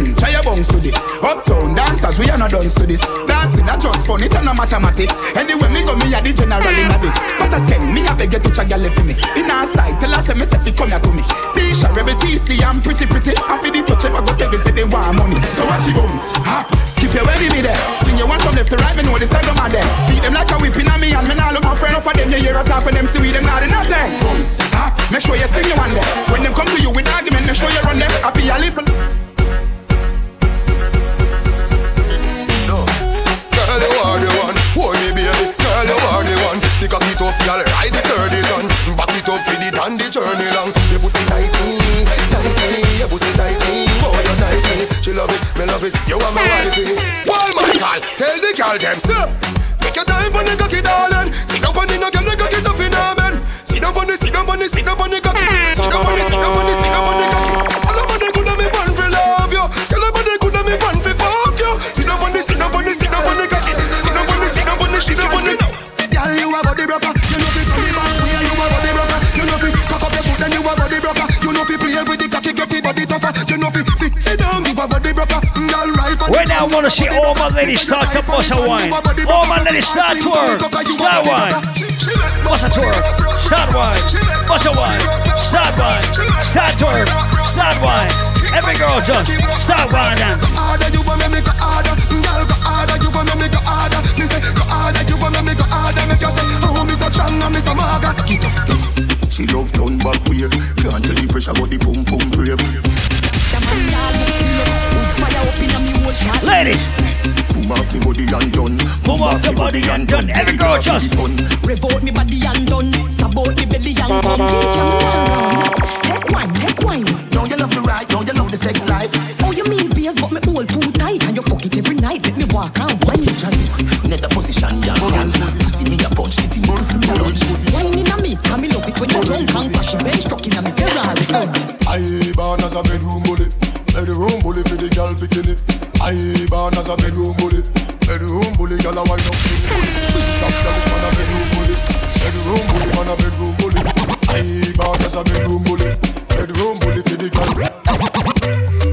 [SPEAKER 18] to this. Uptown dancers, we are not done to this. Dancing, not just fun, it and no mathematics. Anyway, me go, me a the general in a this. But as king, me a beg you to check your for me. In our side, tell us, say, me say, fi come here to me. Tisha, rebel TC, I'm pretty, pretty. I feel the touch, I go tell me, say, they want money. So watch your bones, hop, skip your wedding me there. Swing your one from left to right, me know the of my there. Beat them like a whip in a me, and me nah look my friend, off of them, you hear a talk when them see we, them not in nothing. Bones, hop, make sure you swing your one there. When them come to you with argument, make sure you run them. I be a little.
[SPEAKER 26] Girl, you are the one. Hold me, baby. Girl, you are the one. Pick up it off, girl. Ride the sturdy John. Back it up for the and the journey long. Your pussy tight me, tight me. Your pussy tight me. Boy, you tight me. She love it, me love it. You are my wifey. Paul Michael, tell the girl them, sir. Take your time on the cocky, darling. Sit down on the girl, the cocky in her man. Sit down on the, sit down on the, sit down on the cocky. Sit down on the, sit down on the, sit down on the cocky. On sit down on the, sit down on the cocky. Sit down on the, sit down on the, sit down on the.
[SPEAKER 72] Girl, you a body broker. You know fi turn back way. You a body broker. You know fi cock up your foot, then you a body broker. You know fi play with the cocky, get the body tougher. You know fi sit, sit down, you a body broker. Girl, right body
[SPEAKER 15] now, I want to see all my ladies start to bust a wine. All my ladies start to work. Start wine. Bust a twerk. Start wine. Bust a wine. Start wine. Start twerk. Start wine. Every girl just start wine now.
[SPEAKER 72] harder, you wanna make harder. Girl, go harder, you wanna make me go harder. Me say go harder, you wanna make me go harder. Make you say, oh, me so strong, and me so maga. Keep up.
[SPEAKER 26] She love turn back way. Can't tell the pressure, but the pum pum brave.
[SPEAKER 15] Ladies,
[SPEAKER 26] Boom off the body and done.
[SPEAKER 15] Boom
[SPEAKER 28] Walk your body and done. Every girl just.
[SPEAKER 73] Revolt me body and done. Stab out me belly and come. Teach one Take wine, take wine.
[SPEAKER 74] Don't you love the ride? Don't you love the sex life?
[SPEAKER 73] Oh, you mean walk and wine.
[SPEAKER 74] Net the position, yeah. Pussy me a punch, it in more from the lunch.
[SPEAKER 73] Wine in a me, and me love it when you drunk and your bench truck in a me Ferrari.
[SPEAKER 29] I born as a bedroom bully, bedroom bully for the girl bikini. I born as a bedroom bully, bedroom bully, girl a wind up. Stop, girl, this man a bedroom bully, bedroom bully, man a bedroom bully. I born as a bedroom bully, bedroom bully for the girl.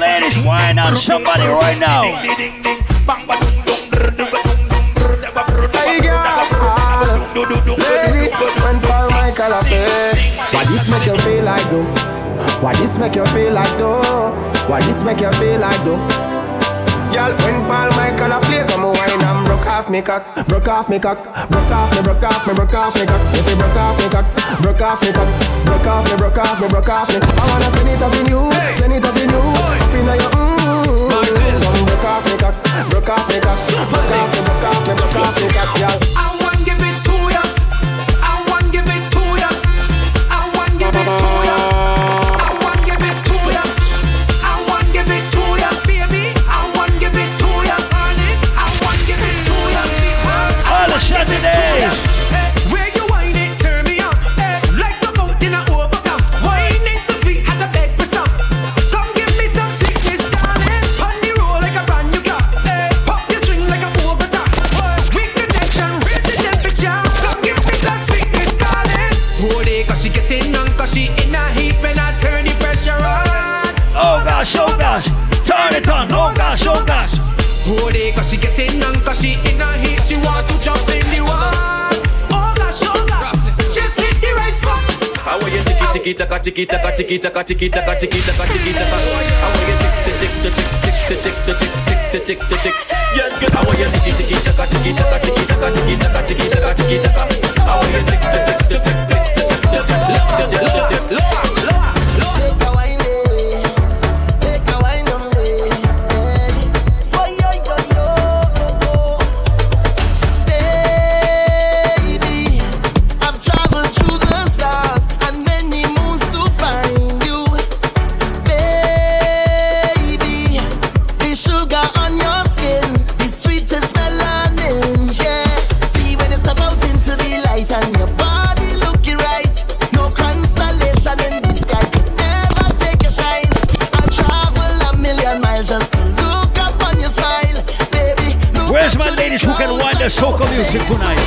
[SPEAKER 28] Ladies, why not somebody right now?
[SPEAKER 7] Hey
[SPEAKER 75] girl,
[SPEAKER 7] lady, when why this make you feel like though? Why this make you feel like though? Why this make you feel like though? Girl, when Paul Michael play come on broke off me cock, broke off me cock, broke off me, broke off me, broke off me cock. If you broke off me cock, broke off me cock, broke off me, broke off me, broke off me. I wanna send it up in you, send it up in you, up in your mmm. Come broke off me cock, broke off me cock, broke off me, broke off me, broke off me cock, girl.
[SPEAKER 73] Hold cause she getting on, cause she in a heat. She want to jump in the water. Oh gosh, oh gosh. Just hit the right spot.
[SPEAKER 47] How are you tiki tiki taka tiki taka tiki taka tiki taka tiki taka tiki taka? How are you tick tick tick tick tick tick tick tick tick tick tick tick. How are you tiki tiki taka tiki taka tiki taka tiki taka tiki taka tiki taka? How are you tick tick tick tick tick tick tick tick tick tick?
[SPEAKER 5] Baby,
[SPEAKER 28] music
[SPEAKER 76] tonight?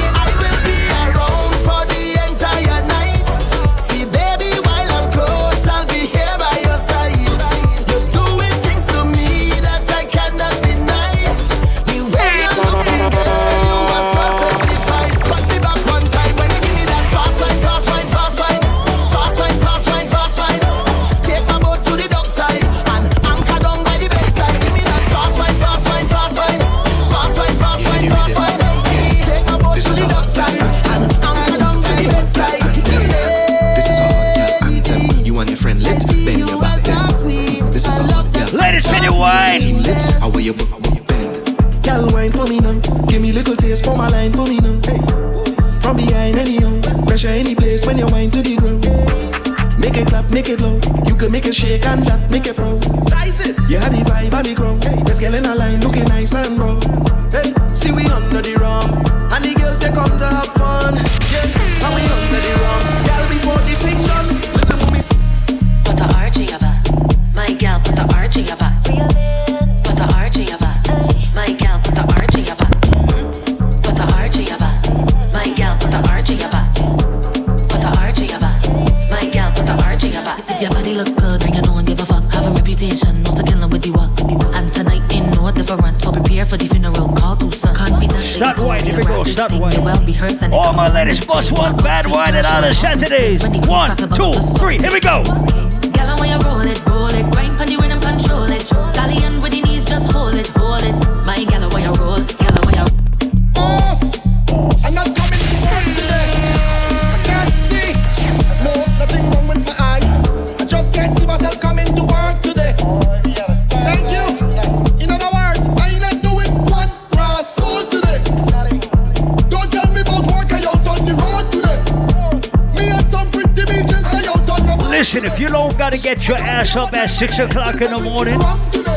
[SPEAKER 15] 6 o'clock in the morning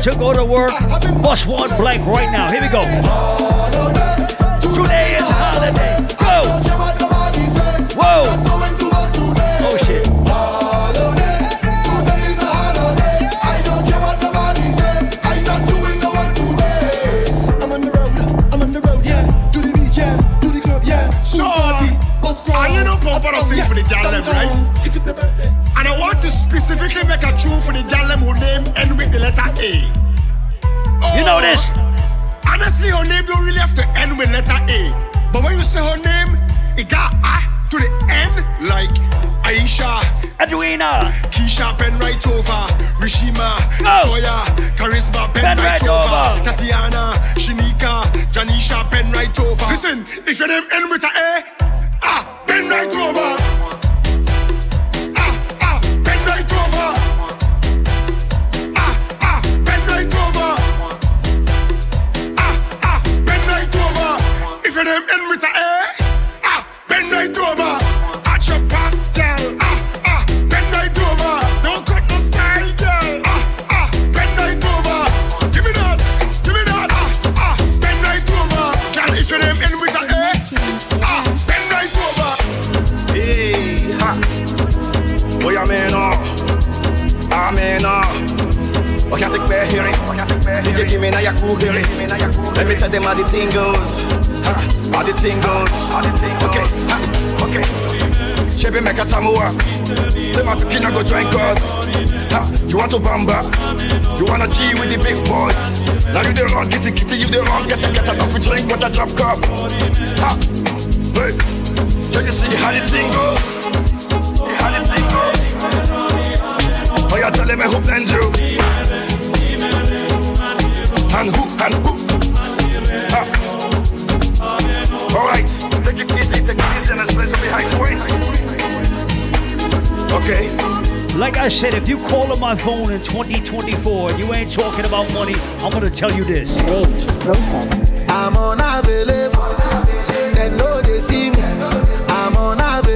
[SPEAKER 15] to go to work. Bus one blank right now. Here we go.
[SPEAKER 18] Rishima, Toya, Charisma, Ben,
[SPEAKER 15] ben
[SPEAKER 18] right,
[SPEAKER 15] right
[SPEAKER 18] over. Tatiana, Shinika, Janisha, Ben right over. Listen, if your name end with a
[SPEAKER 26] to Bamba. You wanna G with the big boys. Now you the wrong, kitty kitty, you the wrong, get a get a coffee drink with a drop cup. Ha! Hey! Can you see how the thing goes? See how the thing goes? Oh, you're telling me who and you? And who, and who? Ha! Alright, take it easy, take it easy, and let's play some behind the waist. Okay.
[SPEAKER 15] Like I said, if you call on my phone in 2024 and you ain't talking about money, I'm gonna tell you this.
[SPEAKER 5] I'm unavailable. They know they see me. I'm unavailable.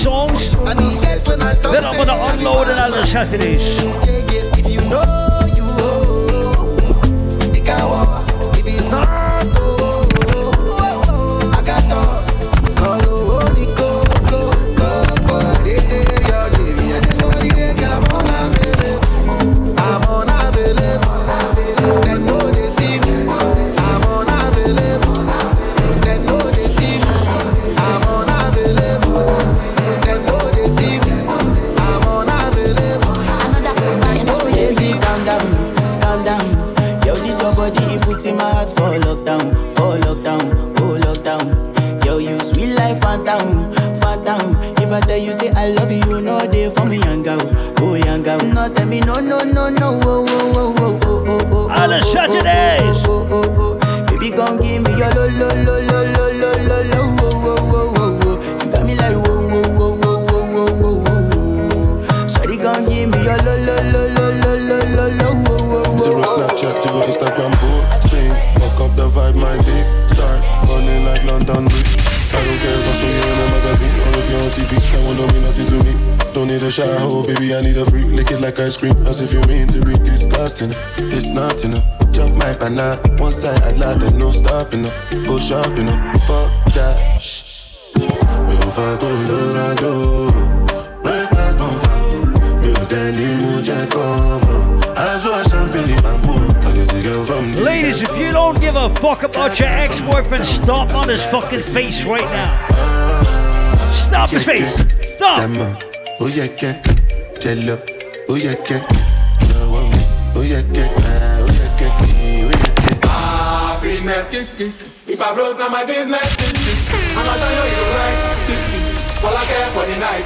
[SPEAKER 15] songs. This I'm gonna unload
[SPEAKER 5] and I'll shut. me
[SPEAKER 8] no no no no oh oh oh oh oh oh oh.
[SPEAKER 15] All the Saturdays.
[SPEAKER 8] Baby, come give me your lo lo
[SPEAKER 29] a shy oh, baby. I need a freak, lick it like ice cream. As if you mean to be disgusting. It's nothing. Uh. Jump my banana. One side I lie, then no stopping. Uh. Go shopping. Fuck that. Me go Red. Me. I saw a champagne my mood.
[SPEAKER 15] Ladies, if you don't give a fuck about your ex-boyfriend, stop on his fucking face right now. Stop his face. Stop.
[SPEAKER 29] Dama, ó yẹ kẹ́, jẹ lọ, ó yẹ kẹ́, lọ́wọ́, ó yẹ kẹ́, ó yẹ kẹ́, ó yẹ kẹ́.
[SPEAKER 77] Happiness. If I broke, now my business. I'ma show you you right. All I care for the night.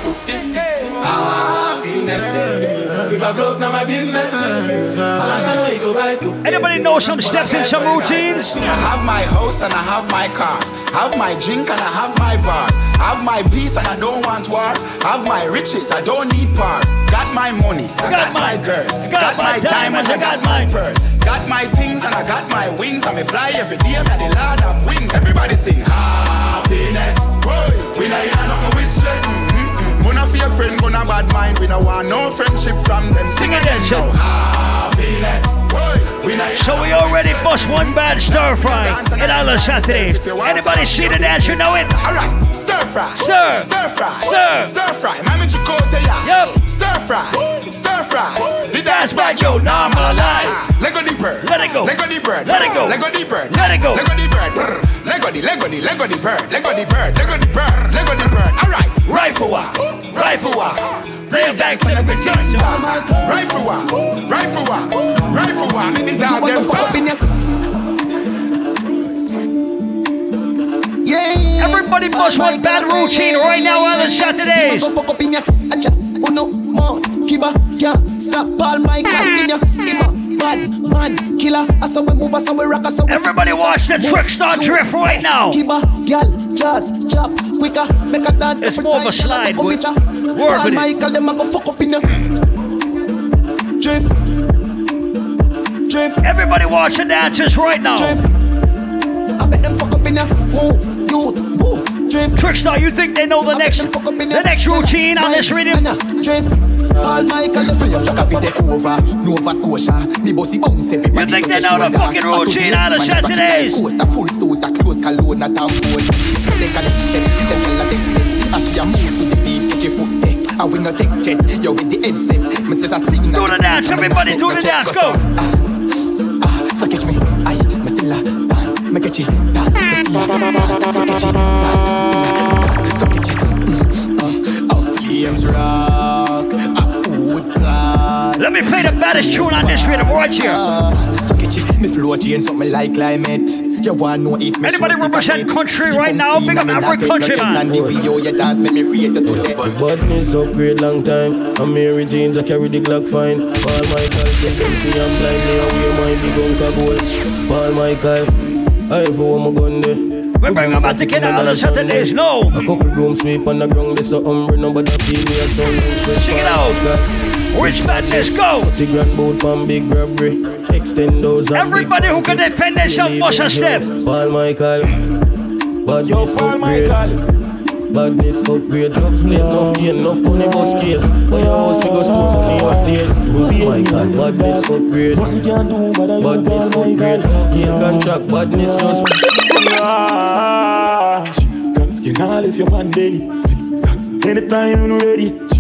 [SPEAKER 77] Happiness. If I broke, now my business. I'ma show you you right.
[SPEAKER 15] Anybody know some steps and some routines?
[SPEAKER 18] I have my house and I have my car. Have my drink and I have my bar. Have my peace and I don't want war. Have my riches, I don't need par. Got my money, I got, my girl. Got, my diamonds, I got my pearl. Got my things and I got my wings. And me fly every day, I'm the lord of wings. Everybody sing happiness. Boy, we not in nothing with stress. Gonna fake friend, bad mind. We no want no friendship from them. Sing again, now. Happiness. Boy, we not in
[SPEAKER 15] So we already bust one bad stir fry in all the Saturdays. Anybody see the dance? You know it.
[SPEAKER 18] Alright, stir fry.
[SPEAKER 15] Stir.
[SPEAKER 18] Stir fry.
[SPEAKER 15] Stir.
[SPEAKER 18] Stir fry. Mami Chicote ya.
[SPEAKER 15] Yup.
[SPEAKER 18] Stir fry. Stir fry. The
[SPEAKER 15] Dance by Joe, now I'm alive.
[SPEAKER 18] Lego the bird.
[SPEAKER 15] Let it go.
[SPEAKER 18] Lego the bird.
[SPEAKER 15] Let it go.
[SPEAKER 18] Lego the bird.
[SPEAKER 15] Let it go.
[SPEAKER 18] Lego the bird. Brr. Lego the Lego the Lego the bird. Lego the bird. Lego the bird. Lego the bird. Alright. Rifle wa. Rifle wa. Real gangsta let me tell you. Rifle wa. Rifle wa. Rifle wa. Me the dog them.
[SPEAKER 7] Yeah.
[SPEAKER 15] Everybody oh bust one bad routine right now on the Saturdays.
[SPEAKER 7] Go fuck up in ya, acha, uno, more, kiba, yeah. Stop all my gun in ya, ima, bad man, killer. I saw we move, I saw we rock, I saw we
[SPEAKER 15] Everybody watch the Trickstar Drift right now.
[SPEAKER 7] Kiba, gal, jazz, chop, quicker, make a dance.
[SPEAKER 15] It's more of a slide, boy. Work with
[SPEAKER 7] my
[SPEAKER 15] it.
[SPEAKER 7] gal, them a go fuck up in ya. Drift, drift,
[SPEAKER 15] Everybody watch the dances right now.
[SPEAKER 7] drift. I bet them fuck up in ya. Move, youth, move, drift.
[SPEAKER 15] Trickstar, you think they know the next the next routine on this rhythm?
[SPEAKER 7] Uh, drift. All my gal, them
[SPEAKER 74] Free up shaka fi take over Nova Scotia Me bossy bounce everybody
[SPEAKER 15] You think they know the fucking routine on the
[SPEAKER 74] man,
[SPEAKER 15] set
[SPEAKER 74] rock
[SPEAKER 15] today?
[SPEAKER 74] like Coaster full suit A close cologne a tampon Take a next step Them tell a text set. As she a move to the beat Put your foot there. I will not take jet Yo with the headset Me says sing
[SPEAKER 15] Do the dance, everybody do the dance, go.
[SPEAKER 74] So catch me. I me still a dance Me catch you dance. Me still a dance So catch you dance Me still a dance. So catch you mm, uh, Flames rock Ah, ooh, dance
[SPEAKER 15] Let me play the baddest tune on this rhythm right here.
[SPEAKER 74] So catch it, me flow change something like climate. You want know if me
[SPEAKER 15] Anybody represent country right now?
[SPEAKER 74] scheme
[SPEAKER 15] Big up
[SPEAKER 74] and me
[SPEAKER 15] every
[SPEAKER 74] not take no
[SPEAKER 15] country
[SPEAKER 74] check
[SPEAKER 15] man.
[SPEAKER 74] And the way you you dance make me rate you to death.
[SPEAKER 37] The badness upgrade long time. I'm Mary Jeans, I carry the Glock fine. Paul Michael, get them see I'm blind. Me away my big uncle gold. Paul Michael, I for my gun there.
[SPEAKER 15] We bring them out together on the Saturdays, no.
[SPEAKER 37] A couple broom sweep on the ground, there's a umbre, nobody feel me a sound.
[SPEAKER 15] Check it out. Rich madness, go.
[SPEAKER 37] The grand boat pan big robbery. Extend those
[SPEAKER 15] Everybody who can defend themselves must a step.
[SPEAKER 37] Paul Michael, badness upgrade. Badness upgrade, drugs blaze, enough gain, enough money bus case. When your house, we go store money off days. Oh my God, badness upgrade. Badness upgrade, gain contract, badness just.
[SPEAKER 78] You know if you're man daily. Anytime you're ready.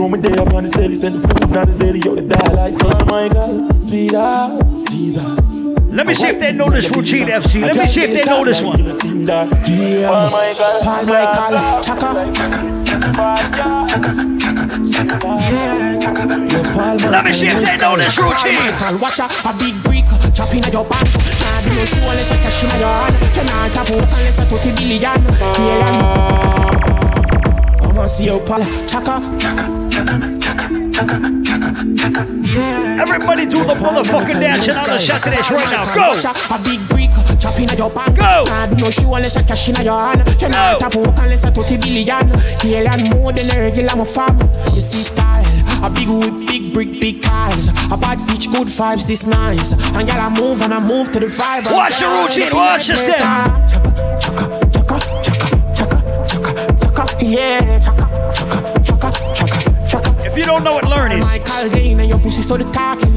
[SPEAKER 78] Show me there up on the celly, send the food down the celly, yo, the die like oh my God, sweet out, Jesus.
[SPEAKER 15] Let me see if they know this routine, FC. Let me see if they know this one.
[SPEAKER 78] Yeah, oh my God,
[SPEAKER 7] Paul Michael, chaka.
[SPEAKER 15] Let me see if they know this routine.
[SPEAKER 7] Michael, watch out, a big brick chopping at your back. Nah, do no show unless I cash in your hand. You nah tap out unless I put a billion. Alien. I'ma see you, Paul, chaka. chaka, chaka, chaka. Yeah.
[SPEAKER 15] Everybody do the motherfucking dancing on the Saturdays right now. Go.
[SPEAKER 7] Watch out, a big brick chopping at your back.
[SPEAKER 15] Go.
[SPEAKER 7] Nah, do no show unless I cash in your hand. You nah tap out unless I put a billion. Alien more than a regular my fam. You see style. A big whip, big brick, big cars. A bad bitch, good vibes, this nice. And girl, I move and I move to the vibe.
[SPEAKER 15] Watch the routine, watch the
[SPEAKER 7] Yeah.
[SPEAKER 15] If you don't know what learn
[SPEAKER 7] your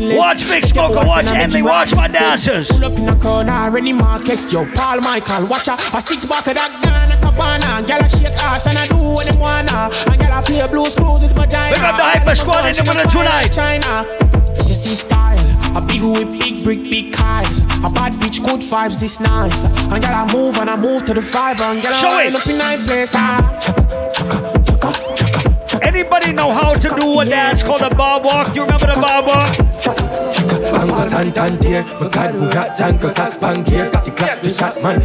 [SPEAKER 7] less.
[SPEAKER 15] Watch Big Smoker, watch Emily, watch my dancers.
[SPEAKER 7] Pull up in a corner, any markets, yo. Paul Michael, watch a, a six back of that gun, a cabana. Girl, I shake ass and I do what they wanna. And girl, I play blues screws with vagina.
[SPEAKER 15] We got the hyper squad in the middle tonight.
[SPEAKER 7] China. You see style, a big whip, big brick, big cars. A bad bitch, good vibes, this nice. And girl, I move and I move to the vibe. And girl,
[SPEAKER 15] Show
[SPEAKER 7] I
[SPEAKER 15] it.
[SPEAKER 7] up in night place. Ah.
[SPEAKER 15] Anybody know how to do a dance called a bob walk? You remember the bob walk?
[SPEAKER 37] Banco Santander, my God, who got Janko, cock, bankiers, got the clap, the shot, man,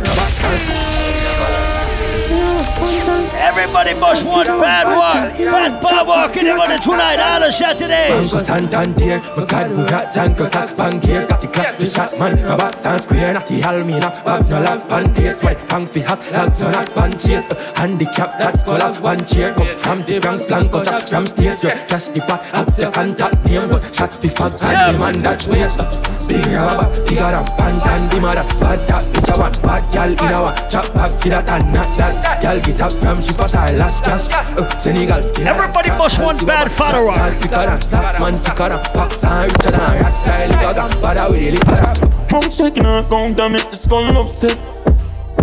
[SPEAKER 15] Everybody must want bad walk. Bad bob walk in the tonight, all the Saturdays.
[SPEAKER 37] Banco Santander, my God, who got Janko, cock, bankiers, got the clap, the shot, man, my back sound square, not the Almina, bab no last panties, my hang fi hot, lads on hot punches, handicap, that's call up one chair, come from the Bronx, Blanco, chop from stairs, yo, cash the pot, hot second top name, but shot the fuck, and the man that's waste, big rubber, bigger than pantan, the mother, bad that bitch, I want, bad gal in our, chop back, see that and not that, gal get up from, she spot her last cash, uh, Senegal skin,
[SPEAKER 15] Everybody must want bad father rock.
[SPEAKER 37] Quicker than socks, man, sicker than pox, and richer than rat style, gaga, bad with the lip, bad
[SPEAKER 79] I'm checking out, count to make the skull upset.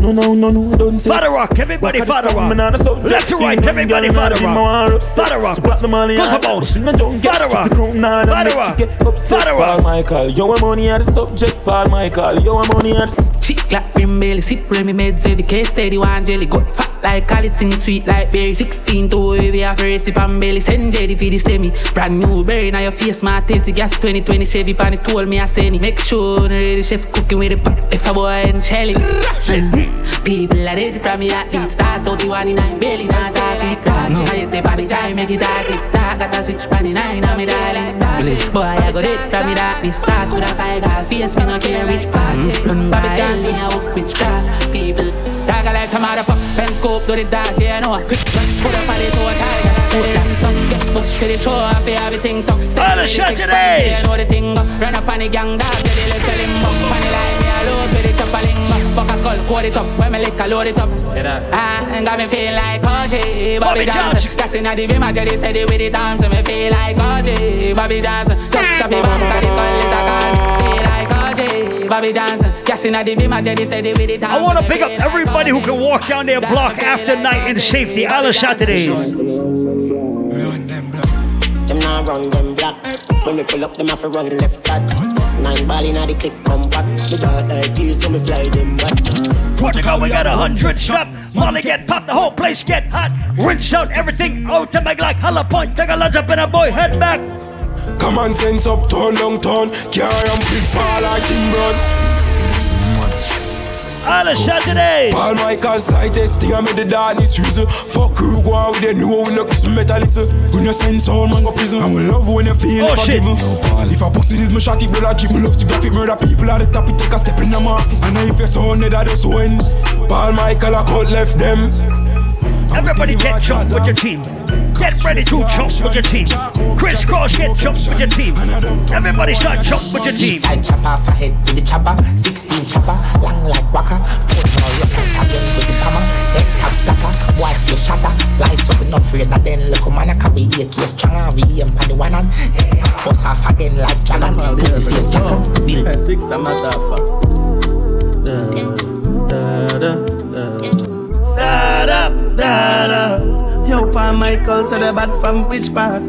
[SPEAKER 79] No, no, no, no, don't say.
[SPEAKER 15] Father rock, everybody
[SPEAKER 79] Like I
[SPEAKER 15] father
[SPEAKER 79] said,
[SPEAKER 15] rock.
[SPEAKER 79] man, I'm the subject.
[SPEAKER 15] Left to right,
[SPEAKER 79] Young
[SPEAKER 15] everybody
[SPEAKER 79] girl,
[SPEAKER 15] father
[SPEAKER 79] nah, give my
[SPEAKER 15] rock.
[SPEAKER 79] heart upset.
[SPEAKER 15] Father rock.
[SPEAKER 79] She black the money,
[SPEAKER 15] Goes
[SPEAKER 79] yeah.
[SPEAKER 15] about.
[SPEAKER 79] But she no junk, get
[SPEAKER 15] Father
[SPEAKER 79] just
[SPEAKER 15] rock.
[SPEAKER 79] the crown, nah, that
[SPEAKER 15] Father
[SPEAKER 79] make
[SPEAKER 15] rock.
[SPEAKER 79] she get upset.
[SPEAKER 15] Father
[SPEAKER 79] Paul
[SPEAKER 15] rock.
[SPEAKER 79] Michael, yo, I'm money at the subject. Paul Michael, yo, I'm money at the
[SPEAKER 80] Chick clap brim belly, sip Remy meds every case steady one jelly got fat like Khalid sing sweet like berry 16 to heavy a first sip and belly send jelly for the semi brand new berry now your face my tasty gas 2020 Chevy pan it told me I send it make sure no ready chef cooking with the pot if a boy and shelly people are ready from me at it start out the one in nine belly not that like that I hit the pan time make it dark clip dark got a switch pan in nine I'm me darling boy I got it from me that. Me start with a fire gas face me no care which part. Mm-hmm. Run by the me a hook witchcraft people Dog a life a motherfucker. Pen scope do the dash yeah I know. Quick guns put up on the toe tiger. Say the damn stuff Get booked to the show I feel everything tough
[SPEAKER 15] All the shots today.
[SPEAKER 80] I know the thing go Run up on the gang dog. Get the left tell him buck On the line me a load Buck a skull Quote it up When me lick a load it up. Ah, and got me feel like OJ
[SPEAKER 15] Bobby
[SPEAKER 80] Bobby Johnson. Gas inna the beam I just steady with the dance Me feel like OJ Bobby Johnson. Chop chop him up Cause the skull is a gun. Feel like OJ Bobby Johnson. Gas inna the beam I just steady with the dance
[SPEAKER 15] I want to pick up everybody who can walk down their block after night in safety. All the Saturdays.
[SPEAKER 81] Them now run them black. When we pull up, them have to run left back. Nine ball inna the click come back. The dark eye clear, so me fly them back.
[SPEAKER 15] Protocol, we got a hundred stop. Molly get popped, the whole place get hot. Rinse out everything out to my Glock. Holla point, take a lunge up in a boy, head back.
[SPEAKER 37] Common sense up, turn down, turn. Carry on big ball like him run.
[SPEAKER 15] All the Saturdays.
[SPEAKER 37] Paul Michael slightest thing I made the darkness reason. Fuck you, go out with them, know we no kiss me metalist. We no send sound man go prison. And we love when you feel
[SPEAKER 15] Oh, shit.
[SPEAKER 37] forgiven. If I pussy this, me shot it, well I. Me love to graphic murder people at the top. It take a step in the office. And if you're so that just win. Paul Michael, I could left them.
[SPEAKER 15] Everybody get jumped with your team. Get ready to jump with your team. Chris Cross get jumped with your team. Everybody start jump with your team.
[SPEAKER 81] Side chopper off a head with the chopper. 16 chopper, long like waka. Put no rocket again with the hammer. Head tap splatter, wife you shatter. Lies up enough afraid that then look man a carry a case stronger. We aim pan the one on. Head bust off again like dragon. Pussy face jacker. Bill.
[SPEAKER 47] Six a matter of Da da. Michael said the bad from which part?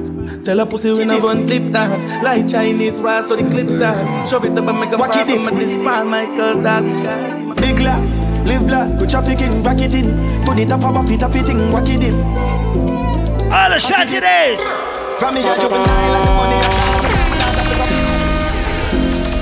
[SPEAKER 47] Tell a pussy we no gun clip that Like Chinese brass so the clip that Shove it up and make a fire from this Pa Michael that
[SPEAKER 16] Big life. live la, go trafficking, back it in. To the top of a fit, up it in, whack it in.
[SPEAKER 15] All the Saturdays.
[SPEAKER 16] From me a juvenile and the money I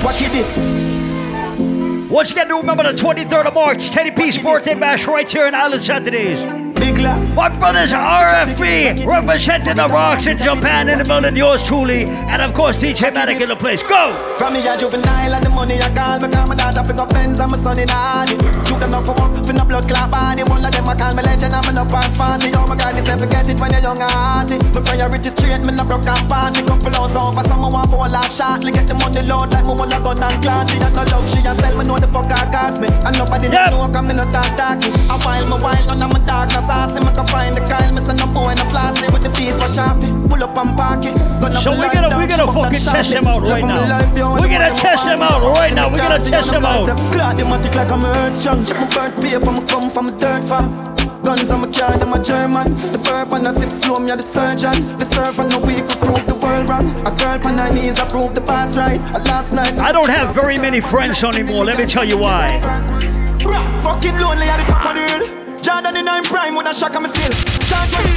[SPEAKER 16] Whack it in.
[SPEAKER 15] Once again, do remember the 23rd of March, Teddy P's birthday bash right here in Island Saturdays. My brothers are RFB representing the rocks in Japan in the building, yours truly, and of course DJ Manic in the place. Go!
[SPEAKER 16] From me a juvenile and the money I call me Call my daughter fi go Benz and my son in Hardy You them not for work, fi no blood clot body. One of them I call me legend and me no pass party. Oh my God, this never get it when you're young and hearty. My priority straight, me no broke and party. Couple hours over, someone want for a laugh shortly Get the money load like me want a gun and clan She has no love, she a sell me know the fuck I cost me. And nobody
[SPEAKER 15] Yep.
[SPEAKER 16] know cause me no talk talky. A while me wild, none of my dark no saucy Me can find the me say no boy no flossy With the piece for sharpie Pull up and park it. Gonna
[SPEAKER 15] So we're gonna we're gonna fucking test him out right now. We're gonna test him out right now. We're gonna test him out.
[SPEAKER 16] Clock them tick like I'm a earth strong. Check my burnt paper, I'ma come from a dirt farm. Guns on my car, them a German. The bourbon I sip slow, me a the surgeon. The servant no weak, prove the world wrong. A girl on her knees, I prove the boss right. A last night.
[SPEAKER 15] I don't have very many friends anymore. Let me tell you why.
[SPEAKER 16] Fucking lonely at the top of the hill. Jordan in I'm prime with a shock, I'm still. Charge 29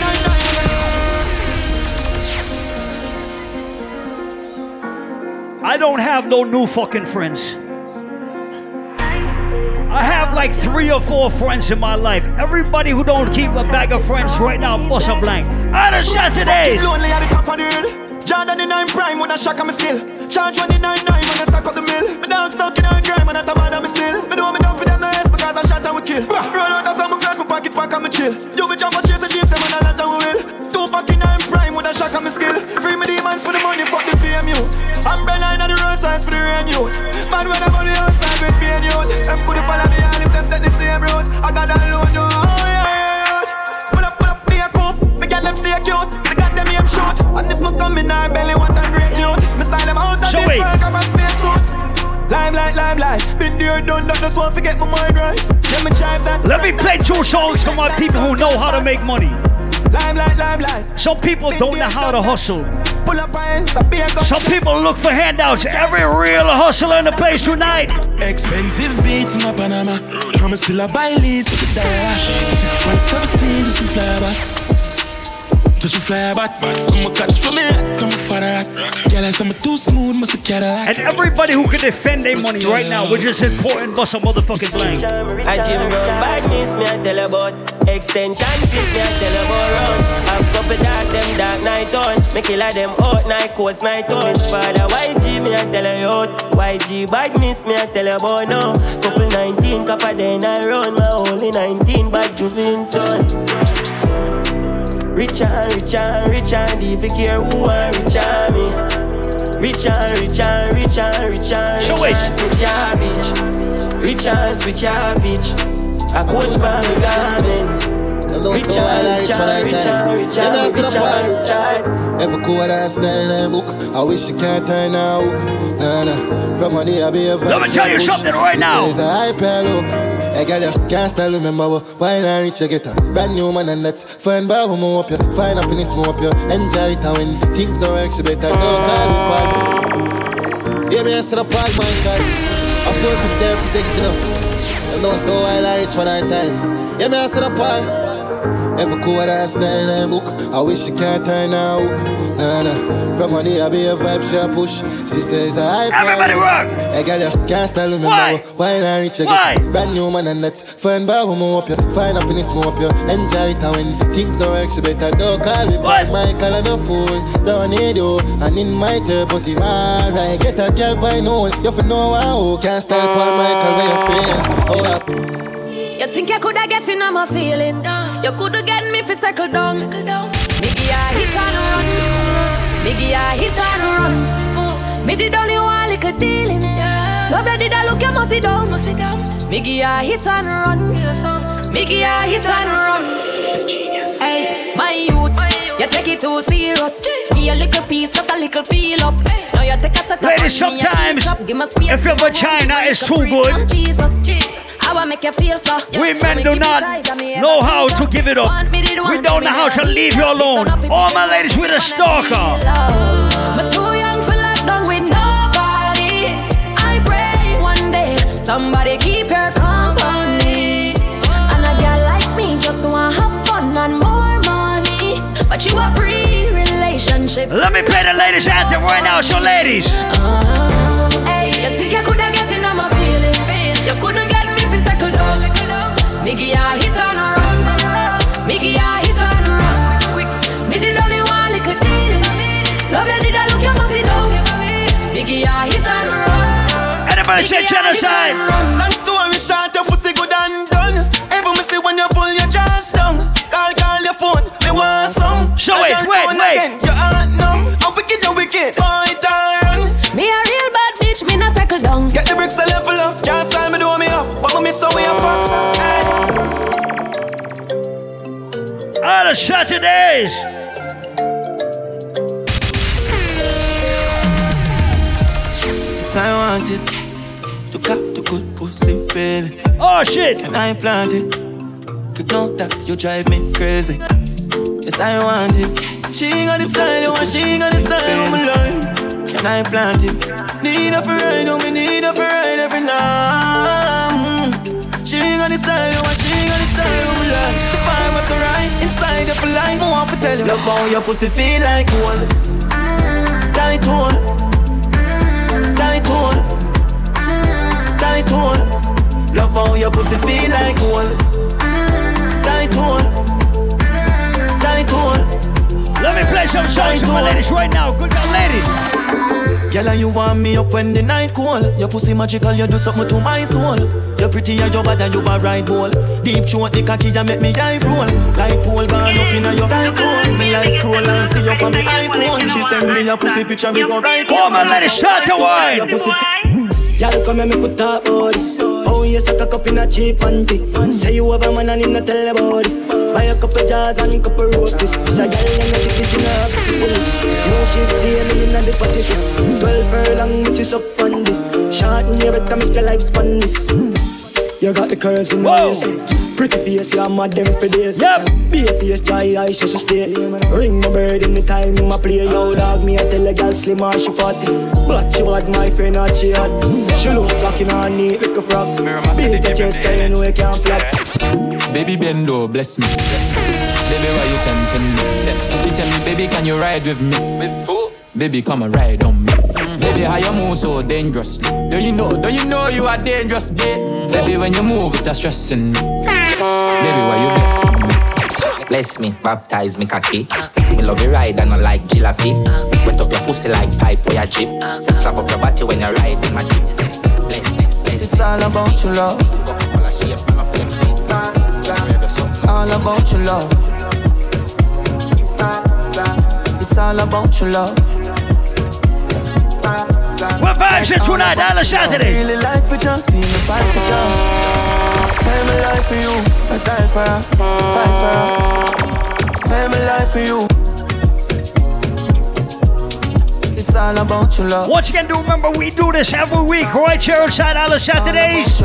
[SPEAKER 15] I don't have no new fucking friends. I have like three or four friends in my life. Everybody who don't keep a bag of friends right now, bust a blank. Out of Saturdays.
[SPEAKER 16] Lonely at the top of the hill. Jordan in I'm prime with a shock, I'm still. Charge 29 when I stack up the mill. Dog stuck in a crime and I of me still. Me know me don't for them no because I shot and we kill. Bruh, Roll out that's how chill. You bitch, I'm a chase a say man a lot and we will. Two pack in I'm prime with a shock and me skill. Free me demons for the money, fuck the fame you. I'm Brennan on the road signs for the rain you. Man when I'm on the outside with pain you. Them could follow me all if them take the same road. I got that load you. Oh yeah, yeah, yeah. Pull up, pull up, be a coupe. Me get them stay cute. Me got them aim short. And if me come in our belly, what a great youth. Me style them out of this work, I'm a. Limelight, limelight. Been there, done that. Just want to get my mind right. Let me drive that.
[SPEAKER 15] Let me play two songs for my people who know how to make money.
[SPEAKER 16] Limelight, limelight.
[SPEAKER 15] Some people don't know how to hustle.
[SPEAKER 16] Pull up and so be a gun.
[SPEAKER 15] Some people look for handouts. Every real hustler in the place tonight.
[SPEAKER 37] Expensive beats in my Panama. I'ma still a buy leads with the dollar. When it's 17, just to fly back. Just to fly back. Come a catch for me, come a father. Girl, I am too smooth, must a Cadillac.
[SPEAKER 15] And everybody who can defend their money right now, which is important, bust a motherfucking blank.
[SPEAKER 6] I gym run badness, me I tell about Extension fit, me I tell about run Have couple dark, them dark night on Me kill a them out, night coast, night on Miss father, YG, me I tell you out YG badness, me I tell you about now Couple 19, copper then I run My only 19, bad Juventus Rich and rich and rich and if you care who want rich and me. Rich and rich and rich and rich and rich and switch your bitch Rich and switch your bitch I coach for me garments Rich and rich and rich and rich and rich and rich and
[SPEAKER 31] Every code and style and book. I wish you can't turn a hook. Nah, nah. From money, I be a
[SPEAKER 15] Let me tell you something right now.
[SPEAKER 31] It's a hyper look. Hey, girl, you can't still remember why not reach you get a brand new man and that's fine, but we up you. Find happiness, more up you. Enjoy it when things don't work, you better don't call it bad. Yeah, me, I said a park, my God. I feel 50 representing up. You know, so I like one at a time. Yeah, me, I said a park. Every code and style and book. I wish you can't turn a hook. Nah, nah. From money, I be a vibe, she a push. She says a hype.
[SPEAKER 15] Everybody rock.
[SPEAKER 31] Hey, girl, you can't style remember.
[SPEAKER 15] Why?
[SPEAKER 31] Why not reach again? Brand new man and fine, but we move up you. Find happiness, move up you. Enjoy it and when things don't work, she better don't call me bad Michael and a fool. Don't need you. And in my turn, but him alright. Get a girl by noon. You fi know how. Can't style Paul Michael where you feel. Oh, yeah.
[SPEAKER 38] You think you coulda get in on my feelings? You coulda get me fi settle down. Me give ya hit and run. Me give ya hit and run. Mm. Me did only one little dealings. Love you did I look you must sit down. Me give ya hit and run. Me give ya hit and run. The genius. Hey, my youth, you take it too serious. Give a little piece, just a little feel up. Now you take a set up
[SPEAKER 15] Ladies,
[SPEAKER 38] and me
[SPEAKER 15] sometimes,
[SPEAKER 38] keep up. Give me space,
[SPEAKER 15] if your
[SPEAKER 38] give me
[SPEAKER 15] vagina
[SPEAKER 38] wine,
[SPEAKER 15] is too good,
[SPEAKER 38] on Jesus. I want make you feel so.
[SPEAKER 15] We men do not know how to give it up. We don't know how to leave you alone. All my ladies with a stalker.
[SPEAKER 38] But too young for lockdown with nobody. I pray one day somebody keep your company. And a girl like me just wanna have fun and more money. But you a pre-relationship.
[SPEAKER 15] Let me play the ladies' anthem right now, so ladies. Uh-huh.
[SPEAKER 38] Hey, you think you coulda
[SPEAKER 15] man, shit genocide.
[SPEAKER 16] Long story short, your pussy good and done. Every me see when you pull your jaws down. Call, call your phone, me want some.
[SPEAKER 15] Show
[SPEAKER 16] it,
[SPEAKER 15] wait, wait.
[SPEAKER 16] You aren't numb. I wicked, you wicked. Boy, turn.
[SPEAKER 38] Me a real bad bitch, me not settle down.
[SPEAKER 16] Get the bricks a level up. Just tell me do me up. But me so we a fuck.
[SPEAKER 15] All the Saturdays.
[SPEAKER 16] I want it to good pussy, baby.
[SPEAKER 15] Oh shit!
[SPEAKER 16] Can I plant it? You know that you drive me crazy. Yes, I want it. She got the style, you want she got the style, I'm alive. Can I plant it? Need for ride, oh me need for ride every night. Mm. She got the style, you want she got the style, I'm alive. The vibe was alright, inside of a line, I want to tell you. Love how your pussy feel like gold. Tight hole, tight hole. Love how your pussy feel like gold. Tight hole, tight hole.
[SPEAKER 15] Let me play some songs for my ladies right now. Good job, ladies.
[SPEAKER 16] Girl, and you want me up when the night cold. Your pussy magical, you do something to my soul. You're pretty and you're bad and you a right ball. Deep throat, the cocky, you make me eye roll. Like pole gone up in your right hole. Me like scroll and see you on my iPhone. She send me a pussy picture, me go right
[SPEAKER 15] Come on, let it shut the wine.
[SPEAKER 16] Your pussy
[SPEAKER 82] Y'all come and make talk about this. Oh, you suck a cup in a cheap panty. Say you have a man and tell about this. Buy a couple jars and couple roasties. It's a girl and a ticket in a No shit, see me in the Pacific. Twelve furlong, which is up on this. Short in your better make your life span this. You got the curls in the waist. Pretty face, you're mad them for days. Yep. Be a face, dry eyes, just stay. Ring my bird in the time, my play. Yo, dog, me, I tell a girl slim or she fat. But she bad, my friend, not she hot. She look talking on neat like a frog. Big the chest, I know you can't flap.
[SPEAKER 83] Baby Bendo, bless me. Baby, why you tempting me? You tell me, baby, can you ride with me? Baby, come and ride on me. Baby, how you move so dangerously? Do you know, do you know you are dangerous, babe? Baby, when you move, it's stressing me. Baby, why you blessing me?
[SPEAKER 81] Bless me, baptize me cocky. Me love you ride and I like jalopy. Wet up your pussy like pipe or your chip. Slap up your body when you ride in my jeep. Bless me, bless
[SPEAKER 16] It's all about your love. All about your love. It's all about your love.
[SPEAKER 15] Vibes it tonight, all the Saturdays?
[SPEAKER 16] Really like for just being a fight for just. Spend my life for you, I die for us, fight for us. Spend my life for you. It's all about your love.
[SPEAKER 15] Once again, do remember we do this every week, right here outside all the Saturdays.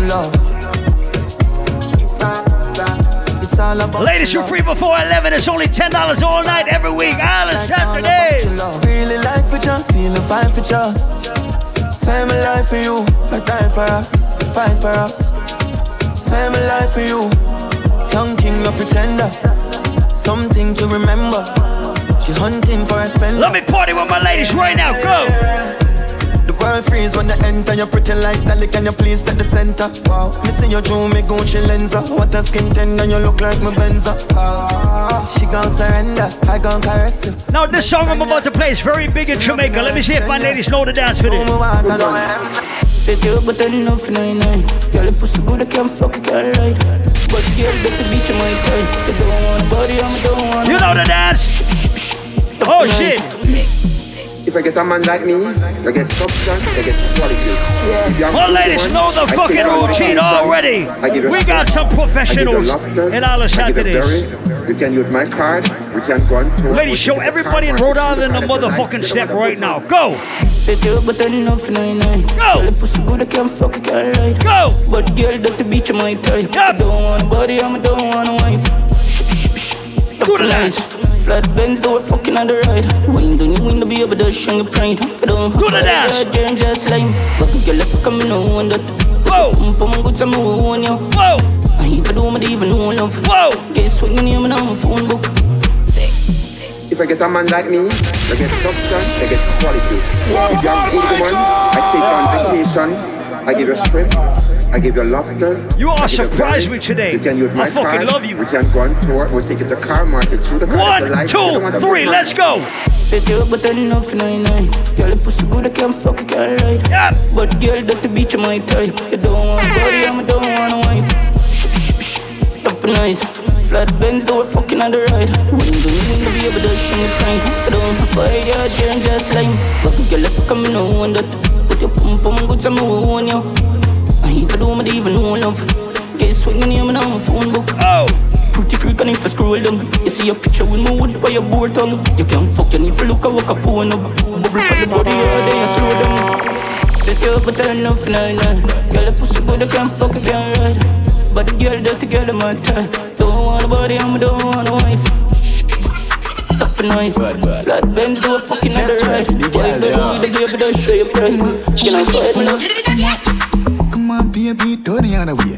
[SPEAKER 16] It's all about
[SPEAKER 15] Ladies, you're free before 11. It's only $10 all night, every week, all the Saturdays.
[SPEAKER 16] Really like for just, feeling fine for just. Spend my life for you, I die for us, fight for us. Spend my life for you, young king, a pretender. Something to remember. She hunting for a spender.
[SPEAKER 15] Let me party with my ladies right now, go.
[SPEAKER 16] The world freeze when they enter. You're pretty like Dolly, can you please take the center? Wow. Me see you through me Gucci Lenza. What a skin tender, you look like my Benza. Ah, she gon' surrender, I gon' caress you.
[SPEAKER 15] Now, this song I'm about to play is very big in Jamaica. Let me see if my ladies know the dance for this.
[SPEAKER 82] Set you up, but I know for nine nine. Girl, your pussy good, I can't fuck, I can't ride. But girl, better beat you my time. You don't want body, I don't want.
[SPEAKER 15] You know the dance. Oh shit.
[SPEAKER 31] If I get a man like me, you get substance, you get quality. If you have
[SPEAKER 15] Well, ladies know the
[SPEAKER 31] I
[SPEAKER 15] fucking routine already.
[SPEAKER 31] I give
[SPEAKER 15] We got some
[SPEAKER 31] I
[SPEAKER 15] professionals
[SPEAKER 31] lobsters,
[SPEAKER 15] in all the
[SPEAKER 31] I you
[SPEAKER 15] Saturdays.
[SPEAKER 31] You can use my card. We can go on tour.
[SPEAKER 15] Ladies, show everybody in Rhode Island the motherfucking step right now. Go.
[SPEAKER 82] Set you up, but I know for nine nine.
[SPEAKER 15] Go.
[SPEAKER 82] Girl, your pussy good, I can't fuck, I can't ride.
[SPEAKER 15] Go.
[SPEAKER 82] But girl, that the beach, my type. I don't want a body, I don't want a wife.
[SPEAKER 15] Do the dance.
[SPEAKER 82] Flat Benz, do it fucking on the ride. Wind on you, wind be able to show your pride. I don't
[SPEAKER 15] Do the dance.
[SPEAKER 82] Germs just like But the girl, if I come, no one that.
[SPEAKER 15] Whoa.
[SPEAKER 82] Pump on good, I'm on you.
[SPEAKER 15] Whoa.
[SPEAKER 82] I even do, I even know love.
[SPEAKER 15] Whoa.
[SPEAKER 82] Guess what, you name on my phone book.
[SPEAKER 31] If I get a man like me, you get substance, you get quality. If you have good woman, I take you on vacation. I give you shrimp. I give you lobsters.
[SPEAKER 15] You are surprised me today.
[SPEAKER 31] You can use
[SPEAKER 15] I fucking
[SPEAKER 31] card.
[SPEAKER 15] love you.
[SPEAKER 31] We can go on tour. We'll take it to car market through the car.
[SPEAKER 15] One,
[SPEAKER 31] It's a life.
[SPEAKER 15] two,
[SPEAKER 31] You don't want a
[SPEAKER 15] three, let's go.
[SPEAKER 82] Set you up, but I know for nine nine. Girl, your pussy good, I can't fuck, I can't ride.
[SPEAKER 15] Yep.
[SPEAKER 82] But girl, that the beach, my type. You don't want body, I'm don't want a wife. Top nice. Flat Benz, do it fucking on the ride. Window, window, be able to show me pride. I don't have fire, your germs just like. But girl, if I come, no one that. Put your pum pum good, I'm on you. I even do, I even know love. Guess what, you name on my phone book.
[SPEAKER 15] Oh.
[SPEAKER 82] Pretty freak and if I scroll down You see a picture with my wood by your board tongue You can't fuck, you need to look a walk up on up Bubble on the body all day and slow down
[SPEAKER 84] Set you up, but I love for nine nine. Girl, the pussy good, I can't fuck, I can't ride. But the girl, dirty girl, I'm my type. Don't want a body, I'm don't want a wife. Stop the noise. Flat Benz do a fucking other ride. Boy, baby, with the baby, don't show your pride. Can I fight me now?
[SPEAKER 74] Come on, baby, turn the other way.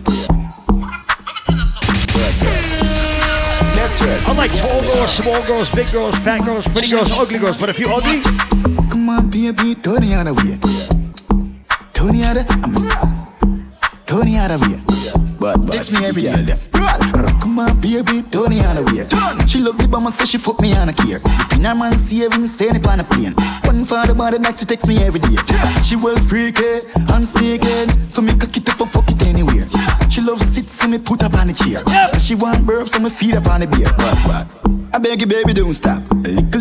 [SPEAKER 15] I like tall girls, small girls, big girls, fat girls, pretty girls, ugly girls, but if you ugly,
[SPEAKER 74] Come on, baby, turn the other way. Turn the other, I'm a son. Turn the other way. But, Text me every day. On, baby, turn the other way. She love the bomber, so she fuck me on a care. In her man saving, send it on a plane. One for the body that she text me every day. She well freaky and sneaky, so me cock it up and fuck it anywhere. She love sit, so me put up on the chair. So she want burp, so me feed up on the beer. But, but, I beg you, baby, don't stop.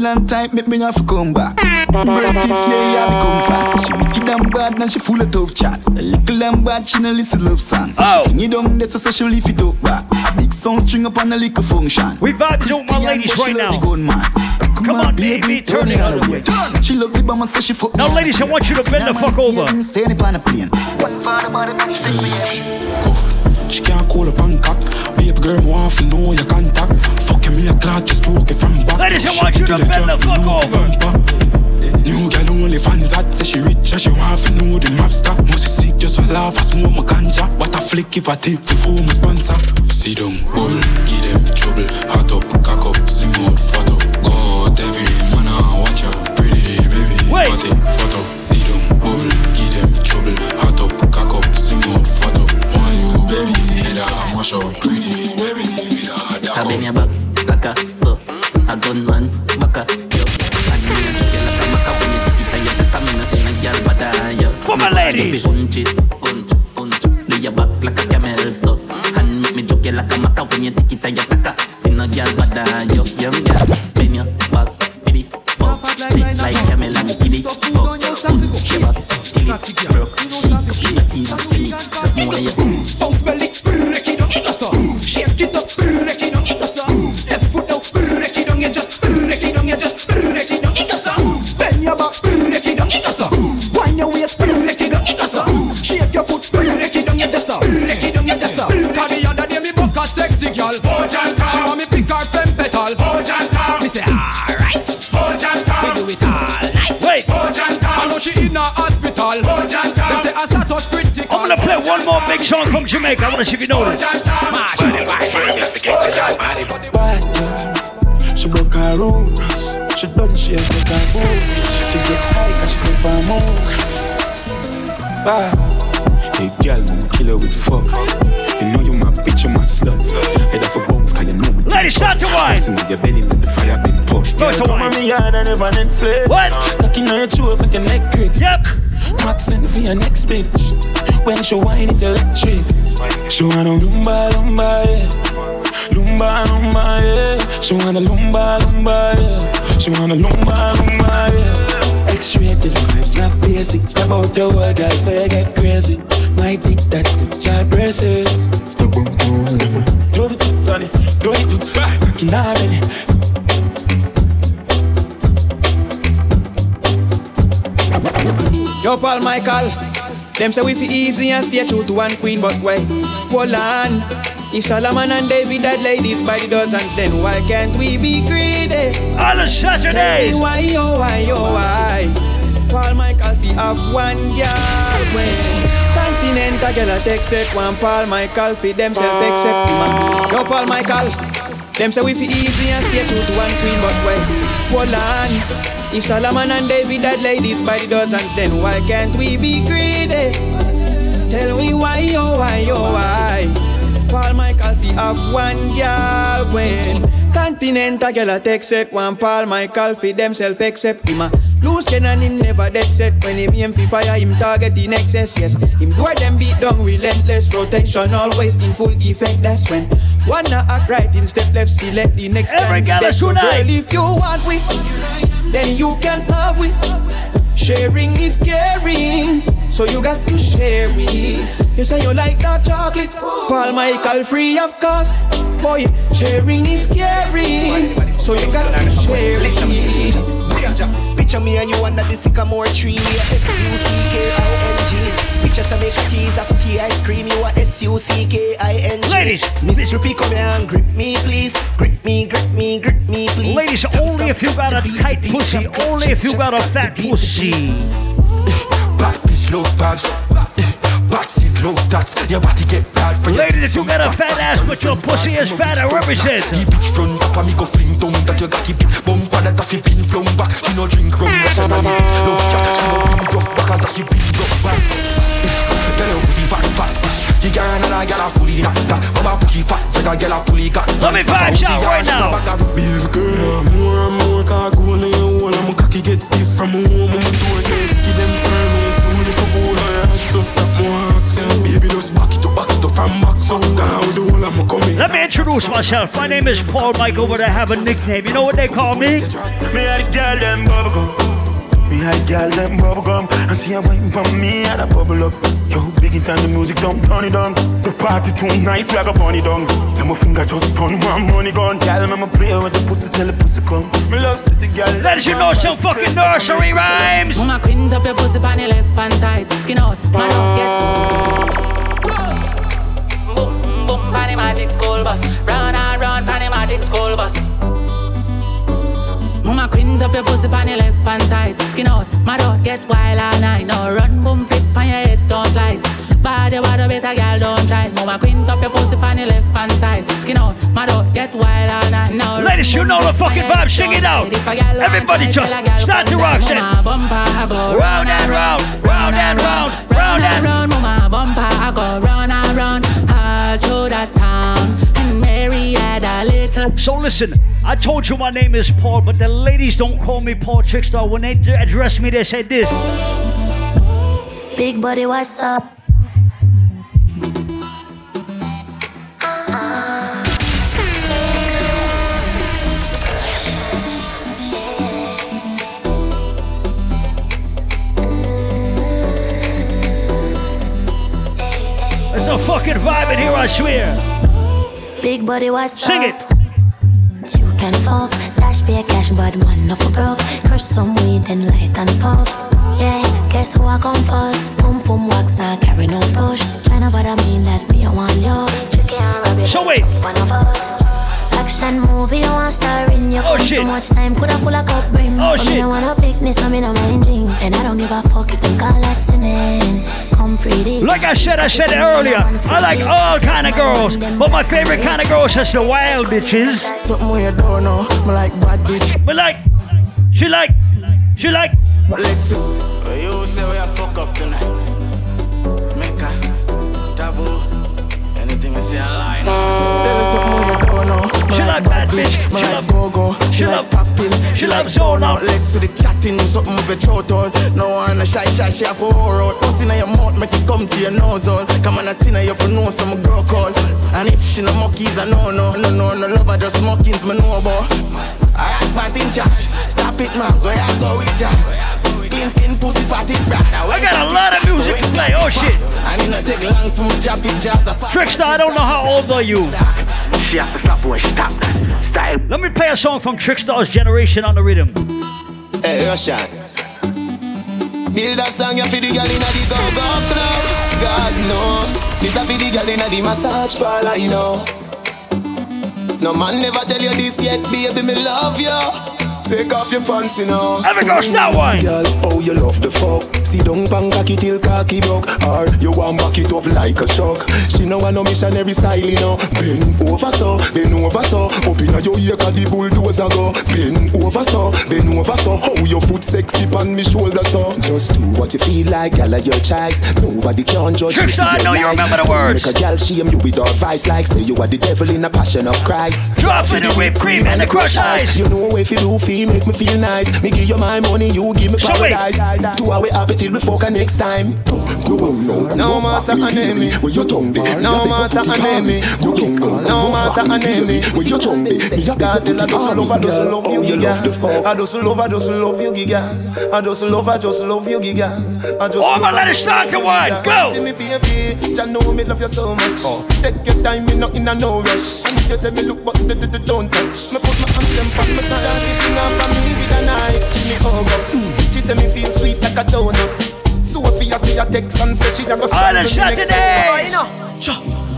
[SPEAKER 74] Little and time, make me have to come back. Breast stiff, yeah, yeah, become fast. She wicked and bad, and she full of tough chat. A little and bad, she no listen love songs. So she oh. fling it down, that's so she leave it up back. A big song string up on a little function.
[SPEAKER 15] We vibing on my ladies right now.
[SPEAKER 74] Come on, baby, turn it out way. She love the bomber, so she fuck
[SPEAKER 15] Now, ladies, I want you to bend the fuck over.
[SPEAKER 74] Send it on a plane. One for the body, make she me
[SPEAKER 37] She can't call up and cock. Girl, me want to know your contact. Fuck me a clock, just stroke it from back.
[SPEAKER 15] Ladies, I want you to bend the fuck over.
[SPEAKER 37] New girl only fans that say she rich and she want to know the map stop. Must be sick just a laugh, I smoke my ganja. What a flick if I tip for four my sponsor. Sit down, bull, give them trouble. Hot up, cock up, slim out, fat up. God, every man I watch ya. Pretty baby,
[SPEAKER 15] Wait.
[SPEAKER 37] up, fat up. Sit down, bull, give them trouble. Hot up, cock up, slim out, fat up. Want you, baby, head I mash up. A
[SPEAKER 84] been your back, like a so. A gunman, back a yo. And me a chuck you like a maca when you take it and you take a me a girl yo.
[SPEAKER 15] My ladies.
[SPEAKER 84] Punch it, punch, punch. Do your back like a camel so. And make me joke you like a maca when you take it and you take a. See no girl but I yo. Young girl, bend your back, baby. Pop, sit like camel and. Pop, punch your back till it
[SPEAKER 15] one more big song from Jamaica. I wanna see if you know it.
[SPEAKER 37] Bad she broke her rules. She done she has set her boots. She get high cause she keep her move. Bad, hey girl, I'ma kill her with fuck. You know you my bitch, you my slut. Head off a bones, cause you know me.
[SPEAKER 15] Ladies, start to wine.
[SPEAKER 37] Listen to your belly, let the fire been put.
[SPEAKER 15] Go to wine.
[SPEAKER 37] me yard and never Netflix.
[SPEAKER 15] What?
[SPEAKER 37] Cocky on your throat, make your neck crack.
[SPEAKER 15] Yep.
[SPEAKER 37] Maxing for your next bitch. When she whine it electric. She wanna lumba, lumba, yeah. Lumba, lumba, yeah. She wanna lumba, lumba, yeah. She wanna lumba, lumba, yeah. X-rated vibes, not basic. Step out your word, girl, so you get crazy. My dick that puts your braces. Step out word, do it, do it, do it, do it. Back in our.
[SPEAKER 16] Yo, Paul Michael. Them say we fi easy and stay true to one queen, but why? Hold on. If Solomon and David had ladies by the dozens, then why can't we be greedy?
[SPEAKER 15] On a Saturday.
[SPEAKER 16] Tell why, oh why, oh why? Paul Michael fi have one girl when Continental girl a take set one Paul Michael fi themself accept him. Yo, Paul Michael. Them say we fi easy and stay true to one queen, but why? Hold on. If Solomon and David had ladies by the dozens, then why can't we be greedy? Tell me why, oh why, oh why? Paul Michael fi have one girl when Continental girl a take set one Paul Michael fi themself accept him. A Loose cannon him never dead set. When him aim fi fire him target in excess yes. Him do them beat down relentless. Rotation always in full effect that's when one a act right him step left select the next
[SPEAKER 15] Every
[SPEAKER 16] candidate.
[SPEAKER 15] girl
[SPEAKER 16] So,
[SPEAKER 15] tonight.
[SPEAKER 16] girl, if you want we then you can have we. Sharing is caring, so you got to share me. You say you like that chocolate, Paul Michael free of cost. Boy, sharing is caring, so you got to share me.
[SPEAKER 85] Picture me and you under the sycamore tree. F-U-C-K-I-N-G. Picture some make a cookie ice cream. You are S-U-C-K-I-N-G.
[SPEAKER 15] Ladies,
[SPEAKER 85] Miss Drippy, come here and grip me, please. Grip me, grip me, grip me, please.
[SPEAKER 15] Ladies, only if you got a tight pussy, only if you got a fat pussy.
[SPEAKER 86] Bad love bags. Bad seat love tats. Your body get bad for your
[SPEAKER 15] Ladies, if you got a fat ass but your pussy is fat, I represent.
[SPEAKER 86] The bitch front up and me go fling down that you got the big bumper that a fi pin flung back. She no drink rum, that's a love chat. She no bring rough back as a she bring rough back. Tell her booty fat fat bitch. The girl and I get a fully knocked that. Mama pussy fat, so I get a fully got.
[SPEAKER 15] Let me vibe out right now.
[SPEAKER 39] Baby girl, more and more car go in your hole and my cocky get stiff from home. I'm door get give them firm Baby just back it up, back it up from back so down the I'm coming.
[SPEAKER 15] Let me introduce myself. My name is Paul Michael, but I have a nickname. You know what they call me?
[SPEAKER 37] Me had a girl them bubblegum. Me had a girl them bubblegum. And she a waiting for me and I bubble up. Yo, big it and the music don't turn it down. The party too nice like a bunny dung. Say my finger just turn one money gun. Girl, I'ma play with the pussy till the pussy come. Me love see the girl.
[SPEAKER 15] Let you know some fucking nursery rhymes.
[SPEAKER 80] Mama quint up your pussy on the left hand side. Skin out, man don't get. Boom, boom, panny magic school bus. Round and round, panny magic school bus. Mama quint up your pussy on the left hand side. Skin out, my don't get wild all night. No run, boom, flip on your head, don't slide. You bad, better girl, don't try. Mama quint up your pussy on the left hand side. Skin out, my don't get wild all night. No
[SPEAKER 15] Ladies, you know the fucking vibe. Sing it out. Everybody just start to rock. Set. Round and round, round and round, round and round.
[SPEAKER 80] Mama bumper, I go round and round. All through that Mary had a little.
[SPEAKER 15] So listen, I told you my name is Paul, but the ladies don't call me Paul Trickstar. When they address me, they say this.
[SPEAKER 35] Big body, what's up?
[SPEAKER 15] There's a fucking vibe in here, I swear.
[SPEAKER 35] Big body, what's
[SPEAKER 15] Sing
[SPEAKER 35] up? it. You can fuck, dash pay cash, but man, no for broke. Crush some weed, then light and puff. Yeah, guess who I come first? Pum pum wax, not carry no push. Tryna bother me, that me, I want you. And.
[SPEAKER 15] So wait.
[SPEAKER 35] One of us. Action movie, you want star in your
[SPEAKER 15] Oh, shit.
[SPEAKER 35] so much time, coulda full of cup brim.
[SPEAKER 15] Oh,
[SPEAKER 35] But
[SPEAKER 15] shit.
[SPEAKER 35] Me no wanna picnic, so me no mind drink. And I don't give a fuck if them call us sinning. Come pretty.
[SPEAKER 15] Like I said, I said it earlier. I like all kind of girls, but my favorite kind of girls is the wild bitches.
[SPEAKER 39] Something you don't know, me like bad bitch.
[SPEAKER 15] But like, she like, she like.
[SPEAKER 39] Listen, you say we are fuck up tonight. Mecca, taboo, you say I lie. Tell us something you don't know. Me
[SPEAKER 15] She like bad bitch.
[SPEAKER 39] Me
[SPEAKER 15] She
[SPEAKER 39] like go-go.
[SPEAKER 15] she
[SPEAKER 39] She like popping.
[SPEAKER 15] she
[SPEAKER 39] She like
[SPEAKER 15] zone out.
[SPEAKER 39] out. Let's to the chatting. Something with your throat out. No one a shy shy. She have to pour out. Bust in your mouth, make it come to your nose all. Come on, I see now you for know some girl call. And if she no monkeys, I know no no no no love her just mockings. Me know about. I act bad in charge. Stop it, man. So I go with jazz. Clean skin, pussy, fatty, brother.
[SPEAKER 15] I got a lot of music to play. Oh shit.
[SPEAKER 39] And it not take long for me drop it jazz.
[SPEAKER 15] Trickstar, I don't know how old are you.
[SPEAKER 39] She have to stop when she stop that. Style.
[SPEAKER 15] Let me play a song from Trickstar's generation on the rhythm.
[SPEAKER 39] Hey, Russian. Build a song ya for the girl inna the go-go club. God no, this a for the girl inna the massage parlor, you know. No man never tell you this yet, baby, me love you. Take off your pants, you know.
[SPEAKER 15] Oh Every girl start wine.
[SPEAKER 39] Girl, oh you love the fuck. See don't bang cocky till cocky broke. Or you want back it up like a shock. She know want no missionary style, you know. Bend over so, bend over so. Up inna your ear 'cause the bulldozer go. Bend over so, bend over so. How oh, your foot sexy on me shoulder so. Just do what you feel like, girl, your choice. Nobody can judge you.
[SPEAKER 15] I know you remember the words.
[SPEAKER 39] Make a girl shame you with her vice like say you are the devil in a passion of Christ.
[SPEAKER 15] Drop in the whipped cream and the crushed ice.
[SPEAKER 39] You know if you do feel make me feel nice. Me give you my money, you give me paradise. Two hour happy till we fuck next time. Go on, no, no massa enemy. Where your tongue be? No massa enemy. Go on, no, no massa enemy. Where your tongue be? Got tell I just love, I just love you, giga. I just love, I just love you, giga. I just love, I just love you, giga. I just.
[SPEAKER 15] Oh,
[SPEAKER 39] love,
[SPEAKER 15] man, let
[SPEAKER 39] I
[SPEAKER 15] it start to
[SPEAKER 39] love you,
[SPEAKER 15] wine.
[SPEAKER 39] giga.
[SPEAKER 15] Go.
[SPEAKER 39] See me, baby. Ya know me love you so much. Oh. Take your time, me not in a no rush. And if you tell me look, but don't touch. Me put my hand
[SPEAKER 74] them from my side. Kissing off from me with a knife. She me hug up. She say me feel sweet like a donut. Sophia see a text and say she a go
[SPEAKER 15] All the shot today.
[SPEAKER 74] Oh, you know.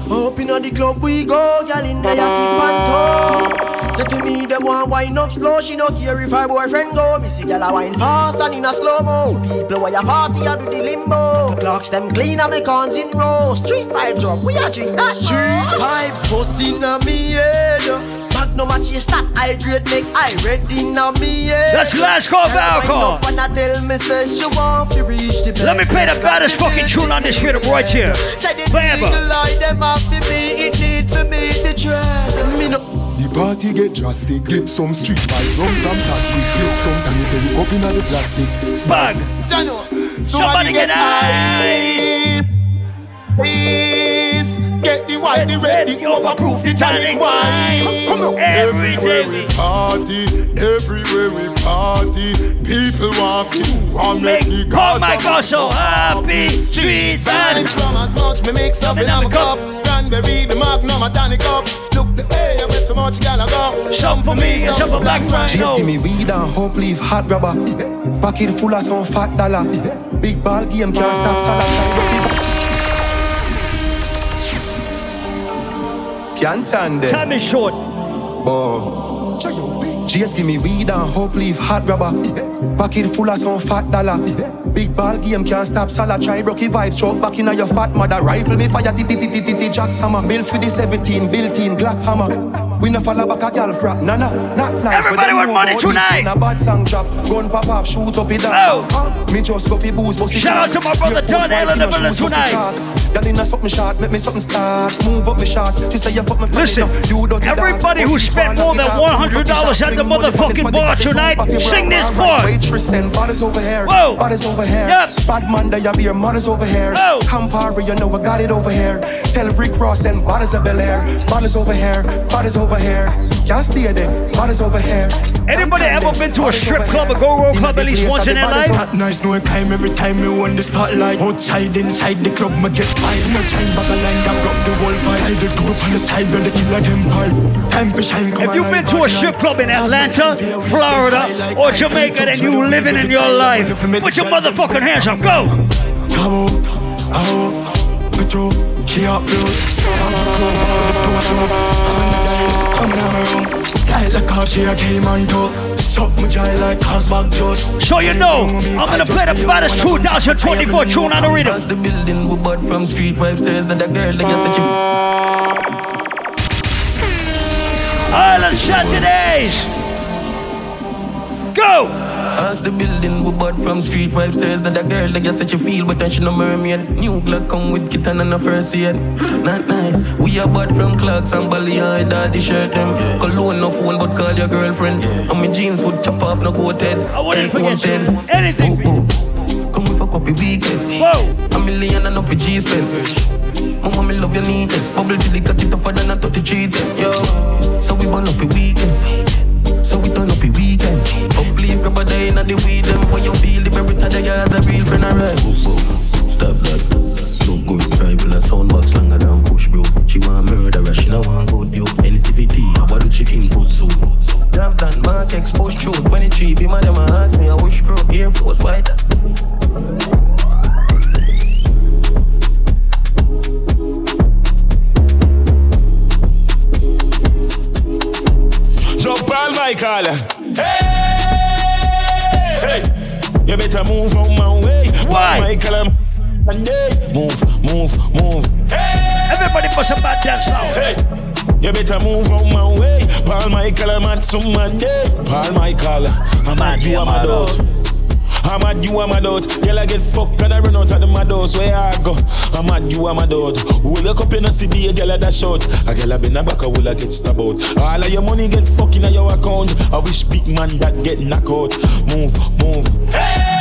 [SPEAKER 5] Up inna the club we go, gyal in there keep on toe. Say to me them want wine up slow, she no care if her boyfriend go. Me see gyal a wine fast and in a slow mo. People where you party a do the limbo. The Clocks them clean and me cons in row. Street vibes up, we a drink that Street vibes bustin' a me head. Back no match you start, I grade make I ready now me head.
[SPEAKER 15] That's the last call for alcohol.
[SPEAKER 5] I tell me say she want to reach the
[SPEAKER 15] Let me play the baddest fucking tune on this rhythm right here.
[SPEAKER 5] Say the
[SPEAKER 15] Forever.
[SPEAKER 5] eagle eye them have to be it need for me the trend. Me no
[SPEAKER 87] The party get drastic, get some street vibes, rum from tactic, get some sanitary up inna the plastic.
[SPEAKER 15] Bang!
[SPEAKER 74] Jano,
[SPEAKER 15] Somebody get high.
[SPEAKER 74] Please get the wine, the red, the overproof, the tonic wine. Come, come on.
[SPEAKER 87] Everywhere we party, everywhere we party, people want you, want make the
[SPEAKER 15] Oh my
[SPEAKER 87] Gaza
[SPEAKER 15] God, so happy. Street vibes.
[SPEAKER 74] From as much me mix up in my cup. Cranberry, the magnum, a tonic up. Look the way I wear so much gal I go.
[SPEAKER 15] Some for me and some for Black
[SPEAKER 74] Rhino.
[SPEAKER 28] Just give me weed and hope leave hot rubber. Pocket full of some fat dollar. Big ball game can't stop salad. Can't stand it.
[SPEAKER 15] Time is short.
[SPEAKER 28] Oh. Just give me weed and hope leave hot rubber. Pocket full of some fat dollar. Big ball game can't stop salad. Try rocky vibes, stroke back in your fat mother. Rifle me fire, ti ti ti ti ti ti jack hammer. Bill for the 17, built in Glock hammer. We no follow back a gal frap, nah nah, not nice.
[SPEAKER 15] Everybody want money tonight.
[SPEAKER 28] A bad song drop, gun pop off, shoot up it oh. dance. Me just go fi booze, bust it
[SPEAKER 15] Shout out to my brother Don Hale in the tonight.
[SPEAKER 28] Girl in a something short, make me something start. Move up me shots, you say you fuck me
[SPEAKER 15] Listen,
[SPEAKER 28] you dog.
[SPEAKER 15] everybody who spent more than $100 at the motherfucking bar tonight, sing this part.
[SPEAKER 28] Waitress and bodies over here.
[SPEAKER 15] Whoa.
[SPEAKER 28] Bodies over here.
[SPEAKER 15] Yep.
[SPEAKER 28] Bad man, they have your mothers over here.
[SPEAKER 15] Whoa.
[SPEAKER 28] Campari, you know we got it over here. Tell Rick Ross and bodies of Bel Air. Bodies over here. Bodies over here. Can't stay there. Bodies over here.
[SPEAKER 15] Anybody ever been to a strip club or go-go club at least once in their life?
[SPEAKER 74] That nice no time every time me won the spotlight. Outside, inside the club, me get fired. No time back a line that rock the whole. Tell the group on the side where the killer them pipe. Time for shine, come
[SPEAKER 15] If you've been to a strip club in Atlanta, Florida, or Jamaica, then you living in your life. Put your motherfucking hands up. Go!
[SPEAKER 74] Come on, oh, Petro, she up close. Coming out my room, like the car she a came on to. Suck my jaw like Cosbag juice.
[SPEAKER 15] So you know, I'm gonna play the baddest 2024 tune on the rhythm.
[SPEAKER 39] Dance the building, we bought from street five stairs. Then the girl, they get such a
[SPEAKER 15] Island Saturdays. Go!
[SPEAKER 39] Ask the building, we bought from street five stairs. Then the girl, they get such a feel, but then she no mermaid. New Glock come with kitten and a first aid. Not nice. We are bought from Clarks and Bally, I daddy shirt them. Cologne no phone, but call your girlfriend. And my jeans would chop off, no head.
[SPEAKER 15] I wouldn't forget you. Anything.
[SPEAKER 39] Come with a copy weekend.
[SPEAKER 15] Whoa.
[SPEAKER 39] A million and up your G spend. Mama, me love your neatness. Bubble till it got it tougher than a 33 ten. Yo, so we burn up your weekend. So we turn up your weekend. Up leave grab a day in the weed. Them when you feel the berry to the guys a real friend alright. Stop that. No good rifle and soundbox longer than push bro. She want murder, she no want good you. NCVT, how about the chicken food soup? Have done mark exposed truth. 23 be my them ask me I wish bro. Air Force white.
[SPEAKER 37] Jump on Michael. Hey, hey, you better move on my way.
[SPEAKER 15] Why?
[SPEAKER 37] Michael, I'm move, move, move. Hey,
[SPEAKER 15] everybody for some bad dance now.
[SPEAKER 37] Hey, you better move on my way. Paul Michael, I'm at some Monday. Paul Michael, I'm at you, I'm out. I'm at you, I'm at out. Girl, I get fucked and I run out of the madhouse. Where I go? I'm at you, I'm at out. Who look up in the city, a girl at that shot. A girl I been a back, I will I get stabbed out. All of your money get fucking in your account. I wish big man that get knocked out. Move, move. Hey!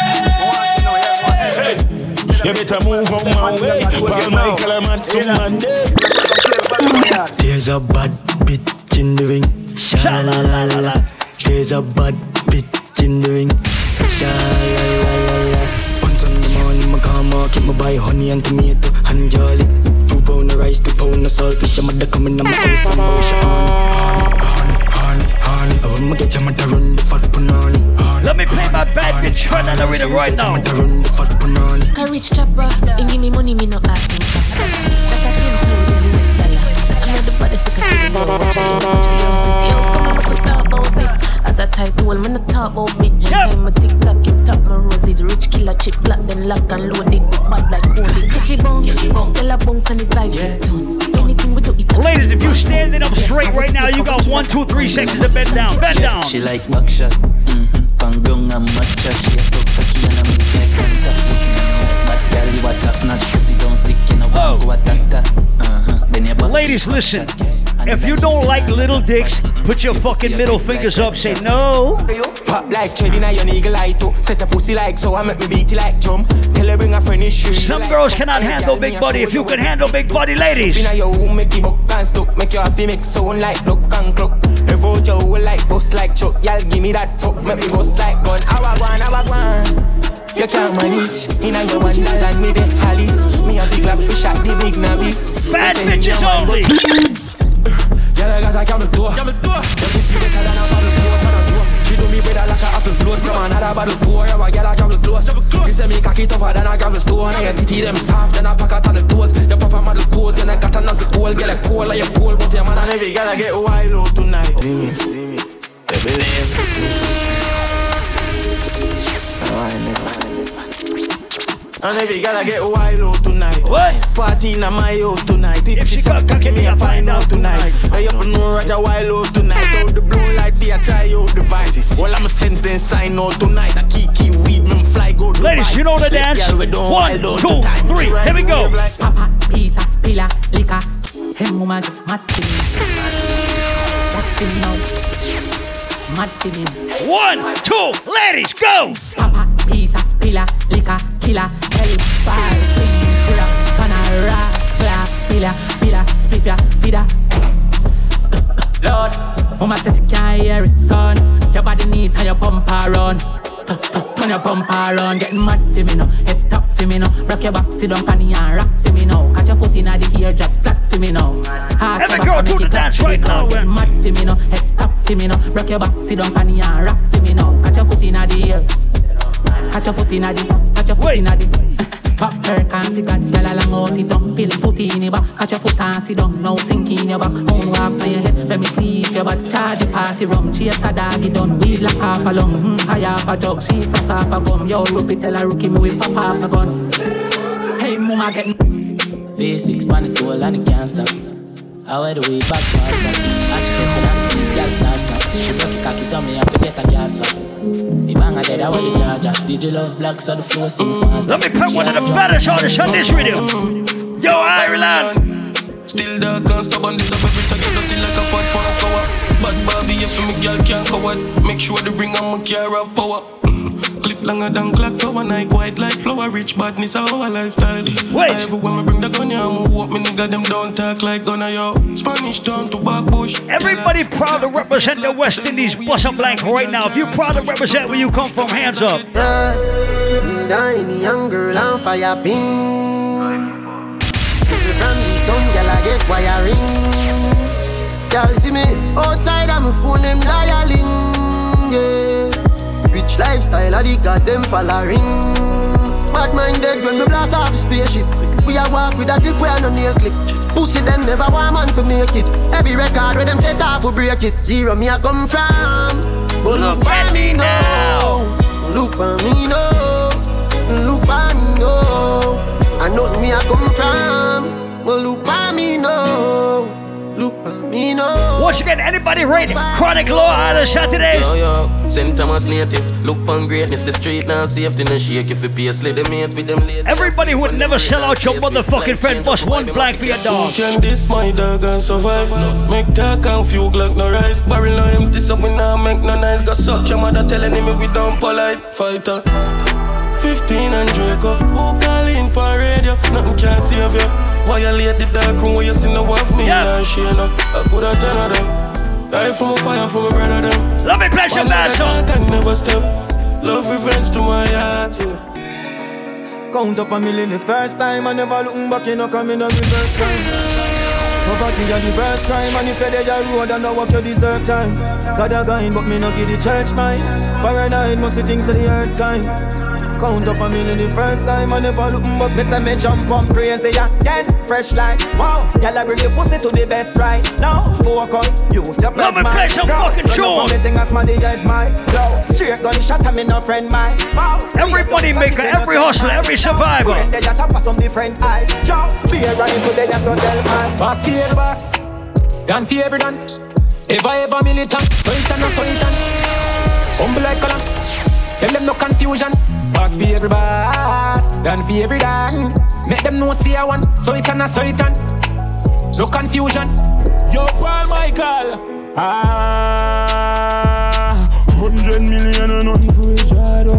[SPEAKER 37] You better move on my way. Paul Michael, I'm at some Monday.
[SPEAKER 74] There's a bad bitch in the ring. Sha la la la la. There's a bad bitch in the ring. Once on the morning, my my buy honey and tomato. I'm duck coming my
[SPEAKER 29] your mother run the fat.
[SPEAKER 15] Let me play my bitch the right now.
[SPEAKER 29] The
[SPEAKER 88] and give me money, me no asking. That's a ten thousand US dollar. I'm not the baddest, I about it. As I title, I'm gonna talk about bitch. I'm a TikTok, you top my roses. Rich killer chick, black them lock and loaded. Bad like Cody. Catchy bone, tell a bone, send it vibe. Anything we do, it
[SPEAKER 15] Ladies, if you're standing up straight right now, you got one, two, three seconds to bend down. Bend down.
[SPEAKER 16] She like buckshot. Mm-hmm. Pangyong and matcha. She a so cocky and I'm like contact. Girl, you a top notch. Pussy don't sick in a one go that. Uh-huh. Then you
[SPEAKER 15] Ladies, listen. If you don't like little dicks, put your fucking middle fingers up. Say no.
[SPEAKER 16] Pop like treading on your nigga like to Set a pussy like so I make me beat it like drum Tell her bring a friend issue
[SPEAKER 15] Some girls cannot handle big body. If you can handle big body, ladies.
[SPEAKER 16] Inna your room make you buck and stuck Make you have make sound like look and clock Revolt your whole like bust like chuck Y'all give me that fuck make me bust like gun Awa gwan, awa gwan you can't manage Inna your one and me the Alice Me a big like fish at the big navis
[SPEAKER 15] Bad bitches only
[SPEAKER 39] Girl, I got a camel door. Camel door. Your pussy better than a bottle pour. Pan door. She do me better like a apple float from another bottle pour. Yeah, I get a camel close. You say me cocky tougher than a gravel stone. And your titty them soft, then I pack out on the toes. Your papa model pose, then I got a nozzle hole. Get a cold like your pole, but your man and every girl I get wild out tonight. See me, see me. They believe.
[SPEAKER 16] I never. And every girl I get wild out tonight.
[SPEAKER 15] What?
[SPEAKER 16] Party in my house tonight. If, she suck cocky, me I find out tonight. I up know Roger wild out tonight. Out the blue light, fear try out devices. All I'm a sense then sign out tonight. I keep keep weed, man fly go to
[SPEAKER 15] Ladies, you know the dance. One, two, three. Here we go.
[SPEAKER 80] Papa, pizza, pila, liquor. Hem woman, mad for me. Mad for me now. Mad for me.
[SPEAKER 15] One, two, ladies, go.
[SPEAKER 80] Papa, pizza, pila, liquor, killer, hell, fire, swing, filler, panara, fla, pila, pila, split ya, feeder. Lord, mama says she can't hear it, son. Your body need turn your bumper run. Tu- tu- Turn your bumper run, getting mad for me now. Head top for me now. Rock your back, sit down, panty and rock for me now. Catch your foot in the ear, drop flat for me now. Heart
[SPEAKER 15] Every
[SPEAKER 80] back
[SPEAKER 15] girl
[SPEAKER 80] and make
[SPEAKER 15] the
[SPEAKER 80] it
[SPEAKER 15] dance
[SPEAKER 80] clap for me
[SPEAKER 15] right now,
[SPEAKER 80] Get
[SPEAKER 15] man.
[SPEAKER 80] mad for me now. Head top for me now. Rock your back, sit down, panty and rock for me now. Catch your foot in the ear. Catch your foot in the, catch your foot in the. Back perk and sit that gyal along out it down. Pill put in your back. Catch your foot and sit down. Now sink in your back. Moon walk on your head. Let me see if your bad Charge it pass it rum. Chase a doggy done Weed like half a lung. Hmm, high half a jug. She frost half a gum Yo, rookie tell a rookie me will pop half a gun. Hey, mama getting
[SPEAKER 89] V6 pan it all and it can't stop. I wear the way back? To her stop. I she take it and these girls start stop. She broke cocky so me I forget a gas I dead I charger. Did you love black so the flow seems.
[SPEAKER 15] Let me put one of the baddest artists on this rhythm. Yo, Ireland.
[SPEAKER 29] Still dark and stubborn, this up every time you dirty like a fat pants cover. Bad Barbie, if me girl can't cover. Make sure the ring on my car have power. Clip longer than clock tower, night white like flower, rich badness our lifestyle.
[SPEAKER 15] Wait.
[SPEAKER 29] I ever when me bring the gun, yeah, I'ma walk me nigga, them don't talk like gunna yo. Spanish town to back bush.
[SPEAKER 15] Everybody proud to represent the West Indies. Bust a blank right now. If you proud to represent where you come from, hands up.
[SPEAKER 5] Yeah, tiny young girl on fire pin. If from me, some girl I get wiring. Girl see me outside of my phone, them dialing. Rich lifestyle, I the them following. Bad minded when me blast off the spaceship. We a walk with a clip, we a no nail clip. Pussy them never want man for make it. Every record where them set off, we break it. Zero me I come from. But look at me now. Look at me now. Look at me now. I know me I come from. Well, look at me now. Look at me now.
[SPEAKER 15] Once again, anybody rate Chronic Law Island Saturday?
[SPEAKER 29] Yo, yo, St. Thomas native. Look on greatness, the street now safety, no shake if you pay slip. Them mate with them lady.
[SPEAKER 15] Everybody would never sell out your motherfucking friend. Bust one black for your dog.
[SPEAKER 29] Who can this my dog and survive? No. Make talk and few like no rice. Barrel no empty, so we now make no nice. Got suck your mother telling him we don't polite. Fighter. 15 and Draco. Who call in per radio? Nothing can save you. Violate the dark room where you see no wife, me yeah. and she no. I could have ten of them. Die from a fire for my brother them.
[SPEAKER 15] Let me play some bad song.
[SPEAKER 29] I can never step. Love revenge to my heart. Yeah.
[SPEAKER 90] Count up a million the first time, I never looking back, you know, coming on the first time.
[SPEAKER 16] Poverty are the first crime And if you're there road and not walk you deserve time God a guide but me no give the church mine Paranoid must the things of the earth kind Count up a million the first time I never look but me say me jump up crazy again. Fresh like wow. Y'all bring your pussy to the best right now. Focus you the blood
[SPEAKER 15] man play some fucking tune
[SPEAKER 16] me thing as my head my Yo straight gunshot and me no friend my wow.
[SPEAKER 15] Everybody maker every hustler every survivor.
[SPEAKER 16] They a tap some different eye? Jump be a running to the so tell man
[SPEAKER 37] Boss for every boss. Done for every done. Ever ever militant So it and so it and Humble like column Tell them no confusion Boss for every boss, done for every done. Make them know see I want, so it and so it and no confusion. Yo, Paul Michael. Ah, hundred million and nothing for each other.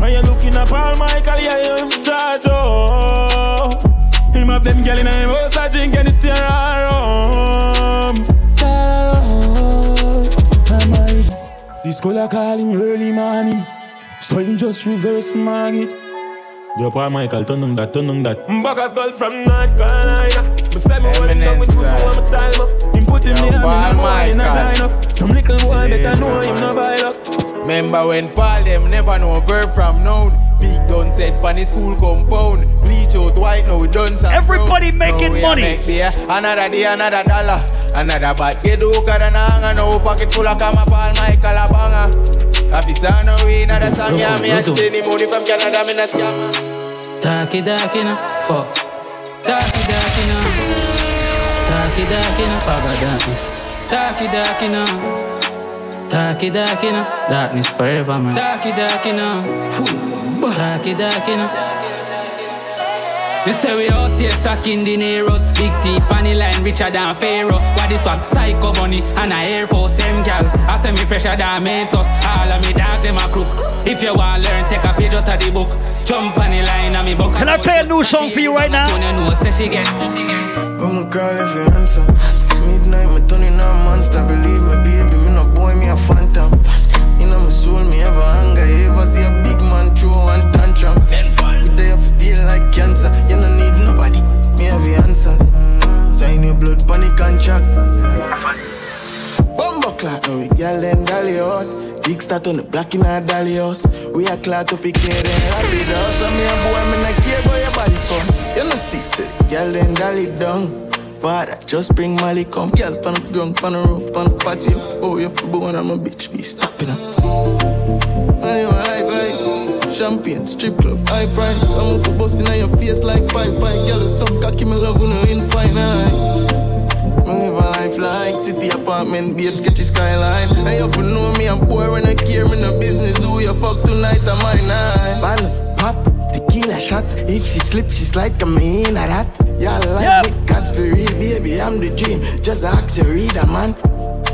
[SPEAKER 37] When you looking at Paul Michael, yeah, him sad oh. Him have them girl in him house, I drink and stay around. This color call him early morning. So him just reverse market. Yo, Paul Michael, turn on that, turn on that. Mm, Backers girl from North Carolina. Me say me want down with food, so I'm time up. Him put him in the morning, a line up. Some little boy better know him no buy luck.
[SPEAKER 1] Remember when Paul them never know verb from noun. Big done set pan the school compound. Bleach out white now we done some
[SPEAKER 15] Everybody making now money.
[SPEAKER 1] Make beer. Another day, another dollar. Another bad get hookah and hang. No pocket full of kama Paul Michael a banger. Officer no way, not a song, yeah, me a send the money from Canada, me a scam.
[SPEAKER 80] Talkie darky no, fuck. Talkie darky no. Talkie darky no, power darkness. Talkie darky no. Talkie darky no, darkness forever, man. Talkie darky no, Talkie darky no. They say we out here stuck in dineros Big T, funny line, richer than Pharaoh. What this one? Psycho money and a Air Force Same gal, I say me fresher than Mentos. All of me dog, them a crook. If you want learn, take a page out of the book. Jump on the line and me book
[SPEAKER 15] Can I play a new song for you right now?
[SPEAKER 80] know, say she get, she
[SPEAKER 39] get. I'm a call if you answer. Midnight, me turning on monster. Believe me, baby, me no boy, me a phantom In my soul, me ever anger Ever see a big man throw one tantrum Send there for steal like cancer. You don't need nobody, me have the answers. Sign your blood panic contract. Bumbo clock, now we girl and dolly out. Big start on the black in our dolly house. We are clad to pick it and happy house. And me a boy, me not care about your body come. You know see girl and dolly down. Father, just bring Molly come. Girl, pan up ground, pan a roof, pan a patio. Oh, you for born, I'm a bitch, be stopping up. Anyway, like, like. Champagne, strip club, high price. I'm for busting on your face like pipe pipe. Girl, some cocky, me love when you in fine eye. Me live a life like city apartment, babe, sketchy skyline. And you for know me, I'm poor when I care, me no business. Who you fuck tonight, I'm my night. Bottle, pop, tequila shots. If she slip, she slide, come in a that. Yeah, I like yep. me, cats for real, baby, I'm the dream. Just ask you, read a man.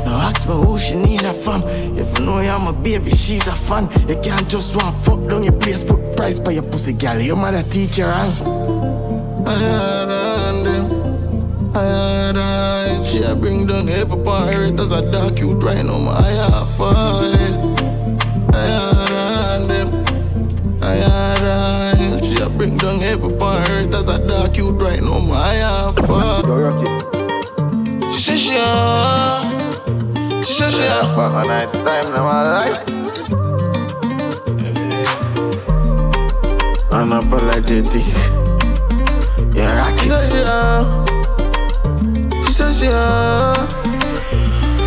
[SPEAKER 39] No ask me who she need her from. If you know I'm a baby, she's a fan. You can't just want fuck down your place, put price by your pussy, girl. Your mother teach you wrong. I had on them. I had I. She a bring down every pirate as a dark cute right now. My half fight. I had on them. I had I. Bring down every pirate as a dark cute right now. My half fight. She said she she she back on night time now my life. Unapologetic. Yeah, rocky. She says she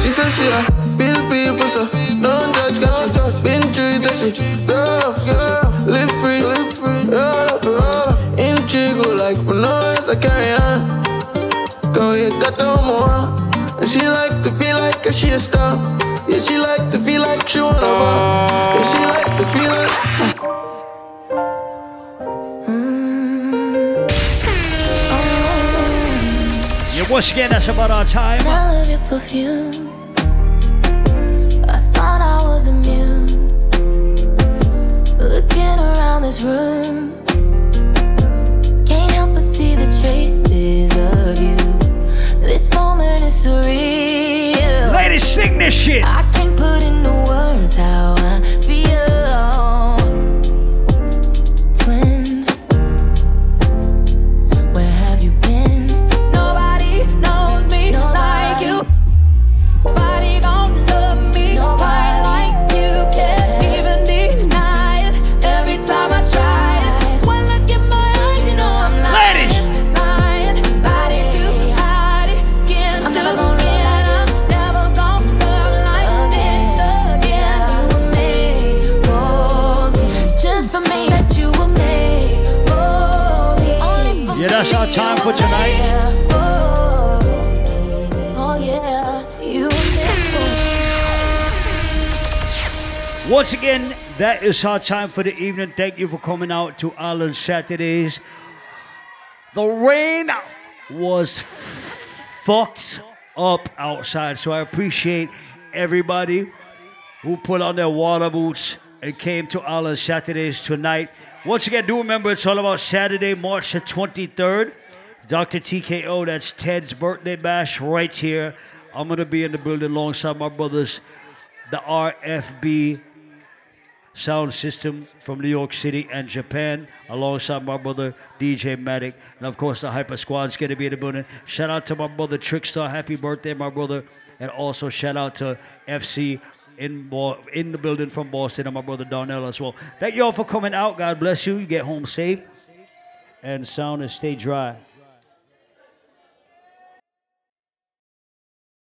[SPEAKER 39] She says she Bill people so don't judge cause she been through that shit. Girl, girl, live free, live free. Roll up, roll up. Intrigue like for noise I carry on. Go, you got no more. And she like to feel like a she a star. Yeah, she like to feel like she wanna bar. Yeah, she like to feel like.
[SPEAKER 15] Yeah, once again, that's about our time.
[SPEAKER 35] Smell of your perfume. Was immune. Looking around this room, can't help but see the traces of you. This moment is surreal.
[SPEAKER 15] Ladies, sing this shit.
[SPEAKER 35] I can't put into words how I feel.
[SPEAKER 15] Once again, that is our time for the evening. Thank you for coming out to Island Saturdays. The rain was fucked up outside, so I appreciate everybody who put on their water boots and came to Island Saturdays tonight. Once again, do remember it's all about Saturday, March the 23rd. Dr. TKO, that's Ted's birthday bash right here. I'm going to be in the building alongside my brothers, the RFB sound system from New York City and Japan, alongside my brother DJ Matic. And of course, the Hyper Squad's to be in the building. Shout out to my brother Trickstar. Happy birthday, my brother. And also shout out to FC in, Bo- in the building from Boston and my brother Darnell as well. Thank you all for coming out. God bless you. You get home safe. And sound and stay dry.